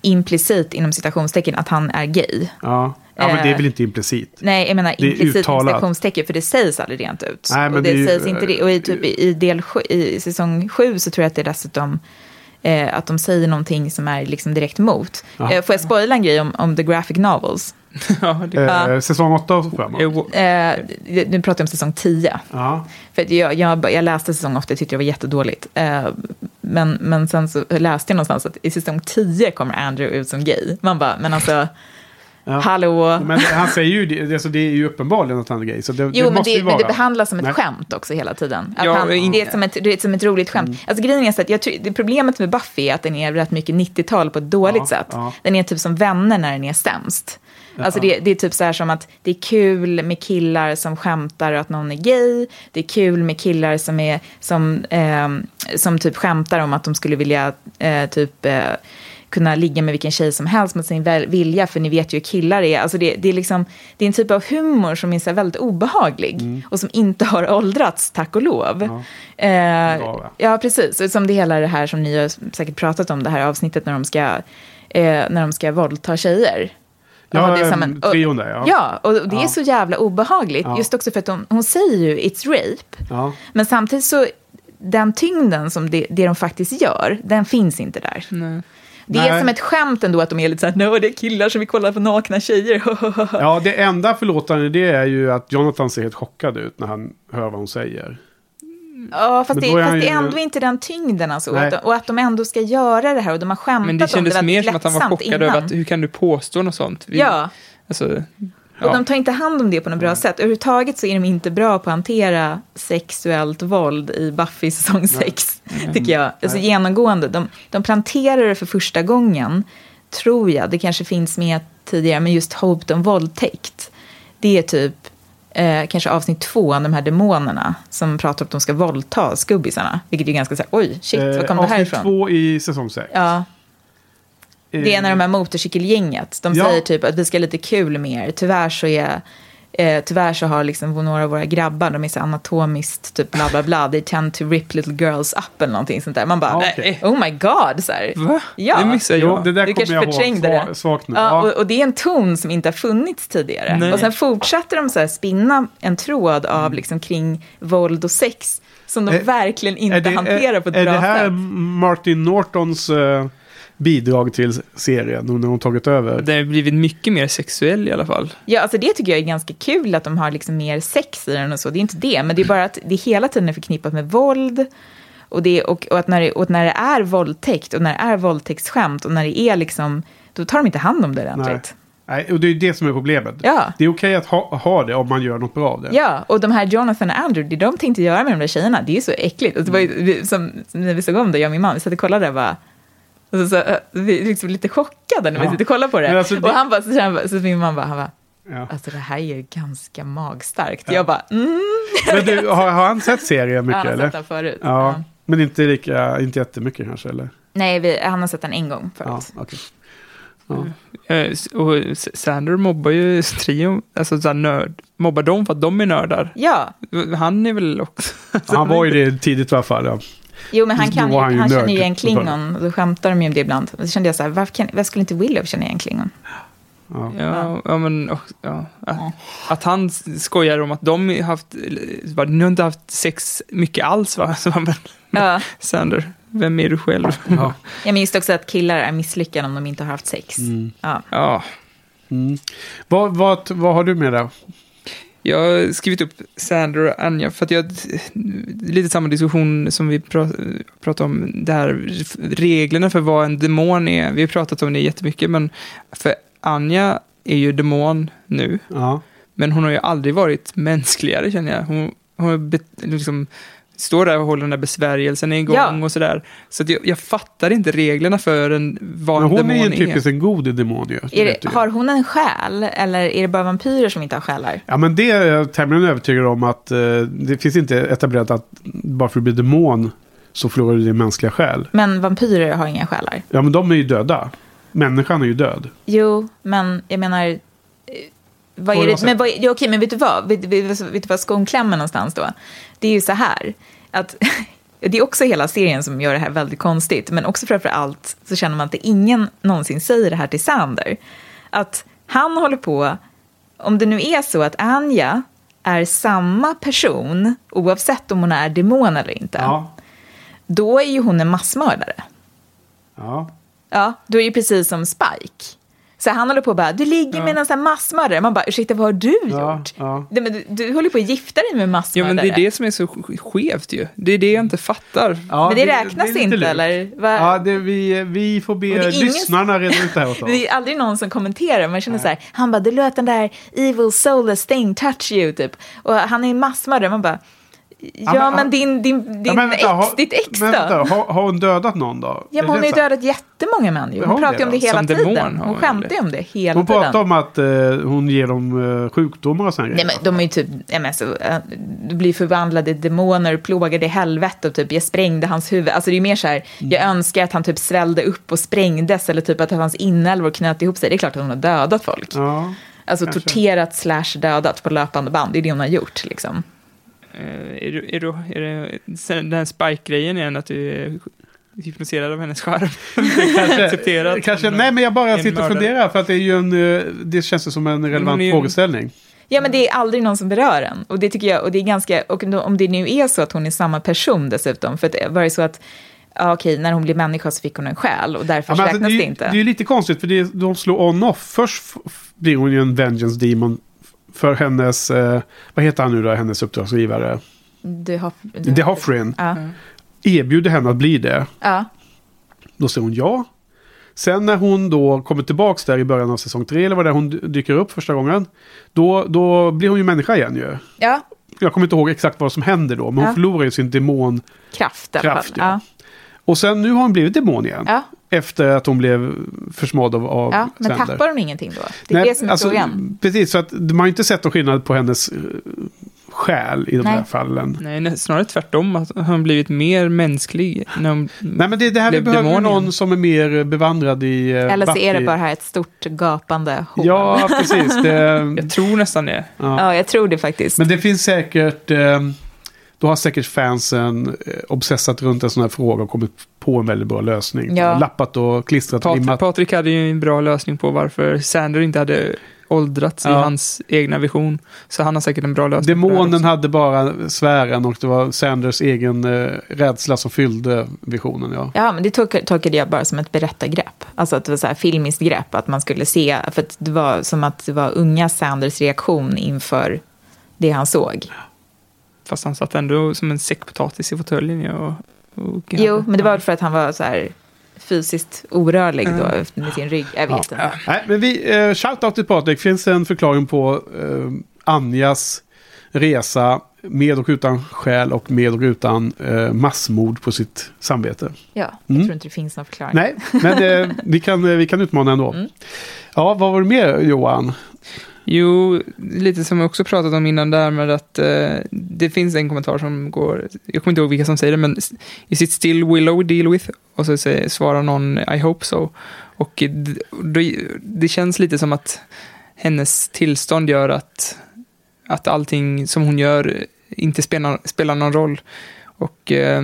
implicit inom citationstecken att han är gay. Ja. ja, men det är Eh, väl inte implicit. Nej, jag menar implicit citationstecken, för det sägs aldrig rent ut. Nej, men och det, det är ju- sägs inte det. Och i, typ, i, del sju, i säsong sju så tror jag att det är dessutom eh, att de säger någonting som är liksom direkt emot. Eh, får jag spoila en grej om, om the graphic novels? [laughs] ja, det, Eh. Säsong 8 och framåt. Eh, nu pratar jag om säsong 10. Ja. För att jag, jag, jag läste säsong 8 och tyckte det var jättedåligt. Eh, men, men sen så läste jag någonstans att i säsong 10 kommer Andrew ut som gay. Man bara, men alltså, Ja. hallå. Men han säger ju det, alltså det är ju uppenbarligen att han är gay. Så det, Jo, det men måste det, ju men vara. det behandlas som ett Nej. skämt också hela tiden. Att Ja, han, in- det, är som ett, det är som ett roligt skämt. Mm. Alltså, grejen är så att jag tror, det problemet med Buffy är att den är rätt mycket 90-tal på ett dåligt Ja, sätt. ja. Den är typ som vänner när den är sämst. Alltså det, det är typ så här som att det är kul med killar som skämtar att någon är gay. Det är kul med killar som, är, som, ehm, som typ skämtar om att de skulle vilja eh, typ eh, kunna ligga med vilken tjej som helst mot sin vilja, för ni vet ju hur killar är. Alltså det, det, är liksom, det är en typ av humor som är så väldigt obehaglig och som inte har åldrats, tack och lov. Mm. Ja. Eh, Bra, ja, precis. Och Som det hela det här som ni har säkert pratat om, det här avsnittet när de ska, eh, när de ska våldta tjejer. Ja, det är som en, trion där ja. Ja, och det är Ja. så jävla obehagligt. Ja. Just också för att hon, hon säger ju it's rape. Ja. Men samtidigt så, den tyngden som det, det de faktiskt gör, den finns inte där. nej. Det är Nej. som ett skämt ändå att de är lite så här, no, det är killar som vill kolla på nakna tjejer. [laughs] ja, det enda förlåtande det är ju att Jonathan ser helt chockad ut när han hör vad hon säger. Ja, fast, Men det, är fast han det är ju- ändå inte den tyngden alltså. Att, de, och att de ändå ska göra det här och de har skämtat Men det om kändes det mer som att han var chockad innan. över att hur kan du påstå något sånt? Vi, Ja, Alltså, och ja. de tar inte hand om det på något bra sätt. Överhuvudtaget så är de inte bra på att hantera sexuellt våld i Buffy säsong 6, tycker jag. Alltså genomgående. De, de planterar det för första gången, tror jag. Det kanske finns med tidigare, men just hot om våldtäkt. Det är typ eh, kanske avsnitt två, de här demonerna som pratar om att de ska våldta skubbisarna. Vilket är ganska så här, oj, shit, var kom det här avsnitt ifrån? två i säsong sex. Ja, det är när de här motorcykelgänget, de Ja. säger typ att vi ska ha lite kul med er. Tyvärr så är Eh, tyvärr så har liksom några av våra grabbar, de är så anatomiskt typ bla bla bla, they tend to rip little girls up eller någonting sånt där. Man bara, okej. oh my god, så här. Va? Ja. Det missade Jo, jag. det där Du kanske jag förträngde det. svagt nu. Ja, och, och det är en ton som inte har funnits tidigare. Nej. Och sen fortsätter de så här spinna en tråd av liksom kring våld och sex som de Är- verkligen inte är det, hanterar på ett är, är bra det här sätt. Martin Nortons eh, bidrag till serien nu när hon tagit över? Den har blivit mycket mer sexuell i alla fall. Ja, alltså det tycker jag är ganska kul att de har liksom mer sex i den och så. Det är inte det, men det är bara att det hela tiden är förknippat med våld. Och, det, och, och, att när det, och när det är våldtäkt och när det är våldtäktsskämt och när det är liksom, då tar de inte hand om det ordentligt. Nej, och det är ju det som är problemet. Ja. Det är okej att ha, ha det om man gör något bra av det. Ja, och de här Jonathan och Andrew, det de tänkte göra med de där tjejerna, det är ju så äckligt. Alltså, det var ju, som, när vi såg om det, jag och min man, vi satt och kollade och bara... Och så, så, vi är liksom lite chockade när vi Ja. sitter och kollar på det. Alltså, det- Och han bara, så, så, han så min man bara, han bara, Ja. alltså det här är ju ganska magstarkt. Jag bara, mm. Men du, har, har han sett serien mycket han har eller? sett den förut. Ja, Ja. men inte lika, inte jättemycket kanske eller? Nej, vi, han har sett den en gång Ja, förut. Ja. Eh, s- Och Sander mobbar ju [laughs] trion, alltså så här nörd, mobbar dem för att de är nördar. Ja, Han är väl också... Han var ju det tidigt i alla fall. Ja. jo men han, kan ju, han, han känner ju igen. Klingon. Och då skämtar de ju om det ibland. Och så kände jag så här, varför, kan, varför skulle inte Willow känna igen Klingon? Ja. Ja, ja men och, ja. Att, att han skojar om att de haft, ni har inte haft sex mycket alls va? Så, men, Ja. [laughs] Sander, vem är du själv? Ja. [laughs] Jag minns också att killar är misslyckade om de inte har haft sex. Mm. Ja. Ja, Mm. Vad, vad, vad har du med där? Jag har skrivit upp Sander och Anja för att jag, lite samma diskussion som vi pra- pratade om, det här reglerna för vad en demon är. Vi har pratat om det jättemycket, men för Anja är ju demon nu. Ja. Men hon har ju aldrig varit mänskligare känner jag. Hon, hon har liksom, står där och håller den där besvärjelsen igång Ja. och sådär. Så att jag, jag fattar inte reglerna för en, vad Men en hon är demon ju typiskt en god demon ju. det Är har hon en själ eller är det bara vampyrer som inte har själar? Ja men det är jag tämligen övertygad om att eh, det finns inte etablerat att bara för att du blir demon så förlorar du din mänskliga själ. Men vampyrer har inga själar. Ja men de är ju döda. Människan är ju död. Jo, men jag menar... Vad är det, men vad, ja, okej, men vet du vad? Vet, vet, vet du vad skon klämmer någonstans då? Det är ju så här, att [laughs] det är också hela serien som gör det här väldigt konstigt, men också framför allt så känner man att det ingen någonsin säger det här till Sander. Att han håller på, om det nu är så att Anja är samma person, oavsett om hon är demon eller inte, Ja. då är ju hon en massmördare. Ja. Ja, då är det precis som Spike. Så han håller på och bara, du ligger med en sån här massmördare. Man bara, ursäkta vad har du Ja, gjort? ja. Nej, men du, du håller på att gifta dig med Ja, massmördare. men det är det som är så sk- skevt ju. Det är det jag inte fattar. Ja, Men det räknas är lite inte, lurt. eller? Va? Ja, det, vi, vi får be det ingen- lyssnarna reda ut det här åt [laughs] oss. Det är aldrig någon som kommenterar. Man känner så här, han bara, du lät den där evil soulless thing touch you, typ. Och han är en massmördare. Man bara, ja, men- men, din, din, din Ja, men ex, vänta, har- ditt ex men då? vänta, har, har hon dödat någon då? Ja, men hon har ju dödat jättemånga män. ju. Hon hon pratar det om det hela Som demon tiden. har Hon hon skämtar ju om det hela Hon tiden. pratar om att eh, hon ger dem eh, sjukdomar och sånt Nej, men de är ju typ, ja, men så, äh, du blir förvandlade demoner, plågade i helvete och typ jag sprängde hans huvud. Alltså det är mer så här, jag önskar att han typ svällde upp och sprängdes eller typ att hans inälvor knöt ihop sig. Det är klart att hon har dödat folk. Ja. alltså kanske. torterat slash dödat på löpande band, det är det hon har gjort liksom. Eh, är, du, är, du, är det den här Spike-grejen igen, att du är hypnotiserad av hennes charm? [laughs] Kanske, kanske, nej, men jag bara sitter och funderar för att det är ju en, eh, det känns som en relevant ju- frågeställning. Ja, men det är aldrig någon som berör en. Och det tycker jag, och det är ganska, och om det nu är så att hon är samma person dessutom, för att det var det så att, ja okej, när hon blev människa så fick hon en själ och därför Ja, alltså, räknas det, det, är, inte. det är lite konstigt för det, de slår on-off. Först blir hon ju en vengeance demon för hennes, eh, vad heter han nu då, hennes uppdragsgivare? Har, du The Hoffrin. Ja. Erbjuder henne att bli det. ja. Då säger hon ja. Sen när hon då kommer tillbaka där i början av säsong tre, eller vad det är hon dyker upp första gången. Då, då blir hon ju människa igen ju. ja, Jag kommer inte ihåg exakt vad som händer då, men hon Ja. förlorar ju sin demon. kraft i alla fall. Kraft, ja. Ja. Och sen nu har hon blivit demon igen. Ja. Efter att hon blev försmådd av, av Ja, men Sander. tappar hon ingenting då? Det är Nej, det som är alltså, frågan. Precis, så att man har inte sett någon skillnad på hennes eh, själ i de Nej. här fallen. Nej, snarare tvärtom, att hon blivit mer mänsklig. När hon, Nej, men det, det här vi Blev behöver ju demon igen. någon som är mer bevandrad i eh, Eller så är det Buffy. bara här ett stort gapande hål. Ja, precis. Det, [laughs] jag tror nästan det. ja. Ja, jag tror det faktiskt. Men det finns säkert... Eh, då har säkert fansen eh, obsessat runt en sån här fråga och kommit på en väldigt bra lösning. Ja. Lappat och klistrat och Patrik, limmat. Patrik hade ju en bra lösning på varför Sander inte hade åldrats i Ja. hans egna vision. Så han har säkert en bra lösning. på det här Demonen hade bara sfären och det var Sanders egen eh, rädsla som fyllde visionen. Ja. Ja, men det tolk- tolkade jag bara som ett berättargrepp. Alltså att det var så här filmiskt grepp, att man skulle se, för att det var som att det var unga Sanders reaktion inför det han såg. Fast han satt ändå som en säck potatis i fåtöljen. Och, och, Jo, men det var för att han var så här fysiskt orörlig då med sin rygg. Jag vet inte. Nej, men vi, eh, shoutout till Patrik. finns en förklaring på eh, Anjas resa med och utan själ och med och utan eh, massmord på sitt samvete. Ja, jag Mm. tror inte det finns någon förklaring. Nej, men eh, vi, kan, eh, vi kan utmana ändå. Mm. Ja, vad var det mer Johan? Jo, lite som jag också pratat om innan där med att eh, det finns en kommentar som går, jag kommer inte ihåg vilka som säger det, men is it still Willow we deal with? Och så säger, svarar någon I hope so. Och det, det, det känns lite som att hennes tillstånd gör att, att allting som hon gör inte spelar, spelar någon roll. Och eh,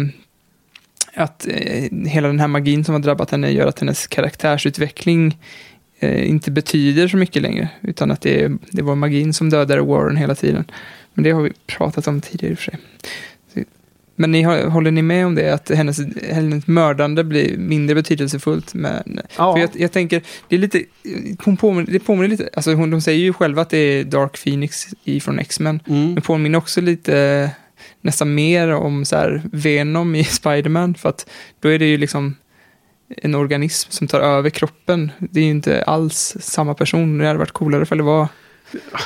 att eh, hela den här magin som har drabbat henne gör att hennes karaktärsutveckling eh, inte betyder så mycket längre. Utan att det, det var magin som dödade Warren hela tiden. Men det har vi pratat om tidigare i och för sig. Men ni håller ni med om det? Att hennes, hennes mördande blir mindre betydelsefullt? Men, Ja. för jag, jag tänker, det är lite, hon påminner, det påminner lite, alltså hon, de säger ju själva att det är Dark Phoenix ifrån X-Men. Mm. Men påminner också lite, nästan mer om så här Venom i [laughs] Spider-Man. För att då är det ju liksom en organism som tar över kroppen. Det är ju inte alls samma person. Det hade varit coolare för det var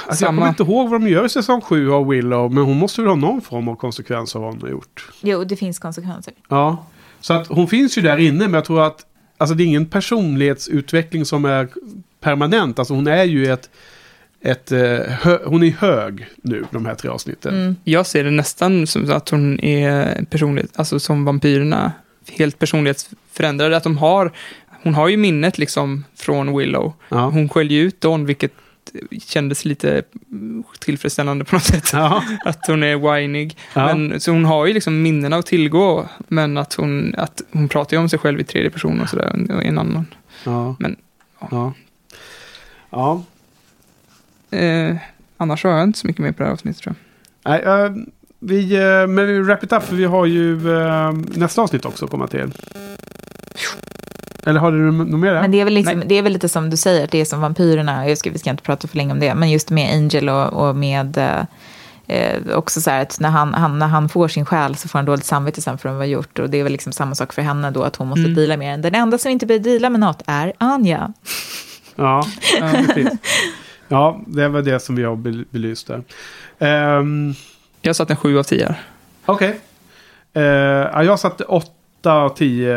Alltså, jag kommer inte ihåg vad de gör i säsong 7 av Willow, men hon måste väl ha någon form av konsekvens av vad hon har gjort. Jo, det finns konsekvenser. Ja, så att hon finns ju där inne, men jag tror att alltså, det är ingen personlighetsutveckling som är permanent. Alltså hon är ju ett, ett eh, hö, hon är hög nu, de här tre avsnitten. Mm. Jag ser det nästan som att hon är personlighet, alltså som vampyrerna, helt personlighetsförändrade. Att de har, hon har ju minnet liksom från Willow. Ja. Hon sköljer ut Dawn, vilket kändes lite tillfredsställande på något sätt. Ja. [laughs] Att hon är whinig. Ja. Men, så hon har ju liksom minnena att tillgå, men att hon, att hon pratar ju om sig själv i tredje person och sådär, och en annan. Ja. Men, ja. ja. Eh, annars har jag inte så mycket mer på det här avsnittet tror jag. Nej, vi, eh, men vi wrap it up, för vi har ju eh, nästa avsnitt också att komma till. Eller har du något mer där? Men det är, väl liksom, det är väl lite som du säger, att det är som vampyrerna. Jag ska, vi ska inte prata för länge om det. Men just med Angel och, och med... eh, Eh, också så här att när han, han, när han får sin själ så får han dåligt samvete sen för vad han har gjort. Och det är väl liksom samma sak för henne då, att hon måste Mm. deala med den. Den enda som inte behöver deala med något är Anja. Ja, [laughs] precis. Ja, det var det som vi har bel- belyst där. Ehm, Eh, jag satte en 7 av 10. Okej. Okay. Uh, jag satte 8 av 10.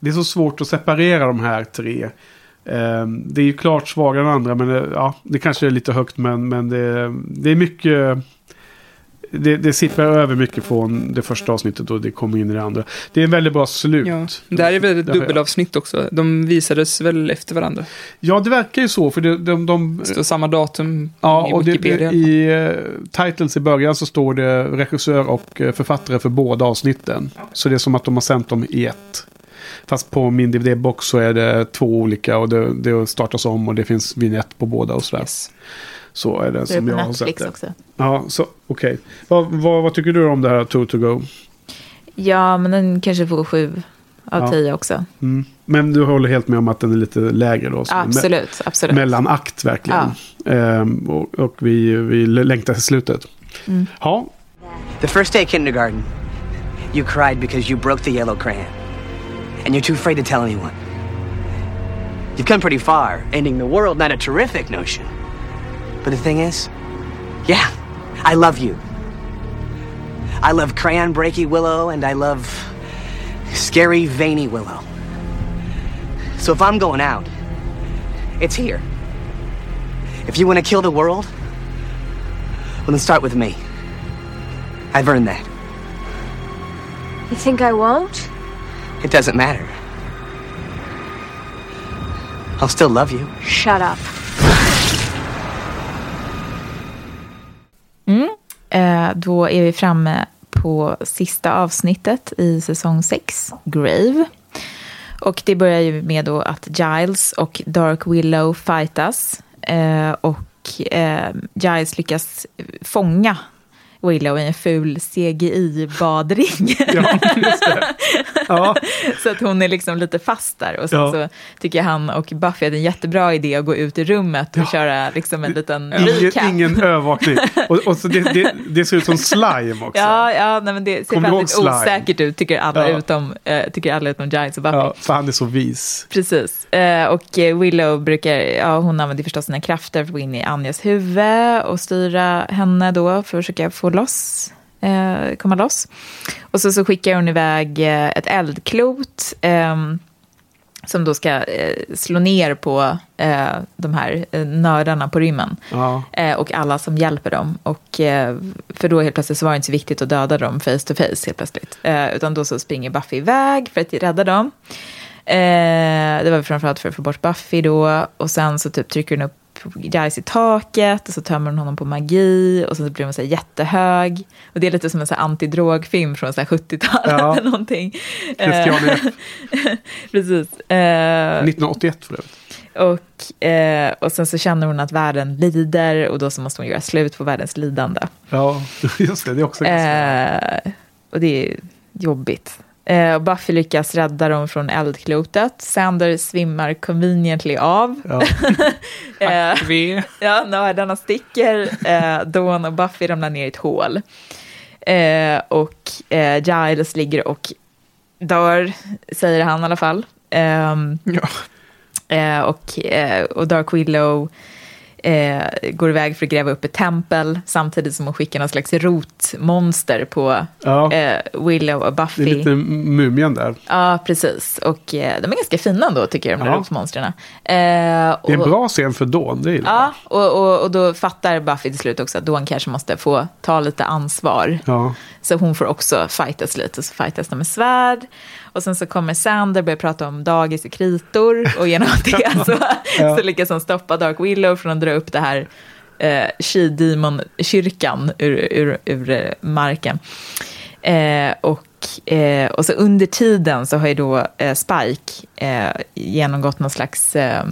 Det är så svårt att separera de här tre. Uh, det är ju klart svagare än andra, men det, ja, det kanske är lite högt, men, men det, det är mycket... Det, det sipprar över mycket från det första avsnittet och det kommer in i det andra. Det är en väldigt bra slut. Ja. Det här är väl ett dubbelavsnitt också. De visades väl efter varandra. Ja, det verkar ju så, för det, de, de, Det står samma datum Ja, i och det, Wikipedia. i uh, titles i början så står det regissör och eh, författare för båda avsnitten. Så det är som att de har sänt dem i ett. Fast på min DVD-box så är det två olika och det, det startas om och det finns vignett på båda och sådär. Yes. Så är det Det är som på jag har sett det. också. Ja, så okej. Vad, vad, vad tycker du om det här Two to go? Ja, men den kanske får sju av Ja. tio också. Mm. Men du håller helt med om att den är lite lägre då? så me- Absolut, absolut. Mellanakt verkligen. Ehm, och och vi, vi längtar till slutet. Mm. Ja, The first day of kindergarten, you cried because you broke the yellow crayon. And you're too afraid to tell anyone. You've come pretty far. Ending the world, not a terrific notion. But the thing is, yeah, I love you. I love crayon breaky Willow, and I love scary veiny Willow. So if I'm going out, it's here. If you want to kill the world, well, then start with me. I've earned that. You think I won't? It doesn't matter. I'll still love you. Shut up. Mm. Eh, då är vi framme på sista avsnittet i säsong 6, Grave. Och det börjar ju med då att Giles och Dark Willow fightas. Eh, och eh, Giles lyckas fånga Willow i en ful CGI-badring. [laughs] Ja. Ja, [laughs] så att hon är liksom lite fast där. Och sen Ja. så tycker han och Buffy att det är en jättebra idé att gå ut i rummet och köra liksom en liten ingen, recap. ingen övervakning. Och, och så det, det, det ser ut som slime också. Ja, ja nej, men det ser Kommer väldigt osäkert ut, tycker alla, utom, eh, tycker alla utom Giles och Buffy. Ja, för han är så vis. Precis. Eh, och eh, Willow brukar, ja hon använder förstås sina krafter för att gå in i Anjas huvud och styra henne då för att försöka få loss, eh, komma loss. Och så, så skickar hon iväg eh, ett eldklot ehm, som då ska eh, slå ner på eh, de här eh, nördarna på rymmen. Ja. Eh, och alla som hjälper dem. Och, eh, för då helt plötsligt så var det inte så viktigt att döda dem face to face helt plötsligt. Eh, utan då så springer Buffy iväg för att rädda dem. Eh, det var framförallt för att få bort Buffy då. Och sen så typ trycker hon upp Giles i taket och så tömmer hon honom på magi och så blir hon så jättehög. Och det är lite som en så antidrogfilm från så här 70-talet Ja. eller någonting. F. [laughs] Precis. Eh, 1981 för övrigt. och, eh, och sen så känner hon att världen lider och då så måste hon göra slut på världens lidande. Ja, [laughs] just det. Det är också. Eh, och det är jobbigt. Eh, och Buffy lyckas rädda dem från eldklotet. Sander svimmar conveniently av. Ja. [laughs] Eh, ja, nördarna sticker. Eh, Dawn och Buffy ramlar ner i ett hål. Eh, och eh, Giles ligger och dör, säger han i alla fall. Ehm, Ja. Eh, och, eh, och Dark Willow eh, går iväg för att gräva upp ett tempel samtidigt som hon skickar någon slags rotmonster på Ja, eh, Willow och det är Buffy. lite mumien där. Ja, precis. Och eh, de är ganska fina ändå, tycker jag, de där Ja. rotmonstren. Eh, Det är en och- bra scen för Dawn, det gillar. Ja, och, och, och då fattar Buffy till slut också att Dawn kanske måste få ta lite ansvar. Ja. Så hon får också fightas lite, så fightas de med svärd. Och sen så kommer Sander börja prata om dagis och kritor. Och genom [laughs] det så, så lyckas han stoppa Dark Willow från att dra upp det här eh, She-Demon-kyrkan ur, ur, ur eh, marken. Eh, och, eh, och så under tiden så har ju då eh, Spike eh, genomgått någon slags eh,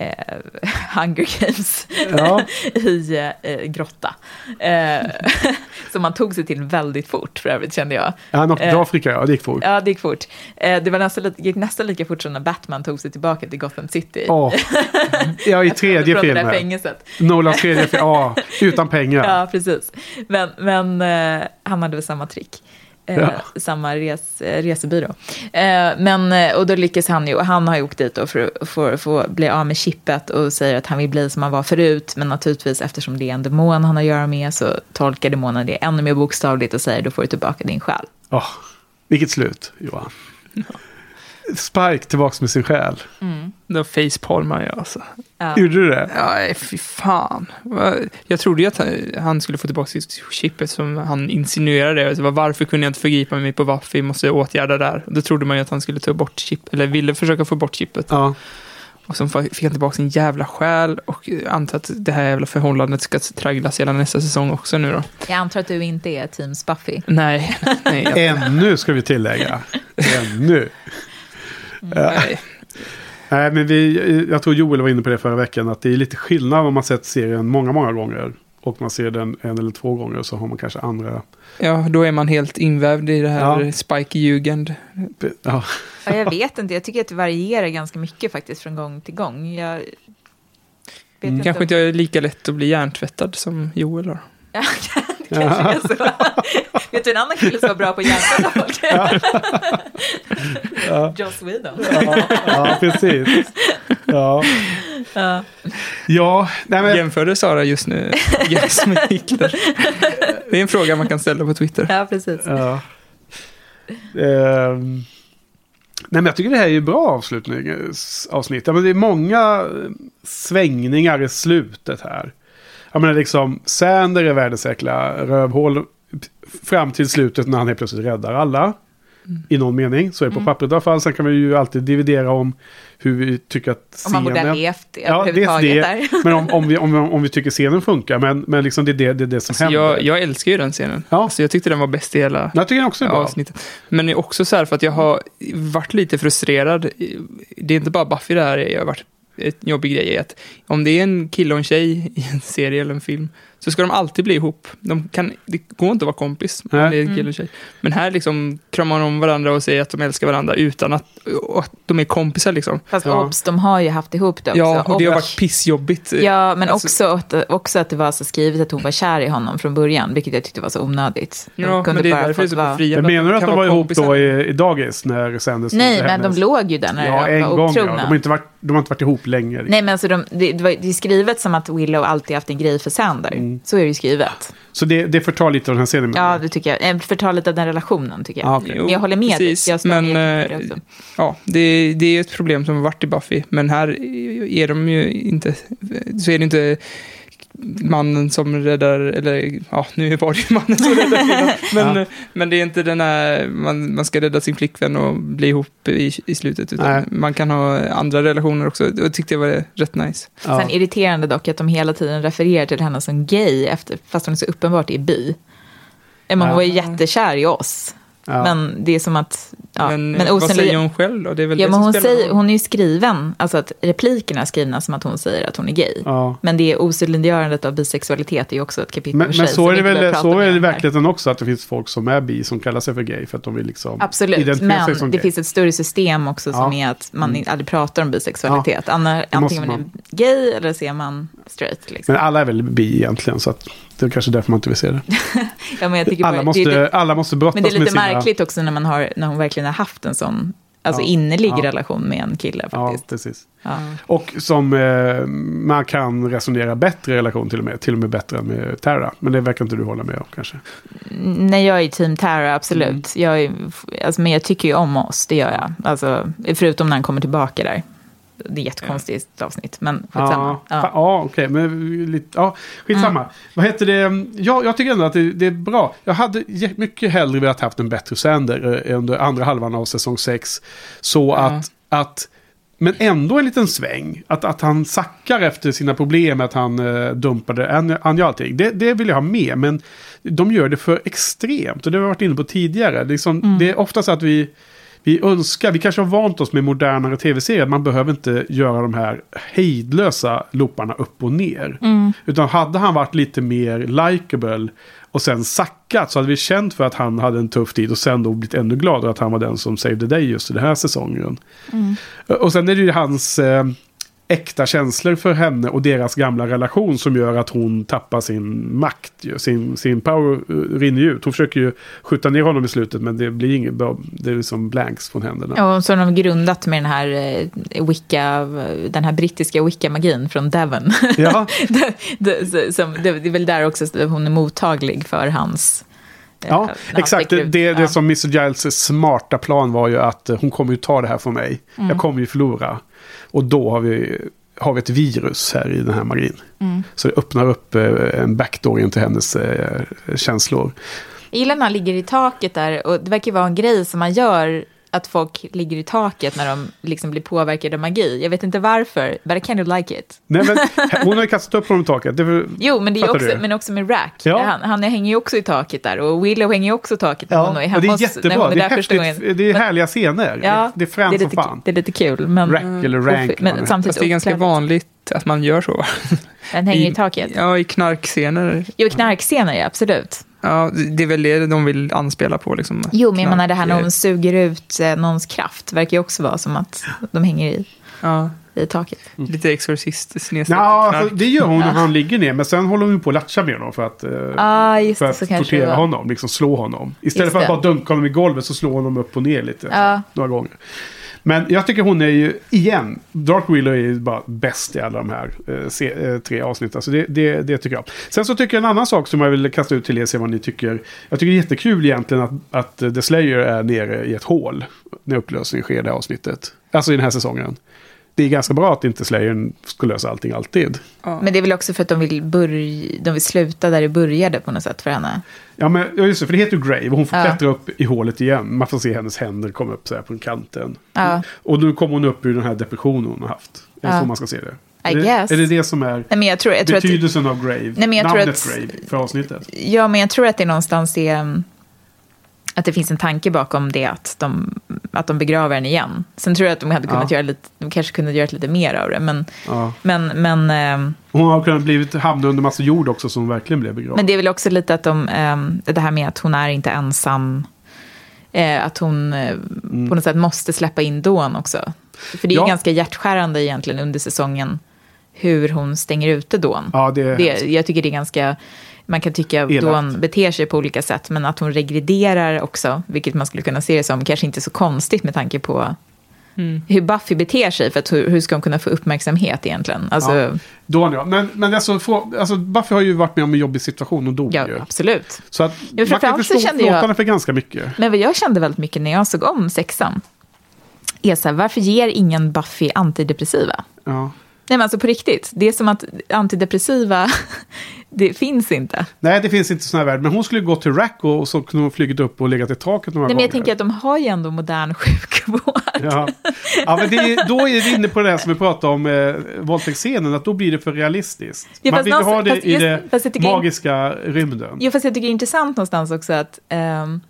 eh, [laughs] Hunger Games Ja. [laughs] i eh, grotta. Eh, [laughs] som man tog sig till väldigt fort för övrigt kände jag. Ja, till Eh, Afrika, ja. Det gick fort. Ja, det gick fort. Eh, det var nästan, gick nästan lika fort som när Batman tog sig tillbaka till Gotham City. Åh. Ja, i tredje filmen. Nolans tredje film. Ja, utan pengar. Ja, precis. Men, men eh, han hade väl samma trick. Eh, Ja. Samma res, eh, resebyrå. Eh, men, och då lyckas han ju, och han har ju åkt dit för att få, bli av med chippet och säger att han vill bli som han var förut. Men naturligtvis eftersom det är en demon han har att göra med så tolkar demonen det ännu mer bokstavligt och säger då får du tillbaka din själ. Åh, vilket slut, Johan. Spike tillbaks med sin själ. Då facepalmar jag alltså. Ja. Gjorde du det? Ja, fy fan. Jag trodde ju att han- skulle få tillbaka sitt chippet som han insinuerade. Varför kunde jag inte förgripa mig på Buffy? Måste åtgärda där. Då trodde man ju att han skulle ta bort chip, eller ville försöka få bort chippet. Ja. Och så fick han tillbaka sin jävla själ och antar att det här jävla förhållandet ska tragglas hela nästa säsong också nu då. Jag antar att du inte är Team Buffy. Nej, nej, jag, Ännu ska vi tillägga. [laughs] Ännu. Nej. Nej, men vi, jag tror Joel var inne på det förra veckan. Att det är lite skillnad om man sett serien många, många gånger. Och man ser den en eller två gånger så har man kanske andra. Ja, då är man helt invävd i det här Ja. Spike-jugend. Ja, Ja, jag vet inte, jag tycker att det varierar ganska mycket faktiskt från gång till gång. Jag vet Mm. Kanske inte jag är lika lätt att bli hjärntvättad som Joel har. [laughs] Ja, [laughs] kanske är så. [laughs] Vet du en annan kille som var bra på att hjälpa [laughs] folk? Joss Whedon. ja, ja precis. Ja, Ja. ja nej, men, Jämförde Sara just nu Jens med Hitler? Det är en fråga man kan ställa på Twitter. ja, precis. Ja. Ehm, nej men jag tycker det här är ju bra avslutningsavsnitt. Ja, men det är många eh, svängningar i slutet här. Jag menar liksom, Sander är världens jäkla rövhål fram till slutet när han helt plötsligt räddar alla. I någon mening, så är det på pappret i alla fall. Sen kan vi ju alltid dividera om hur vi tycker att Om man borde ha scenen... levt det Ja, det. där. [laughs] Men om, om, vi, om, om vi tycker scenen funkar. Men, men liksom det är det, det, är det som Alltså, händer. jag, jag älskar ju den scenen. Ja. Alltså, jag tyckte den var bäst i hela jag tycker den också är bra. avsnittet. Men det är också så här för att jag har varit lite frustrerad. Det är inte bara Buffy det här är. Jag har varit en jobbig grej är att om det är en kille och en tjej i en serie eller en film så ska de alltid bli ihop. De kan, det går inte att vara kompis det är en kille och en tjej. Men här liksom kramar de om varandra och säger att de älskar varandra utan att, att de är kompisar liksom. Fast Ja. obs, de har ju haft ihop det också. Ja, och det har varit pissjobbigt. Ja, men Alltså- också, att, också att det var så skrivet att hon var kär i honom från början, vilket jag tyckte var så onödigt. De Ja, kunde men det är därför det är så befriande. Men menar du att de var ihop kompisar. då i, i dagis när sändes? Nej, men hennes- de låg ju där när Ja, de en var gång. Ja. otrogna. De, har inte varit, de har inte varit ihop länge. liksom. Nej, men alltså de, det, det, var, det är skrivet som att Willow alltid haft en grej för Sander. Mm. Så är det ju skrivet. Så det, det förtar lite av den här scenen. Ja, det tycker jag. Eh, Förtar lite av den relationen, tycker jag. Ah. Jo, men jag håller med precis, dig. Men, med eh, det också. Ja, det, det är ett problem som har varit i Buffy, men här är de ju inte, så är det inte mannen som räddar, eller ja, nu var det ju mannen som räddar [laughs] kvinnan, men, Ja. men det är inte den här, man, man ska rädda sin flickvän och bli ihop i, i slutet, utan Nej. man kan ha andra relationer också, och det tyckte jag var rätt nice. Ja. Sen irriterande dock att de hela tiden refererar till henne som gay, efter, fast hon är så uppenbart är bi. Men hon Ja. var ju jättekär i oss. Ja. Men det är som att... Ja, men, men, vad osynlig- säger hon själv då? Det är väl Ja, det men hon, säger, hon är ju skriven, alltså att replikerna är skrivna som att hon säger att hon är gay. Ja. Men det osynliggörandet av bisexualitet är ju också ett kapitel Men, för men sig, så som är det väl så är det i verkligheten också, att det finns folk som är bi som kallar sig för gay för att de vill liksom Absolut, men det gay. finns ett större system också som. Mm. är att man aldrig pratar om bisexualitet. Anna, antingen man är gay eller så är man straight. Liksom. Men alla är väl bi egentligen, så att det är kanske därför man inte vill se det. [laughs] ja, men jag tycker Alla bara, måste, det lite, alla måste brottas men det är med lite sina... märkligt också när, man har, när hon verkligen har haft en sån alltså Ja, innerlig ja. relation med en kille. Ja, faktiskt. precis. Ja. Och som eh, man kan resonera bättre i relation till och med. Till och med bättre än med Terra. Men det verkar inte du hålla med om kanske. Nej, jag är team Tara, absolut. Mm. Jag är, alltså, men jag tycker ju om oss, det gör jag. Alltså, förutom när han kommer tillbaka där. Det är ett jättekonstigt avsnitt, men skitsamma. Ja, Ja. ja okej. Men lite, ja, skitsamma. Vad heter det? Ja, jag tycker ändå att det, det är bra. Jag hade mycket hellre velat haft en bättre Sander eh, under andra halvan av säsong 6. Så att, att men ändå en liten sväng. Att, att han sackar efter sina problem, att han eh, dumpade Anja allting. Det, det vill jag ha med, men de gör det för extremt. Och det har vi varit inne på tidigare. Liksom, det är ofta så att vi, vi önskar, vi kanske har vant oss med modernare tv-serier, man behöver inte göra de här hejdlösa looparna upp och ner. Utan hade han varit lite mer likable och sen sackat så hade vi känt för att han hade en tuff tid och sen då blivit ännu gladare att han var den som saved the day just i den här säsongen. Och sen är det ju hans eh, äkta känslor för henne och deras gamla relation som gör att hon tappar sin makt. Sin, sin power eh, rinner ut. Hon försöker ju skjuta ner honom i slutet men det blir inget bra. Det är liksom blanks från händerna. Ja, så har de grundat med den här eh, Wicca, den här brittiska Wicca-magin från Devon. Ja. [laughs] det, det, så- som, det, det är väl där också hon är mottaglig för hans... eh, Ja, exakt. Det, det, det Ja. som Mr. Giles smarta plan var ju att hon kommer ju ta det här från mig. Mm. Jag kommer ju förlora. Och då har vi, har vi ett virus här i den här magin. Mm. Så det öppnar upp eh, en backdoor in till hennes eh, känslor. Jag gillar när han ligger i taket där och det verkar vara en grej som man gör att folk ligger i taket när de liksom blir påverkade av magi. Jag vet inte varför, but I kind of like it. Nej, men, [laughs] hon har ju kastat upp honom i taket. Det är väl- Jo, men, det är också, du? men också med Rack. Ja. Han, han hänger ju också i taket där och Willow hänger ju också i taket när hon är och hemma det är hos- jättebra. Det är, häftigt. gången. Det är Men- härliga scener. Ja, det är fränt det är som fan. Det är lite kul. Men, Rack eller rank. men vad det samtidigt Fast det är ganska vanligt att man gör så. Den hänger i taket. Ja, i knarkscener. Jo, knarkscener, ja, absolut. Ja, det är väl det de vill anspela på. Liksom. Jo, men jag menar det här när hon suger ut eh, någons kraft. verkar ju också vara som att de hänger i, Ja, i taket. lite exorcist snedstreck Ja, alltså, det gör hon när han ligger ner. Men sen håller hon på att latcha med honom för att, Ah, just för det, att tortera honom. Liksom slå honom. Istället Just för att det. bara dunka honom i golvet så slår honom upp och ner lite. Ja. Några gånger. Men jag tycker hon är ju, igen, Dark Willow är ju bara bäst i alla de här eh, se, eh, tre avsnitten. Så det, det, det tycker jag. Sen så tycker jag en annan sak som jag vill kasta ut till er, se vad ni tycker. Jag tycker det är jättekul egentligen att, att eh, The Slayer är nere i ett hål när upplösningen sker i det här avsnittet. Alltså i den här säsongen. Det är ganska bra att inte Slayern ska lösa allting alltid. Men det är väl också för att de vill, börja, de vill sluta där det började på något sätt för henne. Ja, men ja, just det, för det heter ju Grave och hon får Ja. klättra upp i hålet igen. Man får se hennes händer komma upp så här på kanten. Ja. Och nu kommer hon upp ur den här depressionen hon har haft. Är det Ja. så man ska se det? I är, det guess. är det det som är Nej, men jag tror, jag tror att, betydelsen av Grave? Nej, men jag tror Namnet att- Grave för avsnittet? ja, men jag tror att det någonstans är... mm, Att det finns en tanke bakom det att de att de begraver henne igen. Sen tror jag att de hade kunnat Ja. göra lite, de kanske kunde göra lite mer av det. Men, Ja. men, men, ehm, Hon har kunnat blivit hamna under massa jord också som verkligen blev begravd. men det är väl också lite att de, ehm, det här med att hon är inte ensam. Eh, att hon eh, på något sätt måste släppa in Dawn också. För det är Mm. Ja. ganska hjärtskärande egentligen under säsongen hur hon stänger ute Dawn. Ja, det är det, jag tycker det är ganska, man kan tycka att Elakt. Dawn beter sig på olika sätt, men att hon regrederar också, vilket man skulle kunna se det som, kanske inte så konstigt med tanke på hur Buffy beter sig, för att hur, hur ska hon kunna få uppmärksamhet egentligen? Alltså, Ja. ja, Dawn, ja. Men, men alltså, få, alltså, Buffy har ju varit med om en jobbig situation och dog ju. absolut. Så att Ja, man kan förstå kände jag- förlåtarna för ganska mycket. Men vad jag kände väldigt mycket när jag såg om sexan, är så här, varför ger ingen Buffy antidepressiva? Ja. Nej men alltså på riktigt, det är som att antidepressiva, [laughs] det finns inte. Nej, det finns inte sådana här värld. Men hon skulle gå till Rack och, och så kunde hon flugit upp och legat i taket några Nej, men gånger. jag tänker att de har ju ändå modern [laughs] sjukvård. Ja, ja men är, då är vi inne på det här som vi pratade om eh, våldtäktsscenen, att då blir det för realistiskt. Ja, Man vill ju ha det fast i just- det fast jag magiska rymden. Jo, fast jag tycker det är intressant någonstans också att ehm,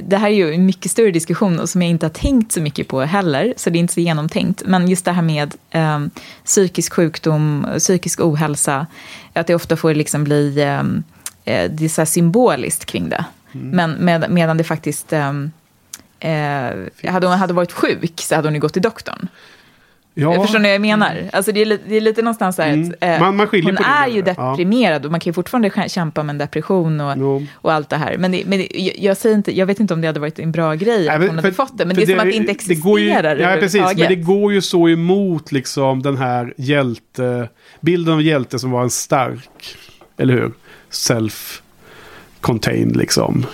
det här är ju en mycket större diskussion och som jag inte har tänkt så mycket på heller, så det är inte så genomtänkt. Men just det här med ehm, psykisk sjukdom, psykisk ohälsa, att det ofta får liksom bli ehm, eh, det är så symboliskt kring det. Men med, medan det faktiskt, ehm, eh, hade hon hade varit sjuk så hade hon ju gått till doktorn. Ja, Förstår ni vad jag menar? Alltså det, är, det är lite någonstans så här Mm. att eh, Man- man hon är där. ju Ja. deprimerad och man kan ju fortfarande kä- kämpa med en depression och, Jo. och allt det här. Men, det, men det, jag, säger inte, jag vet inte om det hade varit en bra grej att hon hade för- fått det, men det är som att det inte går ju- existerar Ja, precis. Men det går ju så emot liksom den här hjälte... Bilden av hjälte som var en stark, eller hur? Self-contained liksom.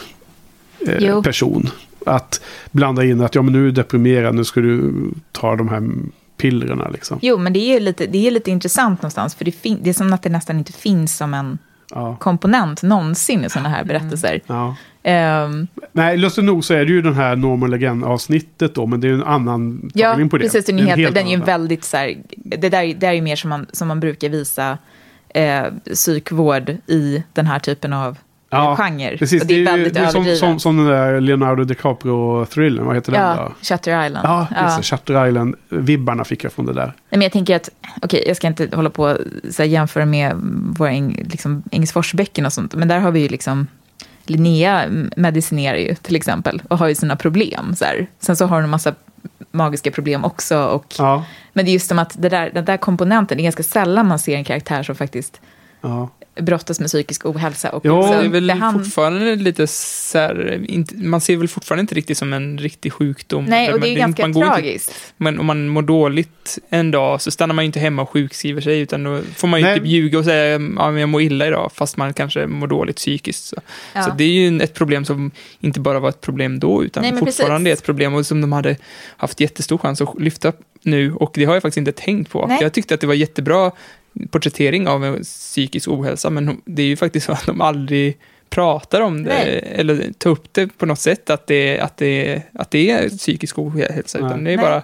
Eh, person. Att blanda in att ja men nu är du deprimerad, nu ska du ta de här pillerna liksom. Jo, men det är ju lite, det är lite intressant någonstans, för det, fin- det är som att det nästan inte finns som en Ja. komponent någonsin i sådana här berättelser. Ja. Ehm, Nej, lustigt nog så är det ju den här Norman Legend-avsnittet då, men det är ju en annan Ja, tagning på det. precis. Den är, helt, den är ju väldigt så här, det där, det är ju mer som man, som man brukar visa eh, psykvård i den här typen av eh, genre. Precis, och det är, väldigt det är som, som, som den där Leonardo DiCaprio-thrillern, vad heter den ja, då? Shutter Island. Ja, Ja. det. Shutter Island-vibbarna fick jag från det där. Nej, men jag tänker att, okej, jag ska inte hålla på och jämföra med våra liksom, Engelsforsböckerna och sånt, men där har vi ju liksom Linnea medicinerar ju till exempel och har ju sina problem. Så här. Sen så har hon en massa magiska problem också. Och, Ja, Men det är just som att det där, den där komponenten, det är ganska sällan man ser en karaktär som faktiskt ja. Brottas med psykisk ohälsa. Och Jo, liksom Det är väl behand- fortfarande lite så här, inte, man ser väl fortfarande inte riktigt som en riktig sjukdom. Nej, och det är Man- ganska man går inte- tragiskt. Men om man mår dåligt en dag så stannar man ju inte hemma och sjukskriver sig, utan då får man ju Nej. typ ljuga och säga att ja, jag mår illa idag, fast man kanske mår dåligt psykiskt. Så, Ja. så det är ju ett problem som inte bara var ett problem då, utan Nej, fortfarande precis. är ett problem och som de hade haft jättestor chans att lyfta nu, och det har jag faktiskt inte tänkt på. Nej. Jag tyckte att det var jättebra porträttering av en psykisk ohälsa, men det är ju faktiskt så att de aldrig pratar om det, Nej. eller tar upp det på något sätt, att det, att det, att det är psykisk ohälsa, utan Nej. det är Nej. bara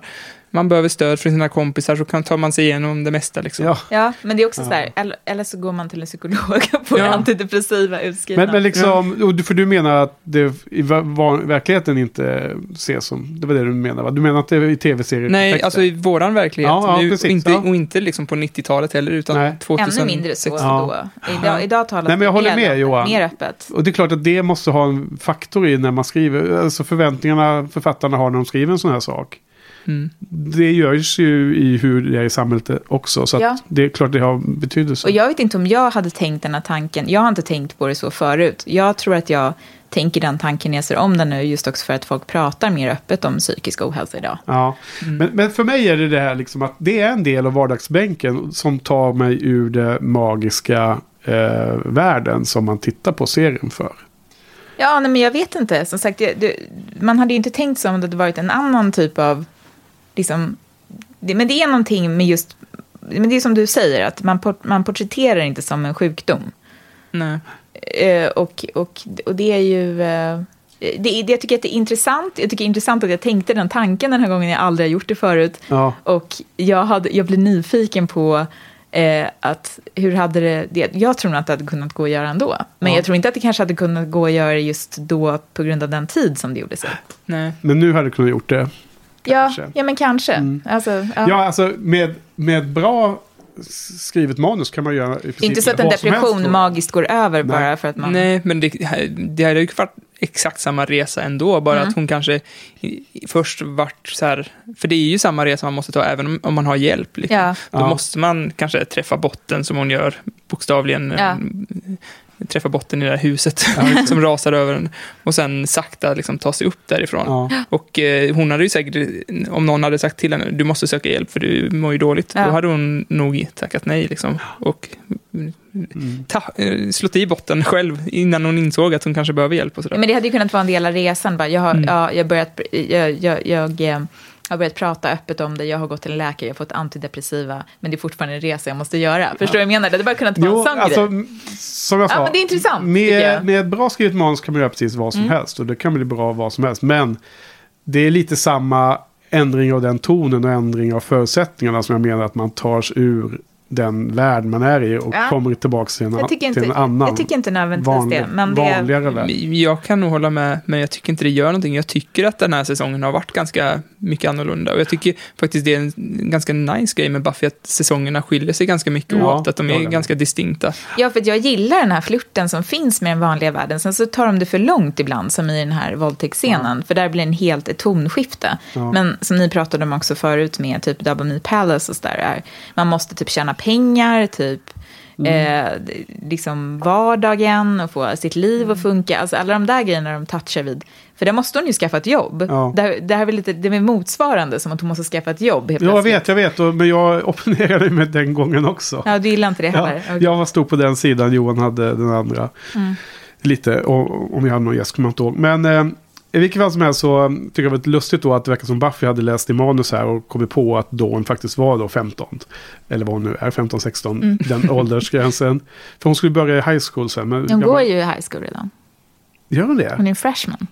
man behöver stöd från sina kompisar så kan tar man sig igenom det mesta. Liksom. ja. Ja, men det är också Ja. så här, eller, eller så går man till en psykolog [laughs] och får Ja. antidepressiva utskrivna. Men, men liksom, för du menar att det i verkligheten inte ses som, det var det du menar va? Du menar att det är i tv-serier? Nej, alltså i våran verklighet. Ja, ja, nu, precis, och, inte, ja. och inte liksom på 90-talet heller, utan Nej. 2006. Ännu mindre så Ja. då. Idag, idag talas Nej, men jag det håller med, Johan. mer öppet. Och det är klart att det måste ha en faktor i när man skriver, alltså förväntningarna författarna har när de skriver en sån här sak. Mm. Det görs ju i hur det är i samhället också, så att Ja. det är klart det har betydelse. Och jag vet inte om jag hade tänkt den här tanken. Jag har inte tänkt på det så förut. Jag tror att jag tänker den tanken när jag ser om den nu, just också för att folk pratar mer öppet om psykisk ohälsa idag. Ja, men, men för mig är det det här liksom att det är en del av vardagsbänken som tar mig ur det magiska eh, världen som man tittar på serien för. Ja, nej, men jag vet inte. Som sagt, det, det, man hade ju inte tänkt så om det hade varit en annan typ av... Liksom, det, men det är någonting med just... Men det är som du säger, att man, port, man porträtterar inte som en sjukdom. Nej. Eh, och, och, och det är ju... Eh, det, det, jag tycker att det är intressant. Jag tycker det är intressant att jag tänkte den tanken den här gången jag aldrig har gjort det förut. Ja, Och jag, hade, jag blev nyfiken på Eh, att hur hade det, det, jag tror nog att det hade kunnat gå att göra ändå. Men Ja. jag tror inte att det kanske hade kunnat gå att göra just då på grund av den tid som det gjordes i. Nej. Men nu hade du kunnat gjort det. Ja, Kanske. ja, men kanske. Alltså, ja. Ja, alltså med, med bra skrivet manus kan man göra i princip inte så att en helst, depression jag. magiskt går över bara för att man... Nej, men det, det hade ju varit exakt samma resa ändå, bara Mm. att hon kanske först vart så här, för det är ju samma resa man måste ta även om, om man har hjälp. Liksom. Ja. Då Ja. måste man kanske träffa botten som hon gör, bokstavligen. Ja. Träffa botten i det här huset [laughs] som rasar över en. Och sen sakta liksom ta sig upp därifrån. Ja. Och eh, hon hade ju säkert, om någon hade sagt till henne, du måste söka hjälp för du mår ju dåligt. Ja. Då hade hon nog tackat nej liksom. Och ta, eh, slått i botten själv innan hon insåg att hon kanske behöver hjälp och sådär. Men det hade ju kunnat vara en del av resan. Bara, jag, har, ja, jag, har börjat, jag, jag, jag, eh, har börjat prata öppet om det, jag har gått till en läkare, jag har fått antidepressiva, men det är fortfarande en resa jag måste göra. Förstår du vad jag menar? Det hade bara kunnat vara Jo, en sån alltså, grej. som jag Ja, sa. men det är intressant. Mm. Med, med ett bra skrivet manus kan man göra precis vad som helst. Och det kan bli bra vad som helst. Men det är lite samma ändring av den tonen och ändring av förutsättningarna som jag menar att man tar sig ur den värld man är i och Ja. kommer tillbaka till en, Jag till en annan. jag tycker inte nödvändigtvis det. Men det vanligare värld. Jag kan nog hålla med, men jag tycker inte det gör någonting. Jag tycker att den här säsongen har varit ganska mycket annorlunda. Och jag tycker faktiskt det är en ganska nice grej med Buffy, att säsongerna skiljer sig ganska mycket Ja, åt. Att de är ganska distinkta. Ja, för att jag gillar den här flirten som finns med den vanliga världen. Sen så tar de det för långt ibland, som i den här våldtäktsscenen. För där blir det en helt ett tonskifte. Ja. Men som ni pratade om också förut med typ Double Me Palace och sådär. är Man måste typ tjäna pengar, typ Mm. eh, liksom vardagen och få sitt liv att funka. Alltså alla de där grejerna de touchar vid. För där måste hon ju skaffa ett jobb. Ja. Det, det här är lite, det är motsvarande som att hon måste skaffa ett jobb helt Ja, jag vet, jag vet. Och, men jag [laughs] opponerade med den gången också. Ja, du gillar inte det Ja, heller? Okej. jag stod på den sidan, Johan hade den andra. Mm. Lite, och, om jag hade någon gäst kommer jag inte ihåg. Men eh, i vilket fall som helst så tycker jag det var lite lustigt då att det verkar som Buffy hade läst i manus här och kommit på att Dawn faktiskt var då 15. Eller vad hon nu är, 15-16, den [laughs] åldersgränsen. För hon skulle börja i high school sen. Men Mm. Hon går bara, ju i high school redan. Gör hon det? Hon är en freshman.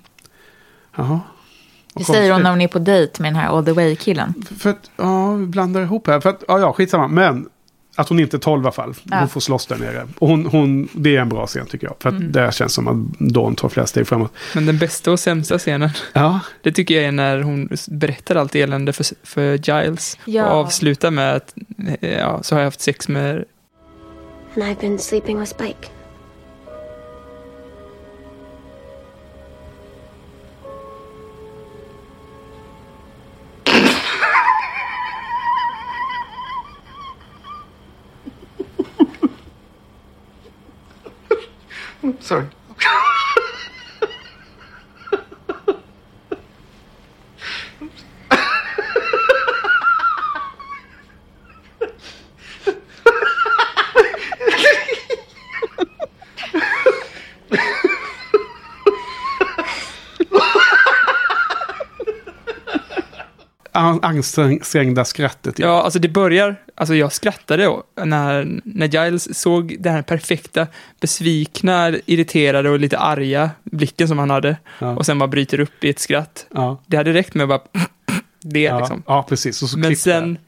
Jaha. Det säger hon när hon är på dejt med den här all the way-killen. För att, ja, vi blandar ihop här. För att, ja, ja, skitsamma. Men att hon inte är 12 i alla fall. Hon Ja. får slåss där nere. Och hon, hon, det är en bra scen tycker jag. För att Mm. det känns som att Dawn tar flera steg framåt. Men den bästa och sämsta scenen, Ja, det tycker jag är när hon berättar allt elände för, för Giles. Ja. Och avslutar med att, eh, ja, så har jag haft sex med And I've been sleeping with Spike. Sorry. [laughs] ansträngda skrattet. Ja. Ja, alltså det börjar, alltså jag skrattade när, när Giles såg den här perfekta, besvikna, irriterade och lite arga blicken som han hade. Ja. Och sen bara bryter upp i ett skratt. Ja. Det hade räckt med att bara [clears throat] det Ja, liksom. ja, precis. Och så Men sen,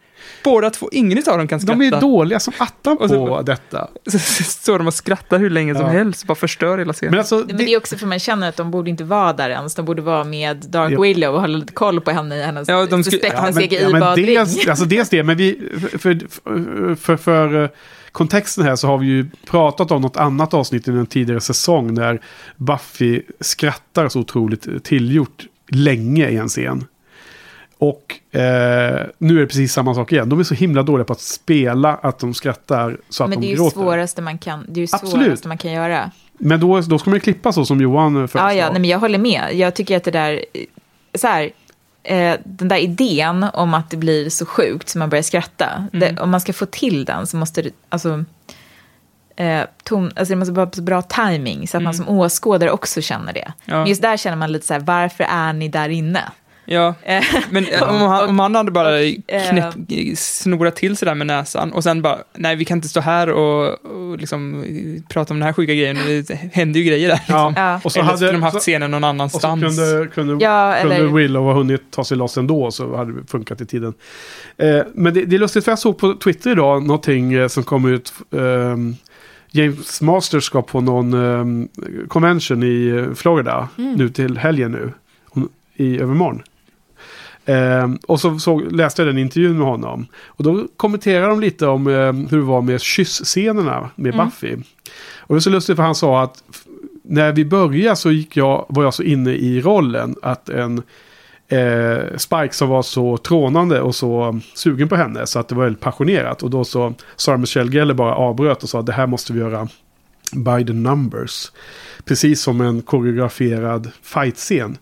båda två, ingen av dem kan skratta. De är dåliga som attan Och så- på detta. [laughs] Så står de och skrattar hur länge som Ja. helst, bara förstör hela scenen. Men alltså, Men det är också för man känner att de borde inte vara där ens. De borde vara med Dark Ja. Willow och hålla lite koll på henne i hennes Ja, de skulle- suspekta ja, men, CGI-badring. dels, alltså dels det, men vi, för, för, för, för eh, kontexten här så har vi ju pratat om något annat avsnitt i en tidigare säsong där Buffy skrattar så otroligt tillgjort länge i en scen. Och eh, nu är det precis samma sak igen. De är så himla dåliga på att spela att de skrattar så att Men det de är ju gråter. svåraste man kan, det är ju svåraste man kan göra. Men då, då ska man ju klippa så som Johan föreslår. Ja, ja, nej, men jag håller med. Jag tycker att det där, så här, eh, den där idén om att det blir så sjukt så man börjar skratta. Det, om man ska få till den så måste det, alltså, eh, ton, alltså det måste vara bra timing så att man som åskådare också känner det. Ja. Men just där känner man lite så här, varför är ni där inne? Ja, Eh, men eh, [laughs] om han, om han hade bara eh, knäpp, snorat till sig där med näsan och sen bara, nej vi kan inte stå här och, och liksom eh, prata om den här sjuka grejen, det händer ju grejer där. Ja. Ja. Och så Eller skulle hade, de haft scenen någon och så annanstans. kunde, kunde, Ja, kunde eller- Willow ha hunnit ta sig loss ändå så hade det funkat i tiden. Eh, men det, det är lustigt för jag såg på Twitter idag någonting eh, som kom ut. ehm, James Masters ska på någon ehm, convention i eh, Florida nu till helgen nu. I övermorgon. Ehm, och så såg, läste jag den intervjun med honom. Och då kommenterade de lite om ehm, hur det var med kyssscenerna med Buffy. Och det är så lustigt för han sa att när vi började så gick jag, var jag så inne i rollen att en eh, Spike som var så trånande och så sugen på henne så att det var väldigt passionerat. Och då så Sarah Michelle Gellar bara avbröt och sa det här måste vi göra by the numbers. Precis som en koreograferad fightscen.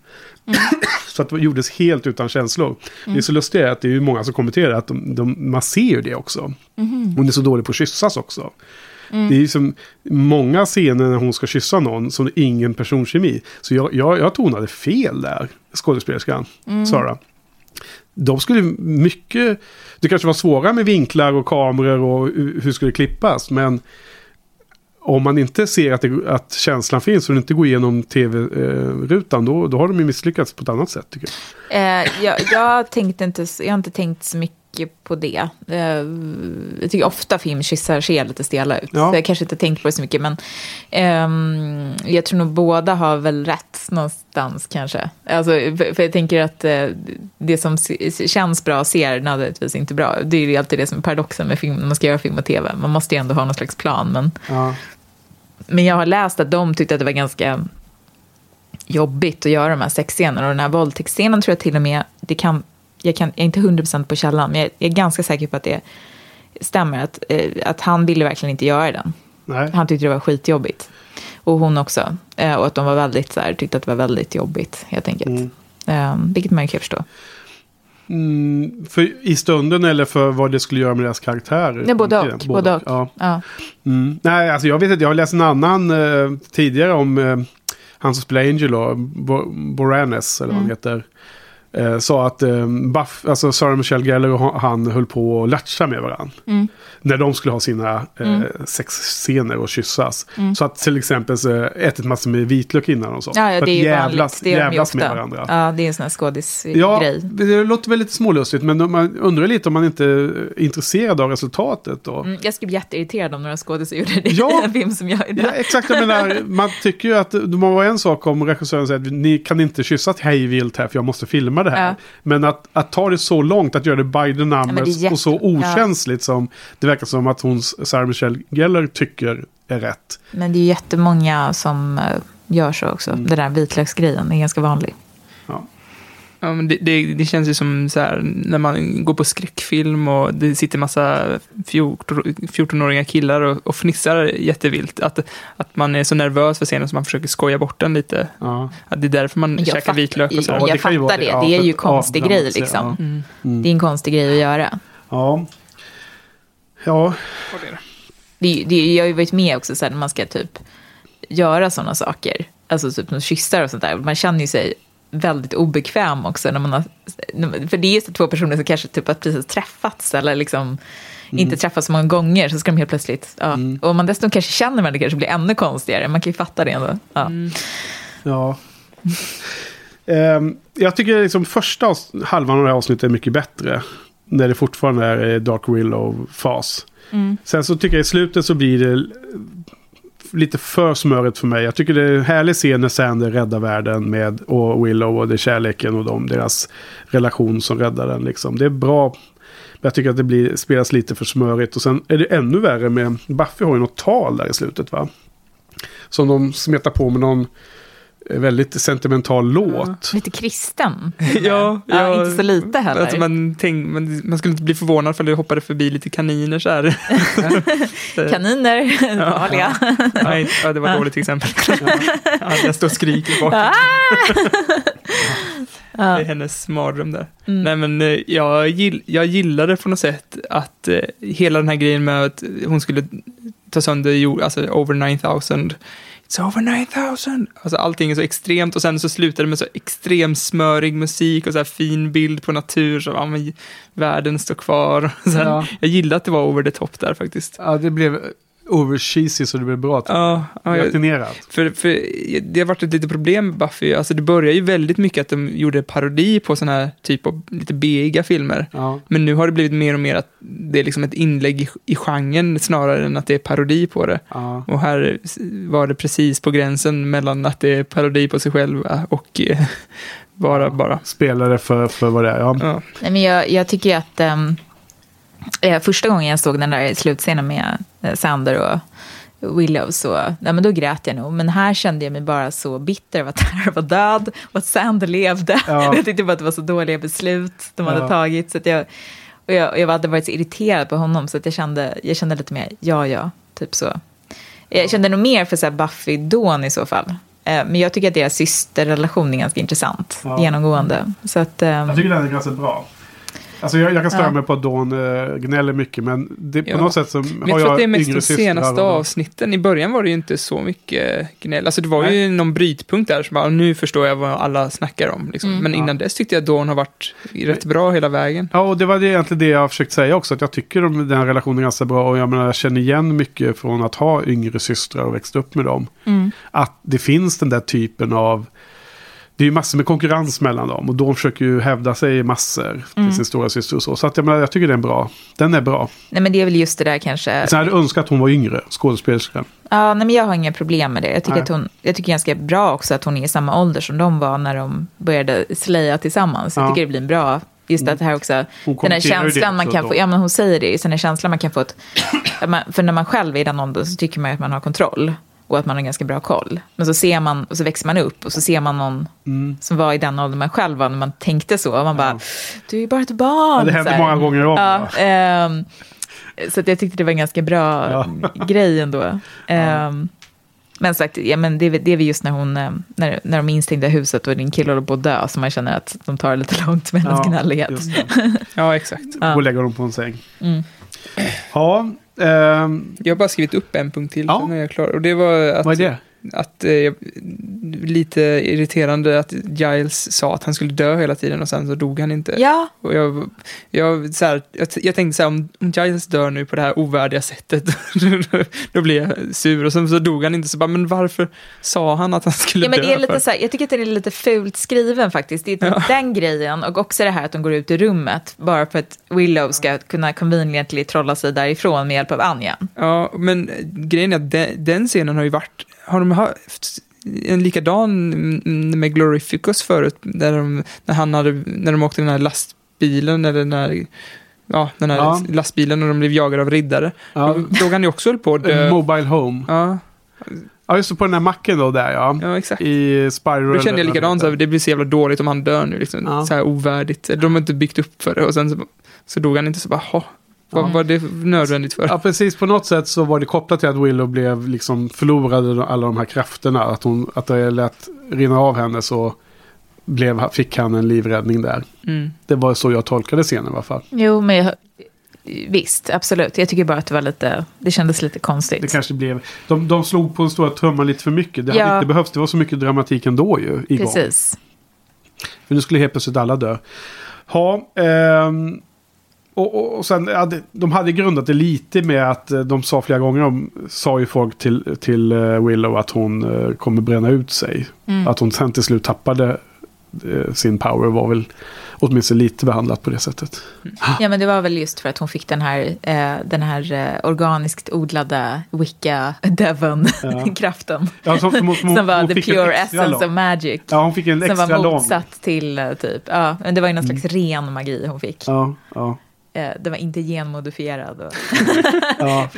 Så att det gjordes helt utan känslor. Det är så lustigt att det är många som kommenterar att de, de, man ser ju det också. Hon är så dålig på att kyssas också. Det är ju som många scener när hon ska kyssa någon som det är ingen personkemi. Så jag, jag, jag hade fel där, skådespelerskan, Sara. De skulle mycket... Det kanske var svårare med vinklar och kameror och hur hur skulle det klippas. Men om man inte ser att, det, att känslan finns och det inte går igenom tv-rutan, då, då har de ju misslyckats på ett annat sätt tycker jag. Eh, jag, jag, tänkte inte, jag har inte tänkt så mycket på det. Eh, jag tycker ofta filmkyssar ser lite stela ut. Ja. Jag kanske inte tänkt på det så mycket. Men ehm, jag tror nog båda har väl rätt någonstans kanske. Alltså, för, för jag tänker att eh, det som känns bra ser nödvändigtvis inte bra. Det är ju alltid det som är paradoxen med film när man ska göra film och tv. Man måste ju ändå ha någon slags plan. Men, Ja. men jag har läst att de tyckte att det var ganska jobbigt att göra de här sexscenerna. Och den här våldtäktsscenen tror jag till och med, det kan, jag, kan, jag är inte 100% på källan, men jag, är ganska säker på att det stämmer. Att, eh, att han ville verkligen inte göra den. Nej. Han tyckte det var skitjobbigt. Och hon också. Eh, och att de var väldigt så här, tyckte att det var väldigt jobbigt helt enkelt. Eh, vilket man ju kan förstå. Mm, för i stunden eller för vad det skulle göra med deras karaktärer? Nej, både och. Både och. Ja. Ja. Mm. Nej, alltså jag vet inte. Jag har läst en annan eh, tidigare om eh, han som spelar Angelo, Bo- Boranes eller vad han heter. Eh, sa att eh, Buff, alltså Sarah Michelle Gellar och han- höll på att latcha med varandra. Mm. När de skulle ha sina eh, sexscener och kyssas. Så att till exempel så ätit massor med vitlök innan och så. Ja, ja, För det är ju jävlas. Det ju jävlas med varandra. Ja, det är en sån här skådisgrej. Ja, det låter väl lite smålustigt, men man undrar lite om man inte är intresserad av resultatet då. Mm, jag skulle bli jätteirriterad om några skådespelare gjorde det Ja. i en film som jag är Ja, exakt, jag menar, man tycker ju att det må vara en sak om regissören säger att ni kan inte kyssa hej vilt här för jag måste filma det här. Ja. Men att, att ta det så långt, att göra det by the numbers jätte- och så okänsligt som det verkar som att hon, Sarah Michelle Gellar tycker är rätt. Men det är jättemånga som eh, gör så också. Mm. Den där vitlöksgrejen är ganska vanlig. Ja. Men det, det, det känns ju som så här, när man går på skräckfilm och det sitter massa 14 14-åriga killar och, och fnissar jättevilt. Att, att man är så nervös för scenen så man försöker skoja bort den lite. Ja. Att det är därför man jag käkar vitlök och så. Ja, jag ju fattar det. det. Ja, det är ju att konstig grej liksom. ja. Mm. Det är en konstig grej att göra. Ja. Ja, Det, är- det, jag har ju varit med också så här, när man ska typ göra sådana saker. Alltså typ kyssar och sånt där. Man känner ju sig väldigt obekväm också. När man har, för det är ju så två personer som kanske typ har precis träffats eller liksom inte träffats så många gånger. Så ska de helt plötsligt... Ja. Och om man dessutom kanske känner varandra kanske blir ännu konstigare. Man kan ju fatta det ändå. Ja. Ja. [laughs] Ehm, jag tycker liksom första halvan av det här avsnittet är mycket bättre. När det fortfarande är eh, Dark Willow-fas. Sen så tycker jag i slutet så blir det lite för smörigt för mig. Jag tycker det är en härlig scen när Sander räddar världen med och Willow och det är kärleken och dem, deras relation som räddar den. Liksom. Det är bra. Men jag tycker att det blir, spelas lite för smörigt. Och sen är det ännu värre med Buffy har ju något tal där i slutet va? Som de smetar på med någon väldigt sentimental låt. Lite kristen. [laughs] Ja, Ja, inte så lite heller. Alltså man, tänk, man, man skulle inte bli förvånad för det hoppade förbi lite kaniner så här. [laughs] Kaniner, [laughs] farliga. Nej, ja, det var ett dåligt exempel. Ja, jag står och skriker bak. Ah! Det är hennes mardröm där. Nej, men eh, jag, gill, jag gillade på något sätt att eh, hela den här grejen med att hon skulle ta sönder jord, alltså over 9000 It's over 9000. Alltså allting är så extremt och sen så slutar det med så extremt smörig musik och så här fin bild på natur. Så ja, men, världen står kvar. [laughs] Här, Ja. Jag gillar att det var over the top där faktiskt. Ja, det blev overcheesy så det blev bra. Ja, ja, Rutinerat. för, för det har varit ett litet problem med Buffy. Alltså det börjar ju väldigt mycket att de gjorde parodi på sådana här typ av lite beiga filmer. Ja. Men nu har det blivit mer och mer att det är liksom ett inlägg i, i genren snarare än att det är parodi på det. Ja. Och här var det precis på gränsen mellan att det är parodi på sig själv och eh, [laughs] bara, bara. Spelade för, för vad det är. Ja. Ja. Nej, men jag, jag tycker att eh, första gången jag såg den där slutscenen med eh, Sander och Willow så nej, men då grät jag nog. Men här kände jag mig bara så bitter över att [laughs] Tara var död och att Sander levde. Ja. [laughs] Jag tyckte bara att det var så dåliga beslut de hade Ja. tagit. Så jag, och jag, jag hade varit så irriterad på honom så att jag kände, jag kände lite mer, ja ja, typ så. Jag kände nog mer för så Buffy Dawn i så fall. Eh, Men jag tycker att deras systerrelation är ganska intressant, Ja. genomgående. Så att, ehm, Jag tycker den är ganska bra. Alltså jag, jag kan störa Ja. mig på att Dawn äh, gnäller mycket men det, på Ja. något sätt så Men har jag tror att det är mest de senaste och- avsnitten. I början var det ju inte så mycket gnäll. Alltså det var Nej. ju någon brytpunkt där som bara, nu förstår jag vad alla snackar om. Liksom. Mm. Men innan dess tyckte jag att Dawn har varit rätt bra hela vägen. Ja, och det var det egentligen det jag har försökt säga också. Att jag tycker om den här relationen är ganska bra. Och jag menar, jag känner igen mycket från att ha yngre systrar och växt upp med dem. mm. Att det finns den där typen av... Det är ju massor med konkurrens mellan dem. Och de försöker ju hävda sig massor till Mm. sin stora syster och så. Så att jag, menar, jag tycker den är bra. Den är bra. Nej, men det är väl just det där kanske. Sen hade jag önskat att hon var yngre, skådespelerskan. Ja, nej, men jag har inga problem med det. Jag tycker, Nej. att hon, jag tycker ganska bra också att hon är i samma ålder som de var när de började slaya tillsammans. Jag Ja. tycker det blir en bra, just att det här också, den här känslan man kan då. få, ja men hon säger det, just den känslan man kan få, att, [clears throat] för när man själv är i den åldern så tycker man att man har kontroll och att man har ganska bra koll. Men så ser man, och så växer man upp och så ser man någon Mm. som var i den åldern man själv var när man tänkte så. Och man bara, du är ju bara ett barn. Ja, det händer många gånger om. Ja, ehm, så att jag tyckte det var en ganska bra Ja. [laughs] grej ändå. Ehm, men sagt, ja, men det, är det är väl just när, hon, eh, när, när de är instängda i huset och din kille håller på att dö, så man känner att de tar det lite långt med hennes Ja, gnällighet. [laughs] Ja, exakt. Ja. Och lägga dem på en säng. Mm. Ja, ehm, Jag har bara skrivit upp en punkt till, Ja. sen är jag klar. Och det var att, vad är det? Att eh, lite irriterande att Giles sa att han skulle dö hela tiden och sen så dog han inte. Ja, Och jag, jag, så här, jag, jag tänkte så här, om, om Giles dör nu på det här ovärdiga sättet, [laughs] då blir jag sur. Och sen så dog han inte, så bara, men varför sa han att han skulle ja men dö? det är lite för? så här, jag tycker att den är lite fult skriven faktiskt. Det är Ja. den grejen och också det här att de går ut ur rummet bara för att Willow ska kunna conveniently trolla sig därifrån med hjälp av Anja. Ja, men grejen är att den, den scenen har ju varit, har de haft en likadan med Glorificus förut, där de, när, han hade, när de åkte den här lastbilen, eller när, ja, den här Ja. lastbilen och de blev jagade av riddare. Ja. Då han ju också höll på att dö. Mobile Home. Ja, Ja, just på den här macken då där ja. ja, exakt. I Spiral. Då kände jag likadant, så här, det blir så jävla dåligt om han dör nu, liksom, Ja. så här ovärdigt. De har inte byggt upp för det och sen så, så dog han inte, så bara, "Hå, vad var det nödvändigt för? Ja, precis. På något sätt så var det kopplat till att Willow blev liksom förlorade alla de här krafterna. Att, hon, att det lät rinna av henne så blev, fick han en livräddning där. Mm. Det var så jag tolkade scenen i alla fall. Jo, men jag, visst, absolut. Jag tycker bara att det var lite, det kändes lite konstigt. Det kanske blev... De, de slog på den stora trumman lite för mycket. Det Ja. hade inte behövts. Det var så mycket dramatik ändå ju. Igång. Precis. För nu skulle helt plötsligt alla dö. Ja, ehm, och, och, och sen, ja, de hade grundat det lite med att eh, de sa flera gånger, de sa ju folk till, till eh, Willow att hon eh, kommer bränna ut sig. Mm. Att hon sen till slut tappade sin power var väl åtminstone lite behandlat på det sättet. Ja, men det var väl just för att hon fick den här, eh, den här eh, organiskt odlade wicca devon [laughs] kraften Ja, så- för hon- hon- som var hon the pure essence lång. of magic. Ja, hon fick en som extra var lång. Mm. motsatt till eh, typ, ja, men det var ju någon slags ren magi hon fick. Ja, ja, Eh, det var inte genmodifierad. Och, [laughs] ja. [laughs]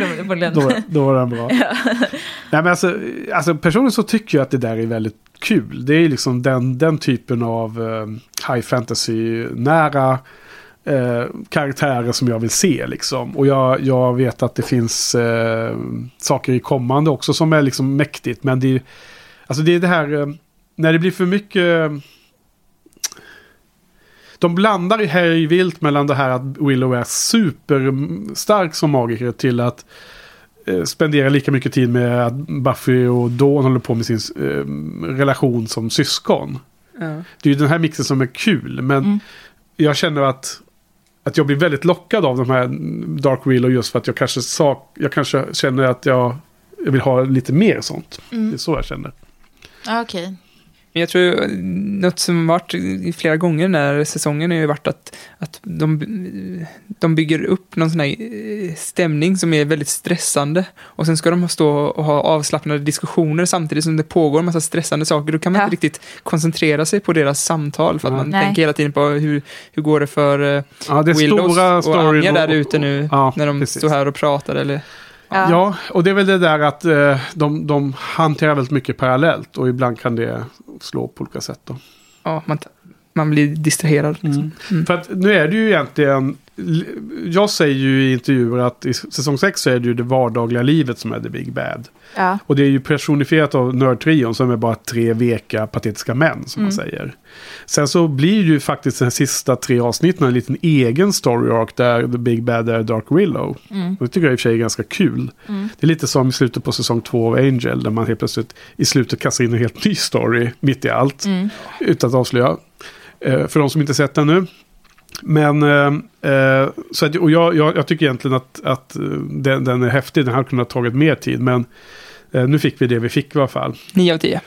Då, då var den bra. [laughs] Nej, men alltså, alltså, personligen så tycker jag att det där är väldigt kul. Det är liksom den, den typen av eh, high fantasy-nära eh, karaktärer som jag vill se. Liksom. Och jag, jag vet att det finns eh, saker i kommande också som är liksom mäktigt. Men det är, alltså det, är det här, eh, när det blir för mycket... De blandar i hej vilt mellan det här att Willow är superstark som magiker till att eh, spenderar lika mycket tid med att Buffy och Dawn håller på med sin eh, relation som syskon. Ja. Det är ju den här mixen som är kul. Men jag känner att, att jag blir väldigt lockad av de här Dark Willow just för att jag kanske, sak, jag kanske känner att jag, jag vill ha lite mer sånt. Det är så jag känner. Okej. Men jag tror något som varit i flera gånger den här säsongen har ju varit att, att de, de bygger upp någon sån här eh, stämning som är väldigt stressande. Och sen ska de stå och ha avslappnade diskussioner samtidigt som det pågår en massa stressande saker. Då kan man Ja. inte riktigt koncentrera sig på deras samtal för att Ja. man Nej. tänker hela tiden på hur, hur går det för eh, Ja, det Willows stora och Anja där ute nu Ja, när de precis. står här och pratar eller Ja. Ja, och det är väl det där att eh, de, de hanterar väldigt mycket parallellt och ibland kan det slå på olika sätt. Då. ja, man, man blir distraherad. Liksom. För att nu är det ju egentligen, jag säger ju i intervjuer att i säsong 6 så är det ju det vardagliga livet som är the big bad. Ja. Och det är ju personifierat av nördtrion som är bara tre veka patetiska män som man säger. Sen så blir ju faktiskt den sista tre avsnitten en liten egen story arc där the big bad är Dark Willow. Och det tycker jag i och för sig är ganska kul. Det är lite som i slutet på säsong två av Angel där man helt plötsligt i slutet kastar in en helt ny story mitt i allt. Utan att avslöja. Eh, för de som inte sett den nu. Men, eh, eh, så att, och jag, jag, jag tycker egentligen att, att eh, den, den är häftig. Den hade kunnat tagit mer tid. Men nu fick vi det vi fick i alla fall. 9 av 10.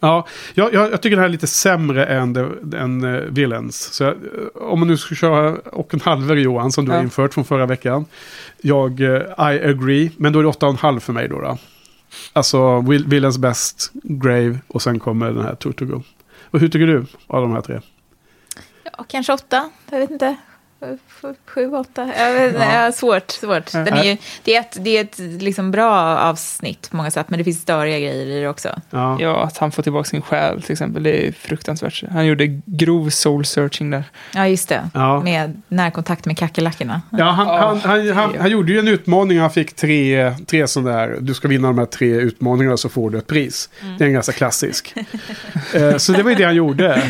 Ja, jag, jag, jag tycker den här är lite sämre än, the, än uh, Villains. Så jag, eh, om man nu ska köra och en halver Johan som du har Ja. infört från förra veckan. Jag, eh, I agree, men då är det åtta och en halv för mig då. då. Alltså Will, Villains best, Grave och sen kommer den här Turturgo. Och hur tycker du av de här tre? Ja, kanske åtta, jag vet inte. Sju, åtta. Jag vet, ja. svårt, svårt. Den är ju, det är ett, det är ett liksom bra avsnitt på många sätt, men det finns störiga grejer i det också. Ja. Ja, att han får tillbaka sin själ till exempel. Det är fruktansvärt. Han gjorde grov soul searching där. Ja, just det. Ja. Med närkontakt med kackerlackorna. Ja, han, Ja. han, han, han, han gjorde ju en utmaning. Han fick tre, tre sådana där. Du ska vinna de här tre utmaningarna så får du ett pris. Det är en ganska klassisk. Eh, så det var ju det han gjorde.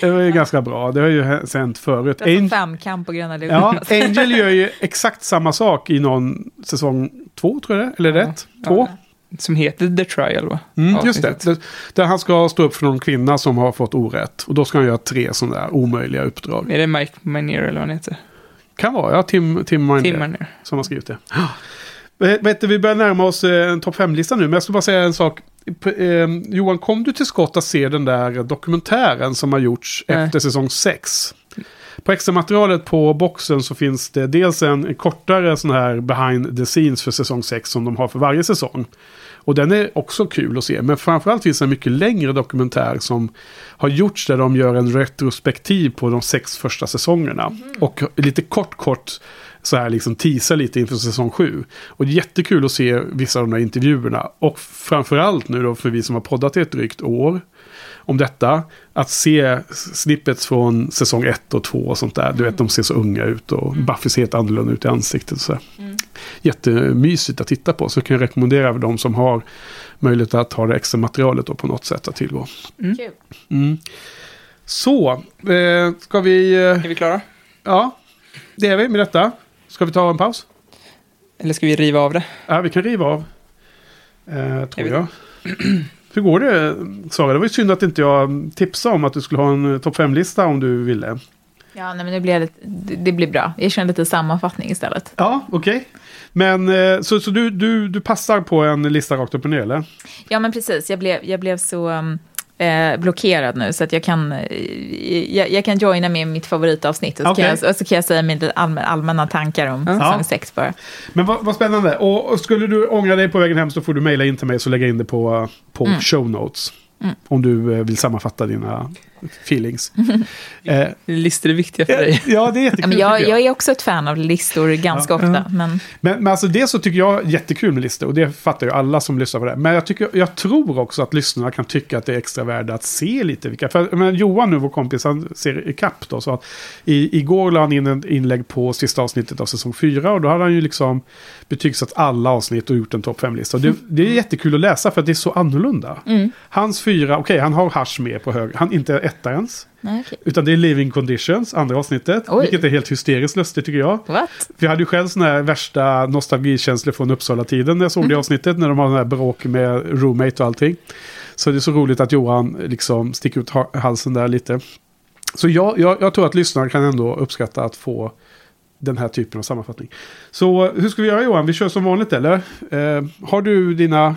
Det var ju ganska bra. Det har ju hänt förut. Det är som Ang- femkamp på Gröna Lund. ja, [laughs] Angel gör ju exakt samma sak i någon säsong två, tror jag det. Eller rätt? Två? Som heter The Trial va? Mm, just det. Där han ska stå upp för någon kvinna som har fått orätt. Och då ska han göra tre sådana där omöjliga uppdrag. Är det Mike Manier eller vad han heter? Kan vara, ja. Tim, Tim Minder. Tim Manier. som har skrivit det. Vet [gasps] vet du, vi börjar närma oss eh, en topp 5-lista nu, men jag ska bara säga en sak. P- eh, Johan, kom du till skott att se den där dokumentären som har gjorts Nej. efter säsong 6? På extra materialet på boxen så finns det dels en kortare sån här behind the scenes för säsong 6 som de har för varje säsong. Och den är också kul att se. Men framförallt finns det en mycket längre dokumentär som har gjorts där de gör en retrospektiv på de sex första säsongerna. Och lite kort kort så här liksom teasar lite inför säsong 7. Och det är jättekul att se vissa av de här intervjuerna. Och framförallt nu då för vi som har poddat i ett drygt år om detta. Att se snippets från säsong 1 och 2 och sånt där. Du vet, de ser så unga ut och Buffy ser helt annorlunda ut i ansiktet. Så. här. Jättemysigt att titta på. Så jag kan rekommendera för de som har möjlighet att ha det extra materialet då på något sätt att tillgå. Kul. Mm. Så, eh, ska vi... Eh, Är vi klara? ja, det är vi med detta. Ska vi ta en paus? Eller ska vi riva av det? Ja, vi kan riva av. Eh, Jag tror [clears throat] jag. Hur går det, Sara? Det var ju synd att inte jag tipsade om att du skulle ha en eh, topp 5-lista om du ville. Ja, nej, men det blir, lite, det det blir bra. Jag kör lite sammanfattning istället. Ja, okej. Men eh, så, så du, du, du passar på en lista rakt upp och ner, eller? Ja, men precis. Jag blev, jag blev så um, eh, blockerad nu så att jag kan, eh, jag, jag kan joina med mitt favoritavsnitt och så, Okej. kan, jag, och så kan jag säga mina allmän, allmänna tankar om Ja. säsong 6 bara. Men vad, vad spännande. Och, och skulle du ångra dig på vägen hem så får du mejla in till mig så lägger jag in det på, på show notes. Om du eh, vill sammanfatta dina feelings. [laughs] eh, Listor är viktiga för dig. ja, det är jättekul. Men jag, tycker jag är också ett fan av listor ganska ofta. Men, Men, men alltså det så tycker jag är jättekul med listor. Och det fattar ju alla som lyssnar på det. Men jag, tycker, jag tror också att lyssnarna kan tycka att det är extra värde att se lite vilka. För jag menar, Johan nu, vår kompis, han ser i kapp då. Så att i, igår la han in en inlägg på sista avsnittet av säsong 4. Och då hade han ju liksom betygsatt alla avsnitt och gjort en topp 5-lista. Och det, det är jättekul att läsa för att det är så annorlunda. Hans fyra, okej han har Hash med på höger. Han inte Berättarens. Nej, okej. Utan det är Living Conditions, andra avsnittet. Oj. Vilket är helt hysteriskt lustigt tycker jag. What? För jag hade ju själv såna här värsta nostalgikänslor från Uppsala-tiden när jag såg det avsnittet. När de har den här bråk med roommate och allting. Så det är så roligt att Johan liksom sticker ut ha- halsen där lite. Så jag, jag, jag tror att lyssnaren kan ändå uppskatta att få den här typen av sammanfattning. Så hur ska vi göra Johan? Vi kör som vanligt eller? Eh, har du dina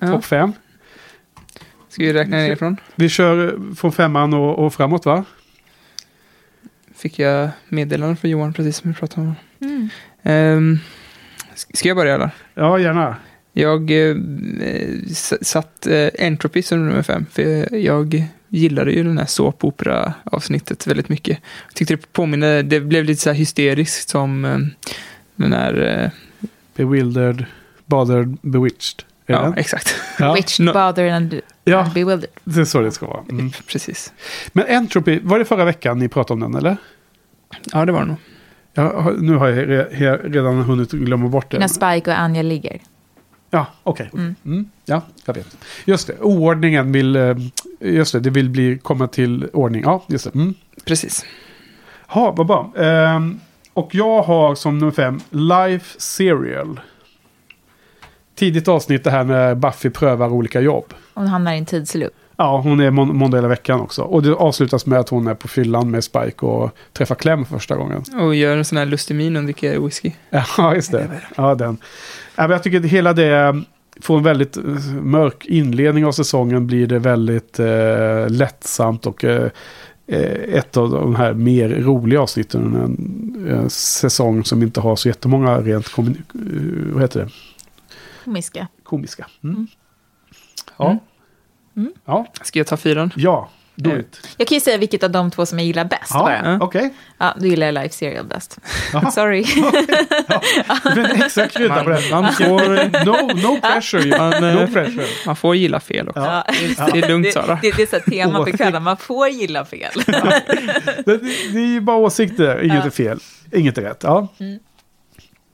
Ja. topp fem? Ska vi räkna nerifrån? Vi kör från femman och, och framåt va? Fick jag meddelande från Johan precis som vi pratade om. Mm. Ehm, ska jag börja eller? Ja, gärna. Jag eh, satt eh, Entropy som nummer fem. För jag gillade ju den här såpopera-avsnittet väldigt mycket. Jag tyckte det påminner, det blev lite så här hysteriskt som eh, den här... Eh, Bewildered, bothered, bewitched. Ja, exakt. Ja. Witched, bothered and Ja, bewildered. det är så det ska vara. Mm. [laughs] Precis. Men Entropy, var det förra veckan ni pratade om den eller? Ja, det var det nog. Har- nu har jag re, he- redan hunnit glömma bort det. När Spike och Anja ligger. Ja, okej. Mm. Mm, ja, jag vet. Just det, oordningen vill... eh, Just det, det vill bli, komma till ordning. Ja, just det. Mm. Precis. Ja, vad bra. Ehm, och jag har som nummer fem Life Serial. Tidigt avsnitt det här när Buffy prövar olika jobb. Hon hamnar i en tidsloop. Ja, hon är mån- måndag hela veckan också. Och det avslutas med att hon är på fyllan med Spike och träffar Clem för första gången. Och gör en sån här lustig min och dricker whisky. [laughs] Ja, just det. Ja, den. Ja, men jag tycker att hela det får en väldigt eh, mörk inledning av säsongen. Blir det väldigt eh, lättsamt och eh, eh, ett av de här mer roliga avsnitten. En, en säsong som inte har så jättemånga rent eh, vad heter det? Komiska. komiska. Mm. Mm. Ja. Mm. Mm. Ja, Ska jag ta fyran? ja, do Eh, it. Jag kan ju säga vilket av de två som jag gillar bäst Ja, bara. okej. Ja, du gillar Life Serial bäst. [laughs] Sorry. [laughs] Det blir en extra krydda på det. Man, får, No, no pressure. Man, No eh, pressure. man får gilla fel också. Ja. Det är lugnt det, Sara. det, det är så tema på [laughs] kvällen, man får gilla fel. Det, det, det är ju bara åsikter. Inget Ja. är fel. Inget är rätt. Ja.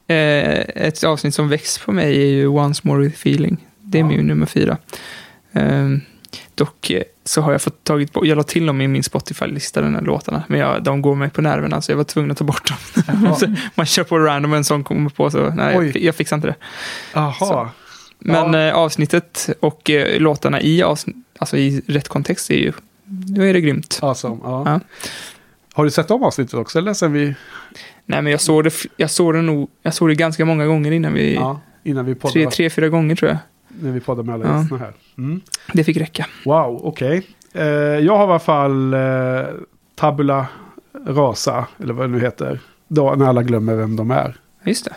Eh, ett avsnitt som väcks på mig är ju Once More With Feeling. Det är Ja. min nummer fyra. Ehm, dock eh, så har jag fått tagit bort, jag la till dem i min Spotify-lista, den här låtarna. Men jag, de går mig på nerverna så jag var tvungen att ta bort dem. [laughs] Man kör på random och en sån kommer på så nej, jag, jag fixar inte det. Jaha. Men Ja. eh, avsnittet och eh, låtarna i, avsn- alltså i rätt kontext är ju, då är det grymt. Awesome. Ja. Har du sett om avsnittet också? Eller sen vi... Nej men jag såg det, jag såg det nog, jag såg det ganska många gånger innan vi, Ja, innan vi tre, poddade. tre, fyra gånger tror jag. När vi poddade med alla Ja. gästerna här. Mm. Det fick räcka. Wow, okej. Eh, jag har i alla fall eh, Tabula Rasa, eller vad det nu heter. Då, när alla glömmer vem de är. Just det.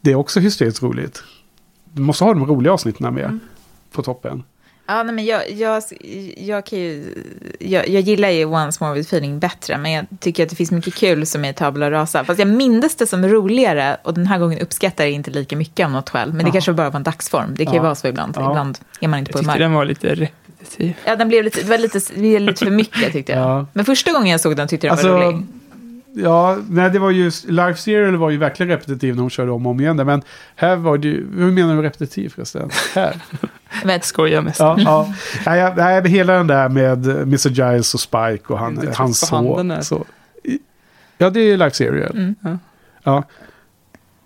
Det är också hysteriskt roligt. Du måste ha de roliga avsnitten med Mm. på toppen. Ja, nej, men jag, jag, jag, kan ju, jag, jag gillar ju Once More With Feeling bättre, men jag tycker att det finns mycket kul som är Tabula Rasa. Fast jag mindes det som roligare och den här gången uppskattar jag inte lika mycket av något skäl. Men det Jaha. kanske bara var en dagsform. Det kan ju Ja. vara så ibland. Ja. Ibland är man inte Jag på tyckte humör. den var lite repetitiv. Ja, den blev lite, det var lite, det blev lite för mycket tyckte jag. Ja. Men första gången jag såg den tyckte jag den var Alltså, rolig. ja, nej det var ju, Life Serial var ju verkligen repetitiv när hon körde om och om igen. där, Men här var det ju, hur menar du repetitiv förresten? Här? Men, Skojar mest. Ja, ja. [laughs] Nej, jag- nej, hela den där med Mr. Giles och Spike och han, hans den så. Ja, det är Life Serial. mm. Ja. Ja.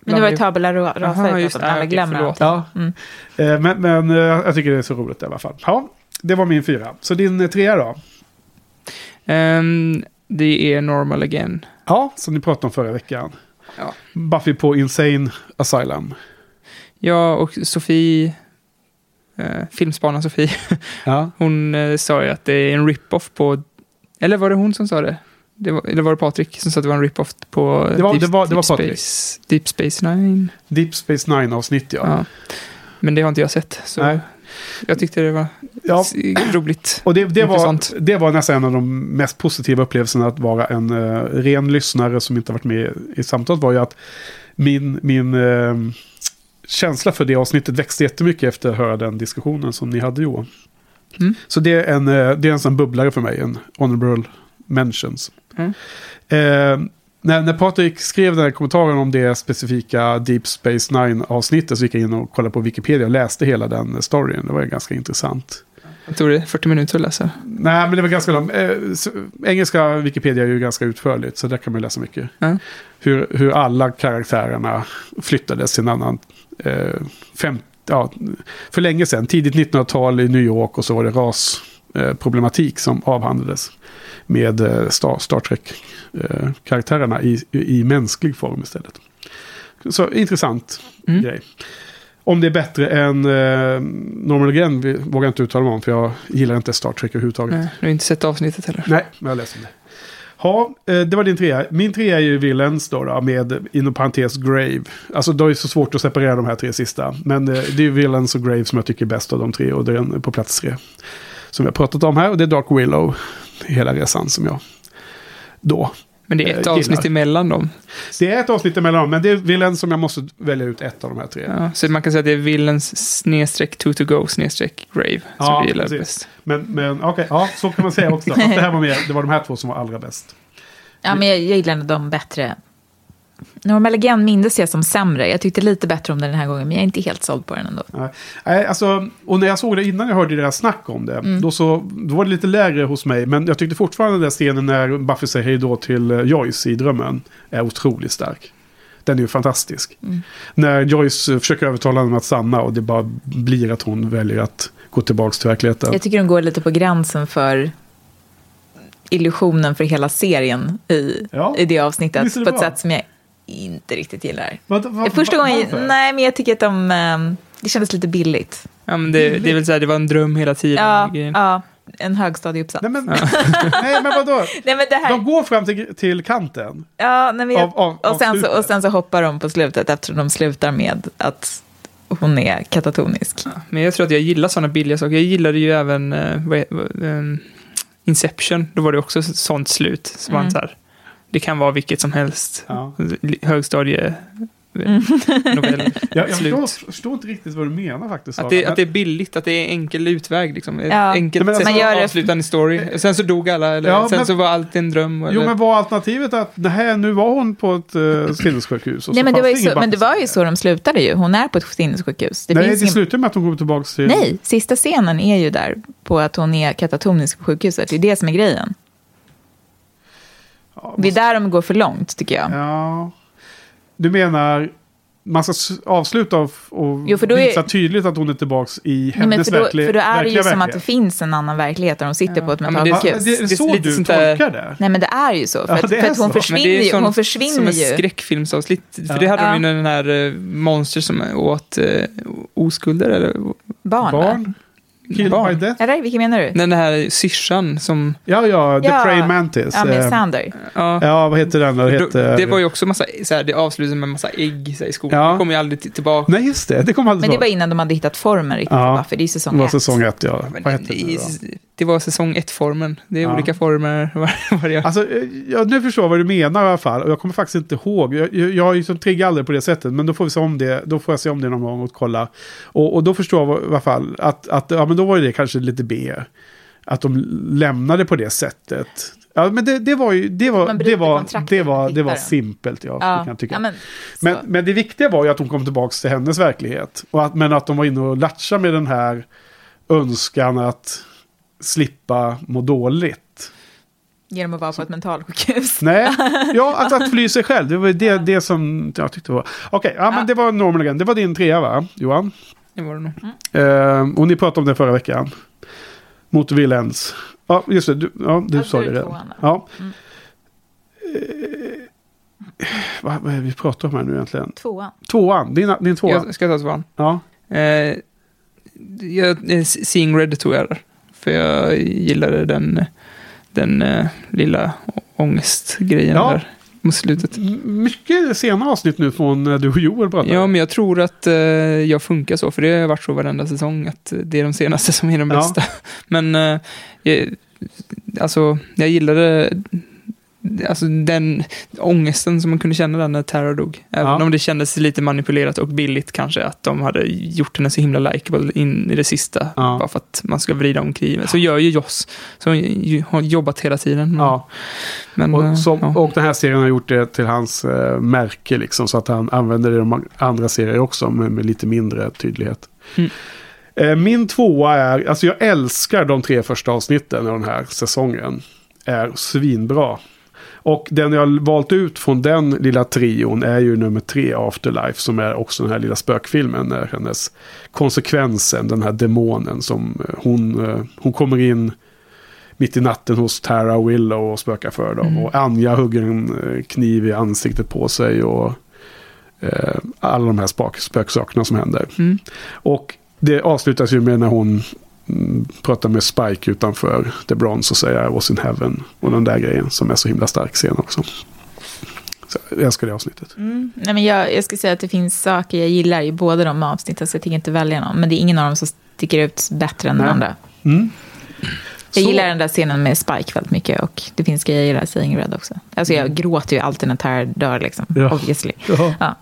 men det var ju Tabula Rasa. Alla glömmer ja. Mm. Eh, Men, men eh, jag tycker det är så roligt i alla fall. Ja, det var min fyra. Så din eh, trea då? Ehm, det är Normal Again. Ja, som ni pratade om förra veckan. Ja. Buffy på Insane Asylum. Jag och Sofie, eh, filmspanaren Sofie, [laughs] Ja, hon eh, sa ju att det är en rip-off på, eller var det hon som sa det? det var, eller var det Patrik som sa att det var en rip-off på Det var- Deep, det var- det var Deep. Space, Deep Space Nine? Deep Space Nine-avsnitt ja. Ja. Men det har inte jag sett, så Nej. jag tyckte det var ja. roligt. Och det, det, var, det var nästan en av de mest positiva upplevelserna att vara en eh, ren lyssnare som inte varit med i samtalet var ju att min, min eh, känsla för det avsnittet växte jättemycket efter att höra den diskussionen som ni hade Johan. Mm. Så det är en, eh, det är en sån bubblare för mig, en honorable mentions. Mm. Eh, när, när Patrik skrev den här kommentaren om det specifika Deep Space Nine-avsnittet så gick jag in och kollade på Wikipedia och läste hela den storyn. Det var ganska intressant. Jag tror det är 40 minuter att läsa. Nej, men det var ganska långt. Eh, engelska Wikipedia är ju ganska utförligt, så där kan man läsa mycket. Ja. Hur, hur alla karaktärerna flyttades till en annan... Eh, fem, ja, för länge sedan, tidigt 1900-tal i New York och så var det rasproblematik eh, problematik som avhandlades med eh, Star, Star Trek-karaktärerna i, i mänsklig form istället. Så intressant Mm. grej. Om det är bättre än eh, Normal Again vågar jag inte uttala mig om för jag gillar inte Star Trek överhuvudtaget. Nej, du har inte sett avsnittet heller. Nej, men jag läst om det. Ja, eh, det var din trea. Min trea är ju Villains då, då med inom parentes Grave. Alltså det är så svårt att separera de här tre sista. Men eh, det är ju Villains och Grave som jag tycker är bäst av de tre och den är eh, på plats tre. Som vi har pratat om här och det är Dark Willow. Hela resan som jag då. Men det är Eh, ett gillar. avsnitt emellan dem. Det är ett avsnitt emellan dem, men det är Villains som jag måste välja ut ett av de här tre. Ja, så man kan säga att det är Villains snedstreck to to go snedstreck Grave som Ja, vi gillar precis. bäst. Men, men okej, ja, så kan man säga också. Det här var mer, det var de här två som var allra bäst. Ja, men jag, jag gillar ändå dem bättre. Normal Again mindes jag som sämre. Jag tyckte lite bättre om den den här gången, men jag är inte helt såld på den ändå. Nej, alltså, och när jag såg det innan jag hörde deras snack om det, Mm. då, så, då var det lite lägre hos mig. Men jag tyckte fortfarande den där scenen när Buffy säger hej då till eh, Joyce i drömmen är otroligt stark. Den är ju fantastisk. Mm. När Joyce eh, försöker övertala henne att stanna och det bara blir att hon väljer att gå tillbaka till verkligheten. Jag tycker de går lite på gränsen för illusionen för hela serien i, Ja, i det avsnittet. det På ett bra. sätt som jag inte riktigt gillar. Vad- vad- Första vad- gången, varför? nej men jag tycker att de, ehm, det kändes lite billigt. Ja, men det, det är väl så här, det var en dröm hela tiden. Ja, ja en högstadieuppsats. Nej men, [laughs] nej, men vadå? [laughs] Nej, men det här, De går fram till, till kanten. ja, nej, men jag, av- av- och, sen så, och sen så hoppar de på slutet eftersom de slutar med att hon är katatonisk. Men jag tror att jag gillar sådana billiga saker. Jag gillade ju även ehm, Inception. Då var det också ett sånt slut. Så Mm. man så här, det kan vara vilket som helst. Ja. Högstadie Mm. novell. [laughs] Jag, jag förstår, förstår inte riktigt vad du menar faktiskt. Att det, Men- att det är billigt, att det är enkel utväg. Liksom. Ja. enkelt Men sätt alltså- att Man gör det- avsluta en story. Sen så dog alla, eller Ja, sen men- så var allt en dröm. Eller, Jo, men var alternativet att nej, nu var hon på ett uh, sinnessjukhus? Nej, men, det var ju så, men det var ju så de slutade ju. Hon är på ett sinnessjukhus. Det Nej, finns det ingen... slutar med att hon kommer tillbaka till... Nej, sista scenen är ju där på att hon är katatonisk på sjukhuset. Det är det som är grejen. Ja, Det är där de går för långt, tycker jag. Ja. Du menar, man ska avsluta och, och Jo, är- visa tydligt att hon är tillbaka i Nej, hennes men för, då, verkliga för då är det ju som att det finns en annan verklighet där de sitter på ett Ja, men det- Ja, mentalsjukhus. det är Det är så lite du sånt där- tolkar det? Nej, men det är ju så. För, Ja, att, det är för att hon så. försvinner, det är ju, sånt hon försvinner som en ju. skräckfilmsavsnitt. För Ja. det hade Ja. de ju den här eh, monster som åt eh, oskulder. Eller, Barn, va? Barn? Killed Barn. by death? Eller vilken menar du? den här syrsan som... Ja, ja, The Ja. Praying Mantis. Ja, med Eh, Sander. Ja, Ja, vad heter den? Det, heter, det var ju också massa, så här, det avslutades med massa ägg så här, i skogen. Ja. Det kom ju aldrig tillbaka. Nej, just det. Det kom aldrig Men det var innan de hade hittat formen riktigt Ja. för. Det är säsong Det var ett. säsong ett, ja. Men Vad hette det, det då? det var säsong ett-formen. Det är Ja. olika former. [laughs] var- Alltså, eh, jag nu förstår jag vad du menar i alla fall. Och jag kommer faktiskt inte ihåg. Jag, jag, jag har ju som triggar aldrig på det sättet. Men då får vi se om det. Då får jag se om det någon gång och kolla. Och, och då förstår jag i alla fall att, att ja, men då var ju det kanske lite B. Att de lämnade på det sättet. Ja, men det, det var ju, det var, det var, det var, det var simpelt, ja. Det kan tycka. ja, men, Men, men det viktiga var ju att hon kom tillbaka till hennes verklighet. Och att, men att de var inne och latchade med den här önskan att slippa må dåligt. Genom att vara på ett mentalsjukhus. Nej, [laughs] ja, att, att fly sig själv. Det var det, det som jag tyckte var... Okej, ja, men Ja. det var Normal Again. Det var din trea, va, Johan? Det var det nog. Eh, och ni pratade om det förra veckan. Mot Villains. Ja, just det. Du, ja, du Ja, sa det redan. Ja. Mm. Eh, vad, vad är det vi pratar om här nu egentligen? Tvåan. Tvåan, din, din tvåa. Jag ska ta tvåan. Ja. Eh, jag, eh, Seeing Red tog jag där. För jag gillade den, den eh, lilla ångestgrejen Ja. där mot slutet. Mycket sena avsnitt nu från när du och Joel pratade. Ja, men jag tror att eh, jag funkar så, för det har varit så varenda säsong, att det är de senaste [laughs] som är de Ja. bästa. Men, eh, jag, alltså, jag gillade alltså, den ångesten som man kunde känna där när Tara dog. Även Ja. om det kändes lite manipulerat och billigt kanske, att de hade gjort henne så himla likeable in i det sista, Ja. bara för att man ska vrida omkring. Så gör ju Joss, hon har jobbat hela tiden. Ja. Men, eh, Och, som, ja. och den här serien har gjort det till hans eh, märke liksom. Så att han använder det i de andra serier också med, med lite mindre tydlighet. Mm. Eh, min tvåa är, alltså jag älskar de tre första avsnitten av den här säsongen. Är svinbra. Och den jag har valt ut från den lilla trion är ju nummer tre, Afterlife, som är också den här lilla spökfilmen. När hennes konsekvensen, den här demonen som eh, hon, eh, hon kommer in mitt i natten hos Tara och Willow och spökar för dem. Och Anja hugger en eh, kniv i ansiktet på sig och eh, alla de här spak, spöksakerna som händer. Mm. Och det avslutas ju med när hon mm, pratar med Spike utanför The Bronze och säger I was in heaven. Och den där grejen som är så himla stark scen också. Så jag älskar det avsnittet. Mm. Nej, men jag, jag ska säga att det finns saker jag gillar i båda de avsnitten, så jag tänker inte välja någon. Men det är ingen av dem som sticker ut bättre än den Nej. andra. Mm. Jag Så- gillar den där scenen med Spike väldigt mycket och det finns grejer jag gillar i Seeing Red också. Alltså jag gråter ju alltid när Tara dör liksom, Ja. obviously. Ja. Ja.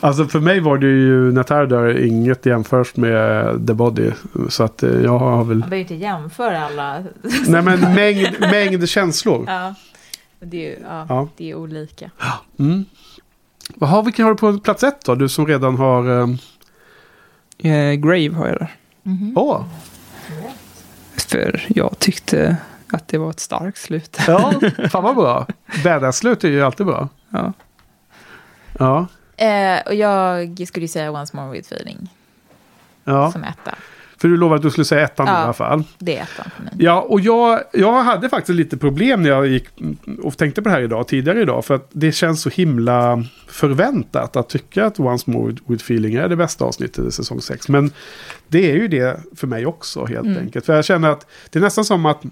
Alltså för mig var det ju när Tara dör inget jämförs med The Body. Så att eh, jag har väl... Man behöver inte jämföra alla. Nej men mängd, mängd känslor. ja. Det är ju ja, Ja. Det är olika. Mm. Vad har, vilken har du på plats ett då? Du som redan har... eh, Eh, Grave har jag där. Åh! För jag tyckte att det var ett starkt slut. Ja, [laughs] fan vad bra. Badass-slut är ju alltid bra. Ja. Ja. Eh, och jag skulle ju säga Once More With Feeling ja. som etta. För du lovade att du skulle säga ettan Ja. i alla fall. Det är ettan för mig. Ja, och jag, jag hade faktiskt lite problem när jag gick och tänkte på det här idag, tidigare idag. För att det känns så himla förväntat att tycka att Once More With Feeling är det bästa avsnittet i säsong 6. Men det är ju det för mig också helt Mm. enkelt. För jag känner att det är nästan som att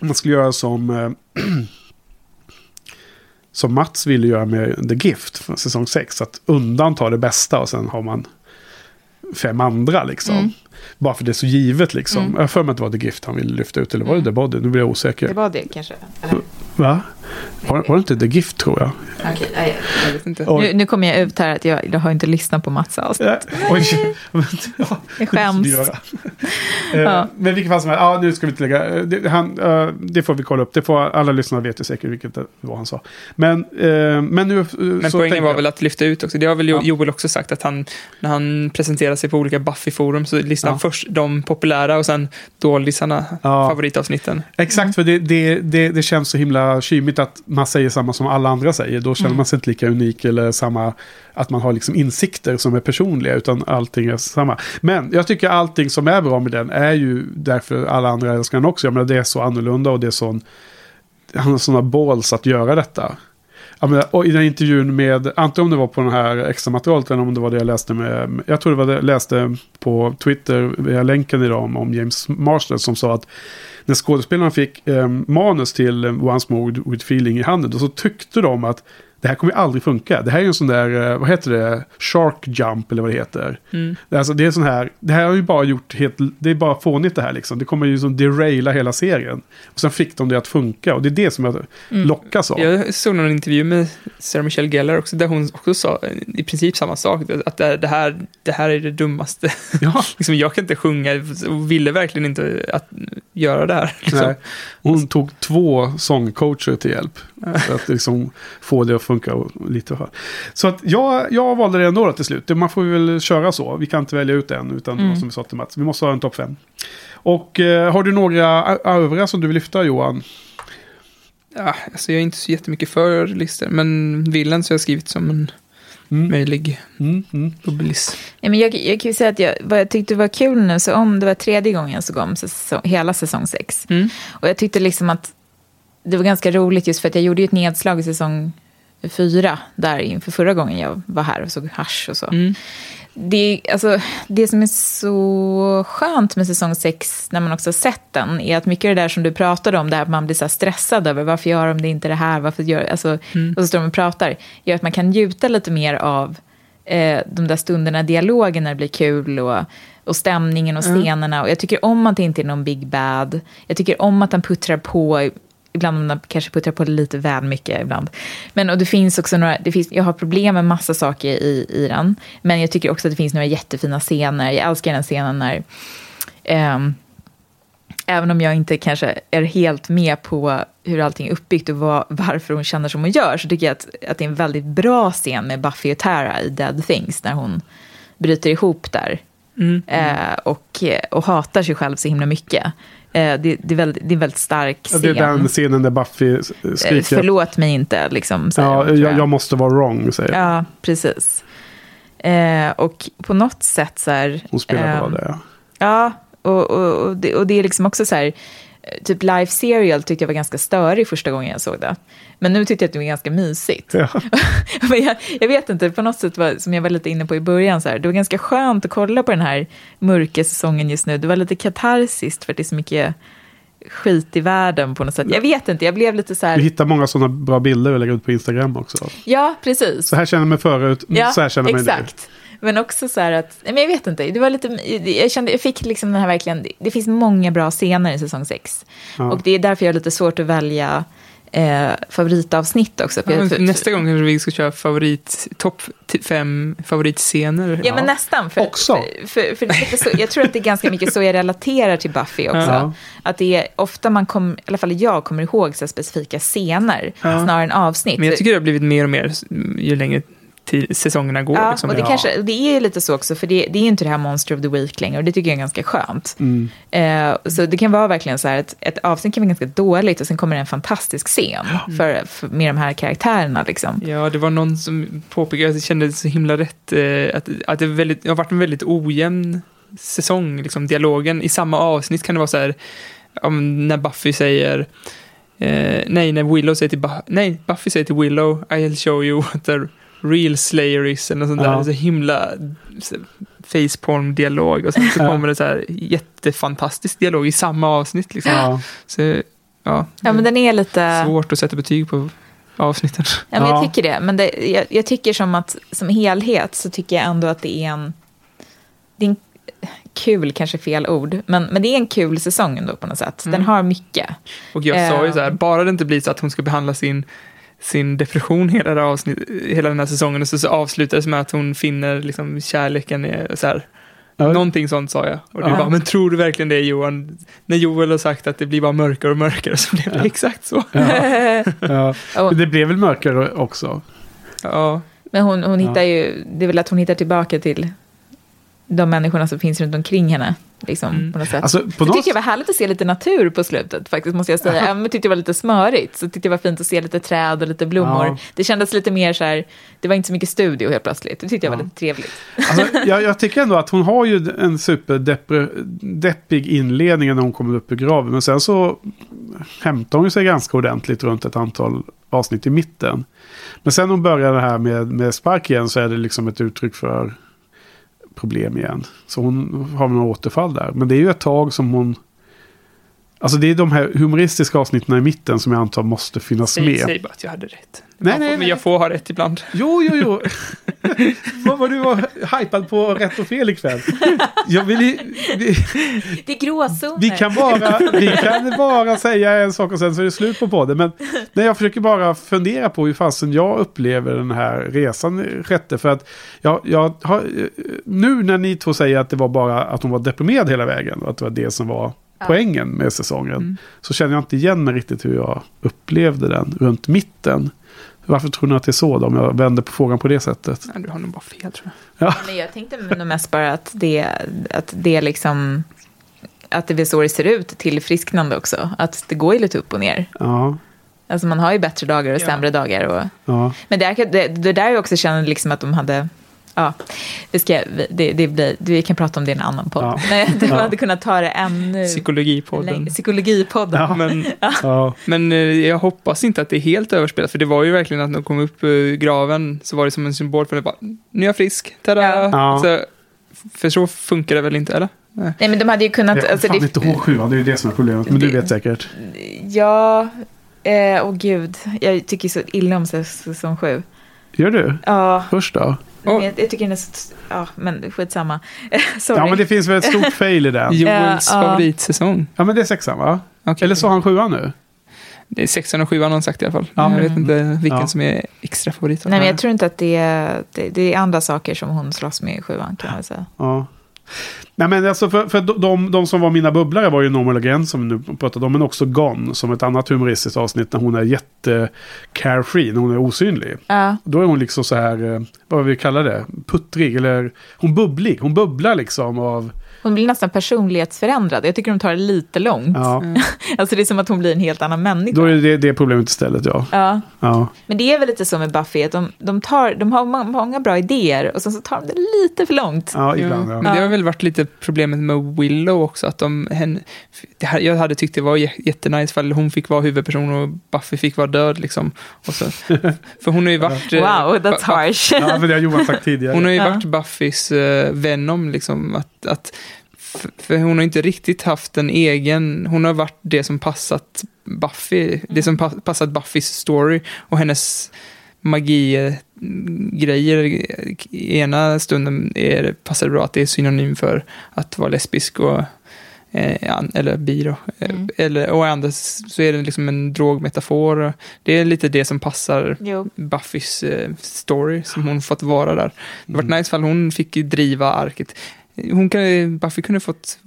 man skulle göra som... eh, [clears throat] som Mats ville göra med The Gift från säsong 6. Att undanta det bästa och sen har man fem andra liksom. Mm. Bara för det är så givet liksom. Mm. Jag har för mig att det var The Gift han ville lyfta ut. Eller var det Mm. The Body? Nu blir jag osäker. Det var det kanske. Eller? Va? Var, var det inte The Gift tror jag? Okej, nej. Jag vet inte. Oj. nu, nu kommer jag ut här att jag, jag har inte lyssnat på Mats avsnitt. Ja, oj. [laughs] ja, Jag det skäms. göra. Eh, Ja. Men vilken fall som helst, ja, nu ska vi inte lägga, eh, det, han, eh, det får vi kolla upp. Det får, alla lyssnare vet ju säkert vilket var han sa. Men, men nu... Men poängen var väl att lyfta ut också. Det har väl Jo- Ja. Joel också sagt att han, när han presenterar sig på olika Buffy-forum så listar Ja. han först de populära och sen dålisarna, Ja. favoritavsnitten. Exakt, för det, det, det, det känns så himla kymigt att man säger samma som alla andra säger. Då känner Mm. man sig inte lika unik eller samma, att man har liksom insikter som är personliga, utan allting är samma. Men jag tycker allting som är bra med den är ju därför alla andra älskar den också. Jag menar, det är så annorlunda och det är sån, han har sådana balls att göra detta. Ja, men, och i den intervjun med, antingen om det var på den här extra materialet eller om det var det jag läste med, jag tror det var det jag läste på Twitter via länken idag om, om James Marsden som sa att när skådespelarna fick eh, manus till eh, Once More With Feeling i handen, då så tyckte de att det här kommer ju aldrig funka. Det här är en sån där, eh, vad heter det, Shark Jump eller vad det heter. Mm. Det är Alltså, det är sån här, det här har ju bara gjort helt, det är bara fånigt det här liksom. Det kommer ju som deraila hela serien. Och sen fick de det att funka och det är det som jag lockas av. Jag såg någon intervju med Sarah Michelle Gellar också, där hon också sa eh, i princip samma sak. Att det, här, det här är det dummaste. Ja, [laughs] liksom, jag kan inte sjunga och ville verkligen inte att göra det här. Liksom. Hon tog två sångcoacher till hjälp. För att liksom få det att funka och lite för. Så att jag, jag valde det ändå till slut. Man får väl köra så. Vi kan inte välja ut en utan Mm. vad som vi sa till Mats. Vi måste ha en topp fem. Och eh, har du några övriga som du vill lyfta Johan? Ja, alltså jag är inte så jättemycket för listor, men Villains har jag skrivit som en Mm. möjlig Mm, mm. bubblis. Ja, men jag, jag kan ju säga att jag, vad jag tyckte var kul nu, så om det var tredje gången jag såg om säsong, hela säsong sex. Mm. Och jag tyckte liksom att det var ganska roligt just för att jag gjorde ju ett nedslag i säsong fyra, där inför förra gången jag var här och såg Hush och så. Mm. Det, alltså, det som är så skönt med säsong sex, när man också har sett den, är att mycket av det där som du pratade om, där att man blir så här stressad över varför gör de det inte det här, varför gör, alltså, och så står de och pratar, gör att man kan njuta lite mer av eh, de där stunderna, dialogen när det blir kul och, och stämningen och scenerna. Och jag tycker om att det inte är någon big bad. Jag tycker om att han puttrar på, ibland om han kanske puttrar på lite väl mycket ibland. Men och det finns också några, det finns, jag har problem med massa saker i, i den. Men jag tycker också att det finns några jättefina scener. Jag älskar den scenen när ehm, Även om jag inte kanske är helt med på hur allting är uppbyggt och vad, varför hon känner som hon gör så tycker jag att, att det är en väldigt bra scen med Buffy och Tara i Dead Things när hon bryter ihop där Mm. Eh, och, och hatar sig själv så himla mycket. Eh, det, det, är väldigt, det är väldigt stark scen. det är den scenen där Buffy Eh, skriker. Förlåt mig inte, liksom. säger Ja, hon, jag, jag måste vara wrong, säger. Ja, precis. Eh, och på något sätt så här... Hon spelar bra ehm, det. ja. Ja, och, och, och, det, och det är liksom också så här... eh, Typ Live Serial tyckte jag var ganska störig första gången jag såg det. Men nu tyckte jag att det var ganska mysigt. Ja. [laughs] Men jag, jag vet inte, på något sätt var, som jag var lite inne på i början, så här, det var ganska skönt att kolla på den här mörka säsongen just nu. Det var lite katarsiskt för att det är så mycket skit i världen på något sätt. Jag vet inte, jag blev lite så här, hittar många sådana bra bilder och lägger ut på Instagram också. ja precis. Så här känner jag mig förut, Ja, så här känner jag mig nu. Men också så här att, men jag vet inte, det var lite, jag kände, jag fick liksom den här verkligen, det, finns många bra scener i säsong 6. Ja. Och det är därför jag har lite svårt att välja eh, favoritavsnitt också. Ja, jag, för, nästa gång kanske vi ska köra favorit, topp fem favoritscener. Ja, men nästan. För, Också. För, för, för det är så, jag tror att det är ganska mycket så jag relaterar till Buffy också. Ja. Att det är ofta man kommer, i alla fall jag kommer ihåg så specifika scener snarare än avsnitt. Men jag tycker det har blivit mer och mer ju längre säsongerna går. Ja, liksom. och det, Ja. kanske, det är lite så också, för det, det är ju inte det här Monster of the Week längre, och det tycker jag är ganska skönt. Mm. Eh, så det kan vara verkligen så här, att ett avsnitt kan vara ganska dåligt, och sen kommer det en fantastisk scen för, för, med de här karaktärerna. Liksom. Ja, det var någon som påpekade att det kändes så himla rätt. Eh, att, att det, väldigt, det har varit en väldigt ojämn säsong, liksom dialogen. I samma avsnitt kan det vara så här, om, när Buffy säger, eh, nej, när Willow säger till, Bu- nej, Buffy säger till Willow, I'll show you what the real slayer is, eller något sånt Ja. där. Så himla så, faceporn-dialog. Och sen så [laughs] Ja. kommer det så här jättefantastisk dialog i samma avsnitt. Liksom. Ja. Så, ja, Ja, men den är lite... svårt att sätta betyg på avsnitten. Ja, men Ja. jag tycker det. Men det, jag, jag tycker som att som helhet så tycker jag ändå att det är en... Det är en kul, kanske fel ord, men, men det är en kul säsong ändå på något sätt. Den Mm. har mycket. Och jag sa ju så här, bara det inte blir så att hon ska behandla sin, sin depression hela, det avsnitt, hela den här säsongen och så, så avslutar det med att hon finner liksom kärleken i, så här. Ja. Någonting sånt sa jag. Och du Ja. bara, men tror du verkligen det Johan? När Joel har sagt att det blir bara mörkare och mörkare så blev det exakt så. Ja. [laughs] Och, Det blev väl mörkare också? Ja, men hon, hon Ja. hittar ju... Det är väl att hon hittar tillbaka till de människorna som finns runt omkring henne. Liksom, Mm. på något sätt. Alltså, på Så något... tyckte jag var härligt att se lite natur på slutet, faktiskt, måste jag säga. Även om jag tyckte det var lite smörigt, så tyckte jag det var fint att se lite träd och lite blommor. Ja. Det kändes lite mer så här, det var inte så mycket studio helt plötsligt. Det tyckte jag var Ja. lite trevligt. Alltså, jag, jag tycker ändå att hon har ju en superdeppig inledning när hon kommer upp ur graven. Men sen så hämtar hon sig ganska ordentligt runt ett antal avsnitt i mitten. Men sen hon börjar det här med, med spark igen så är det liksom ett uttryck för problem igen. Så hon har några återfall där. Men det är ju ett tag som hon... Alltså det är de här humoristiska avsnitten i mitten som jag antar måste finnas säg, med. säg bara att jag hade rätt. Nej, Man nej, får, nej. Jag får ha rätt ibland. Jo, jo, jo. [laughs] Vad var du var hypad på rätt och fel ikväll? Jag vill, i- vi, Det är gråzoner. vi, kan bara, vi kan bara säga en sak och sen så är det slut på podden. Men nej, jag försöker bara fundera på hur fasen jag upplever den här resan sjätte. För att jag, jag har, nu när ni två säger att det var bara att hon var deprimerad hela vägen. Och att det var det som var poängen med säsongen. Så känner jag inte igen mig riktigt hur jag upplevde den runt mitten. Varför tror ni att det är så då, om jag vänder på frågan på det sättet? Nej, du har nog bara fel tror jag. Men jag tänkte nog mest bara att det, att det liksom... Att det är så det ser ut, tillfrisknande också. Att det går ju lite upp och ner. Ja, Alltså man har ju bättre dagar och Ja. sämre dagar. Och, ja. men det, är- det, det där är också känner liksom att de hade... Ja, det ska, det, det blir, vi kan prata om det i en annan podd. Ja. [laughs] Nej, de Ja. hade kunnat ta det ännu Psykologipodden. Psykologipodden. Ja. Men, [laughs] ja. men eh, jag hoppas inte att det är helt överspelat, för det var ju verkligen att när de kom upp ur graven så var det som en symbol för det bara, nu är jag frisk, tada! Ja. Ja. Så, för så funkar det väl inte, eller? Nej. Nej, men de hade ju kunnat... Jag Alltså, fan det, inte ihåg sjuan, det är ju det som är problemet. Men du Det- vet säkert. Ja, eh, åh gud. Jag tycker så illa om säsong sju. Gör du? Ja, Först då? Åh. jag, jag tycker den är så... Ja, men skitsamma. [laughs] Sorry. Ja, men det finns väl ett stort [laughs] fail i den. Joels Ja, ja. favoritsäsong. Ja, men det är sexan va? Okej. Eller så har han sjuan nu? Det är sexan och sjuan har han sagt i alla fall. Ja. Jag vet inte vilken Ja. som är extra favorit. Nej, men jag tror inte att det är... Det, det är andra saker som hon slåss med i sjuan, kan man säga. Ja. Nej men alltså för, för de- de, som var mina bubblare var ju Normal Again som vi nu pratade om. Men också Gone som ett annat humoristiskt avsnitt när hon är jätte carefree, när hon är osynlig. Ja. Då är hon liksom så här, eh, vad vi kallar det, puttrig eller hon bubblig. Hon bubblar liksom av, Hon blir nästan personlighetsförändrad. Jag tycker de tar det lite långt. ja. [laughs] Alltså det är som att hon blir en helt annan människa. Då är det det problemet istället ja. Ja. ja. Men det är väl lite så med Buffy, att de, de, tar, de har må- många bra idéer och sen så tar de det lite för långt. Ja, ibland ja. Men det har väl varit lite problemet med Willow också. Att de, hen, det här, jag hade tyckt det var jä- jättenice ifall hon fick vara huvudperson och Buffy fick vara död. Liksom. Och så, [laughs] för hon har ju varit... eh, Wow, that's Bu- Bu- harsh. Ja, för det har Johan sagt tidigare. Hon har ju Ja. varit Buffys uh, Venom, liksom. Att, att, för hon har inte riktigt haft en egen... Hon har varit det som passat Buffy. Det som pa- passat Buffys story. Och hennes magi-grejer i ena stunden är, passar det bra att det är synonym för att vara lesbisk och eh, eller bi då. Eh, Mm. Eller, och andra så är det liksom en drogmetafor. Det är lite det som passar Jo. Buffys eh, story som hon fått vara där. Det var Mm. nice fall hon fick driva arket. Hon kan, Buffy kunde fått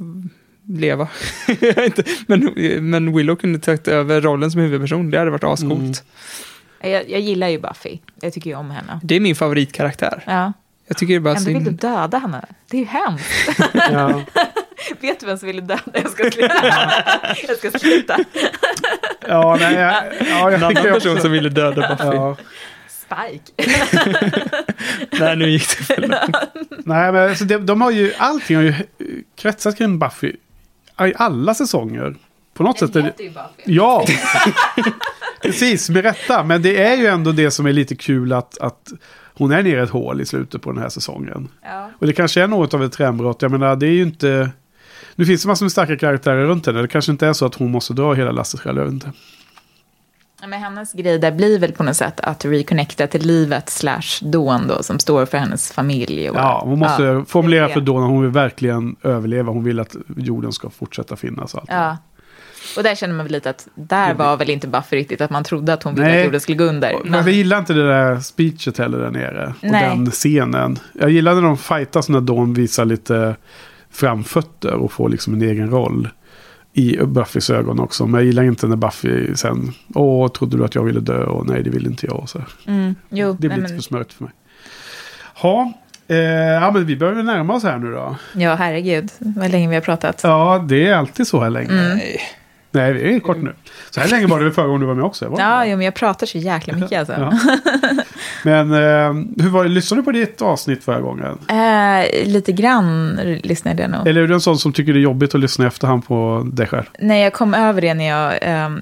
leva. [laughs] Men, men Willow kunde tagit över rollen som huvudperson. Det hade varit ascoolt. Mm. Jag, jag gillar ju Buffy. Jag tycker ju om henne. Det är min favoritkaraktär. Ja. Jag tycker det bara Ändå vill du döda henne. Det är ju hemskt. [laughs] Ja. [laughs] Vet du vem som ville döda? Jag ska sluta. jag ska sluta. Ja, nej, jag, ja, En jag tycker annan person som ville döda Buffy. Ja. Spike. [laughs] Nej, nu gick det för långt. Nej, men alltså, de, de har ju, allting har ju kretsat kring Buffy i alla säsonger. På något sätt är det... ju Buffy. Ja! [laughs] Precis, berätta. Men det är ju ändå det som är lite kul att, att hon är nere i ett hål i slutet på den här säsongen. Ja. Och det kanske är något av ett trendbrott. Jag menar, det är ju inte... Nu finns det massor med starka karaktärer runt henne. Det kanske inte är så att hon måste dra hela lasset själv. Jag vet inte. Men hennes grej där blir väl på något sätt att reconnecta till livet slash Dawn då, som står för hennes familj. Och, Ja, hon måste Ja, formulera det för. Donna. Hon vill verkligen överleva. Hon vill att jorden ska fortsätta finnas. Och allt. Ja. Och där känner man väl lite att där var väl inte Buffy riktigt, att man trodde att hon ville Nej. att jorden skulle gå under. Men jag gillar inte det där speechet heller där nere. Och Nej. den scenen. Jag gillar när de fightas när Dawn visar lite framfötter och får liksom en egen roll. I Buffys ögon också. Men jag gillar inte när Buffy sen, åh, trodde du att jag ville dö? Och nej, det vill inte jag. Så. Mm, jo, Det blir lite men, för smörigt för mig. Ha, eh, ja, men vi börjar väl närma oss här nu då. ja, herregud, vad länge vi har pratat. Ja, det är alltid så här länge. Mm. Nej. Det är kort nu. Så här länge var det väl förra gången du var med också? Var Ja, jo, men jag pratar så jäkla mycket alltså. Ja. Men eh, hur var det, lyssnade du på ditt avsnitt förra gången? Eh, lite grann lyssnade jag nog. Eller är du en sån som tycker det är jobbigt att lyssna i efterhand på dig själv? Nej, jag kom över det när jag...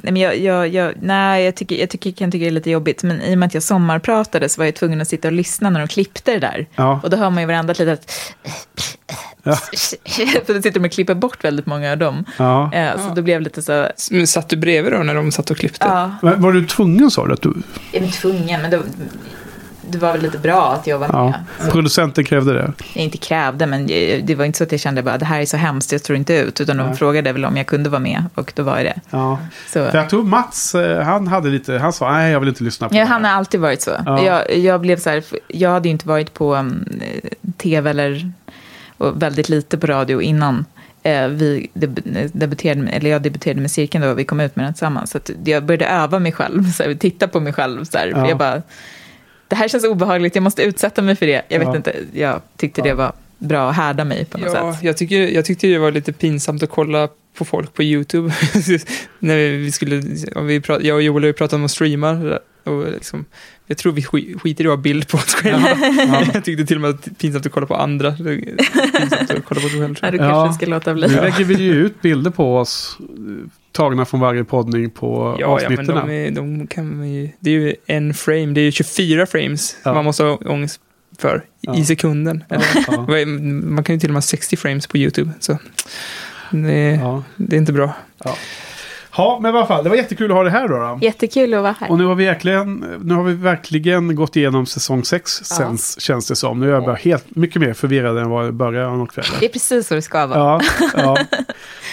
nej, men jag, jag, jag, nej, jag, tycker, jag tycker, kan tycka det är lite jobbigt. Men i och med att jag sommarpratade så var jag tvungen att sitta och lyssna när de klippte det där. Ja. Och då hör man ju varandra litet... Ja. [laughs] För då sitter de och klipper bort väldigt många av dem. ja. Eh, så då blev det lite så... Men satt du bredvid då när de satt och klippte? Ja, Men Var du tvungen sa du? Att du, jag var tvungen, men då, det var väl lite bra att jag var ja. med. Producenten krävde det. Jag inte krävde, men det var inte så att jag kände bara det här är så hemskt, jag tror inte ut. Utan de Nej. frågade väl om jag kunde vara med och då var jag det. Ja. Så. För jag tror Mats, eh, han hade lite, han sa nej jag vill inte lyssna på Ja, det här. han har alltid varit så. Ja. Jag, jag blev så här, jag hade ju inte varit på um, tv eller och väldigt lite på radio innan. Eh, vi deb- debuterade, eller jag debuterade med cirkeln då, och vi kom ut med den tillsammans. Så att jag började öva mig själv, så här, titta på mig själv. Så här, för Ja. jag bara, det här känns obehagligt, jag måste utsätta mig för det. Jag vet Ja. inte, jag tyckte det var bra att härda mig på något Ja, sätt. jag, tycker, jag tyckte det var lite pinsamt att kolla på folk på YouTube. [laughs] När vi skulle, om vi prat, jag och Joel har ju pratat om att streama. Och liksom, jag tror vi sk- skiter i att ha bild på oss själva. [laughs] jag tyckte till och med att det är pinsamt att kolla på andra. Pinsamt att kolla på sig själv. Ja, du Ja. kanske ska låta bli. Nu lägger vi ju ut bilder på oss. Tagna från varje poddning på Ja, ja, men avsnitten. de, är, de kan man ju, det är ju en frame, det är ju 24 frames Ja. man måste ha ångest för Ja. i sekunden. ja, ja, [laughs] Man kan ju till och med ha 60 frames på YouTube. Så det, ja. det är inte bra. Ja, men i alla fall. Det var jättekul att ha det här då. då. Jättekul att vara här. Och nu har, vi verkligen, nu har vi verkligen gått igenom säsong 6 sen, känns det som. Nu är jag bara helt mycket mer förvirrad än vad jag började av kvällen. Det är precis så det ska vara. Ja, ja. [laughs]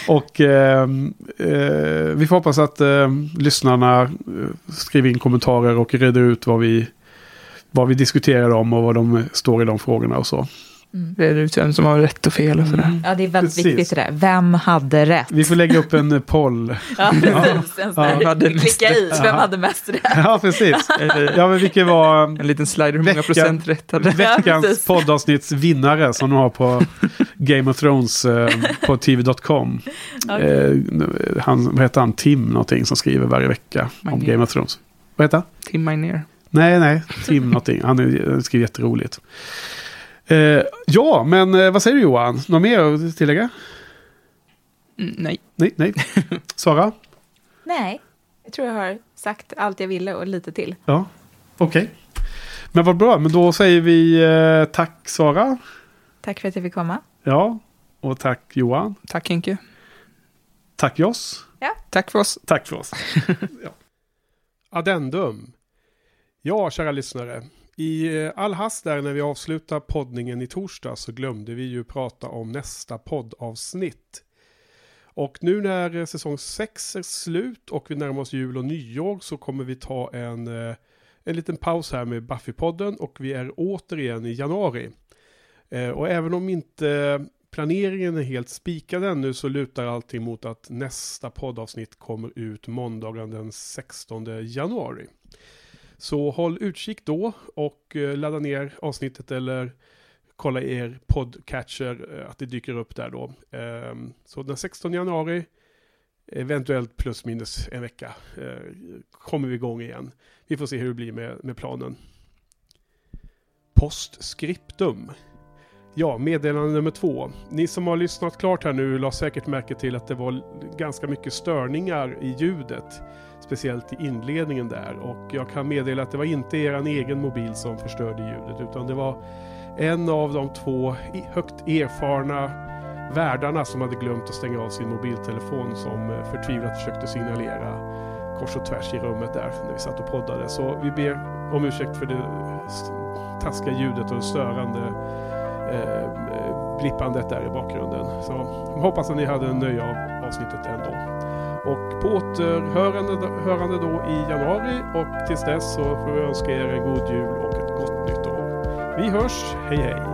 Och ehm, eh, vi får hoppas att eh, lyssnarna eh, skriver in kommentarer och reder ut vad vi, vad vi diskuterar om och vad de står i de frågorna och så. Reda ut vem som har rätt och fel och sådär. Ja, det är väldigt Precis. viktigt det där. Vem hade rätt? Vi får lägga upp en eh, poll. [laughs] Ja, [laughs] precis. En sån Ja, där, hade mest klicka i, rätt. vem hade mest rätt? Ja, precis. [laughs] Ja, men vilket var en liten slider hur många Veckan- procent rätt hade. veckans precis. poddavsnitts vinnare som de har på Game of Thrones eh, på tv.com. Okej. Eh, han, vad heter han? Tim någonting som skriver varje vecka om Magné. Game of Thrones. Vad heter han? Tim Minear. Nej, nej. Tim någonting. Han är- han skriver jätteroligt. Eh, ja, men eh, vad säger du Johan? Något mer att tillägga? Mm, nej. Nej, nej. [laughs] Sara? Nej, jag tror jag har sagt allt jag ville och lite till. Ja, okej. Men vad bra, men då säger vi eh, tack Sara. Tack för att jag fick komma. Ja, och tack Johan. Tack Henke. Tack Joss. Tack för oss. Tack för oss. [laughs] ja. Addendum. Ja, kära lyssnare. I eh, all hast där när vi avslutar poddningen i torsdag så glömde vi ju prata om nästa poddavsnitt. Och nu när eh, säsong 6 är slut och vi närmar oss jul och nyår så kommer vi ta en, eh, en liten paus här med Buffy-podden och vi är återigen i januari. Och även om inte planeringen är helt spikad ännu så lutar allting mot att nästa poddavsnitt kommer ut måndagen den 16 januari. Så håll utkik då och eh, ladda ner avsnittet eller kolla i er podcatcher eh, att det dyker upp där då. Ehm, så den 16 januari, eventuellt plus minus en vecka, eh, kommer vi igång igen. Vi får se hur det blir med, med planen. Postscriptum. Ja, meddelande nummer två. Ni som har lyssnat klart här nu la säkert märke till att det var ganska mycket störningar i ljudet. Speciellt i inledningen där. Och jag kan meddela att det var inte er egen mobil som förstörde ljudet. Utan det var en av de två e-, högt erfarna värdarna som hade glömt att stänga av sin mobiltelefon som eh, förtvivlat försökte signalera kors och tvärs i rummet där när vi satt och poddade. Så vi ber om ursäkt för det taskiga ljudet och det störande eh, eh, blippandet där i bakgrunden. Så hoppas att ni hade en nöje av avsnittet ändå. Och på återhörande hörande då i januari och tills dess så får vi önska er en god jul och ett gott nytt år. Vi hörs, hej hej!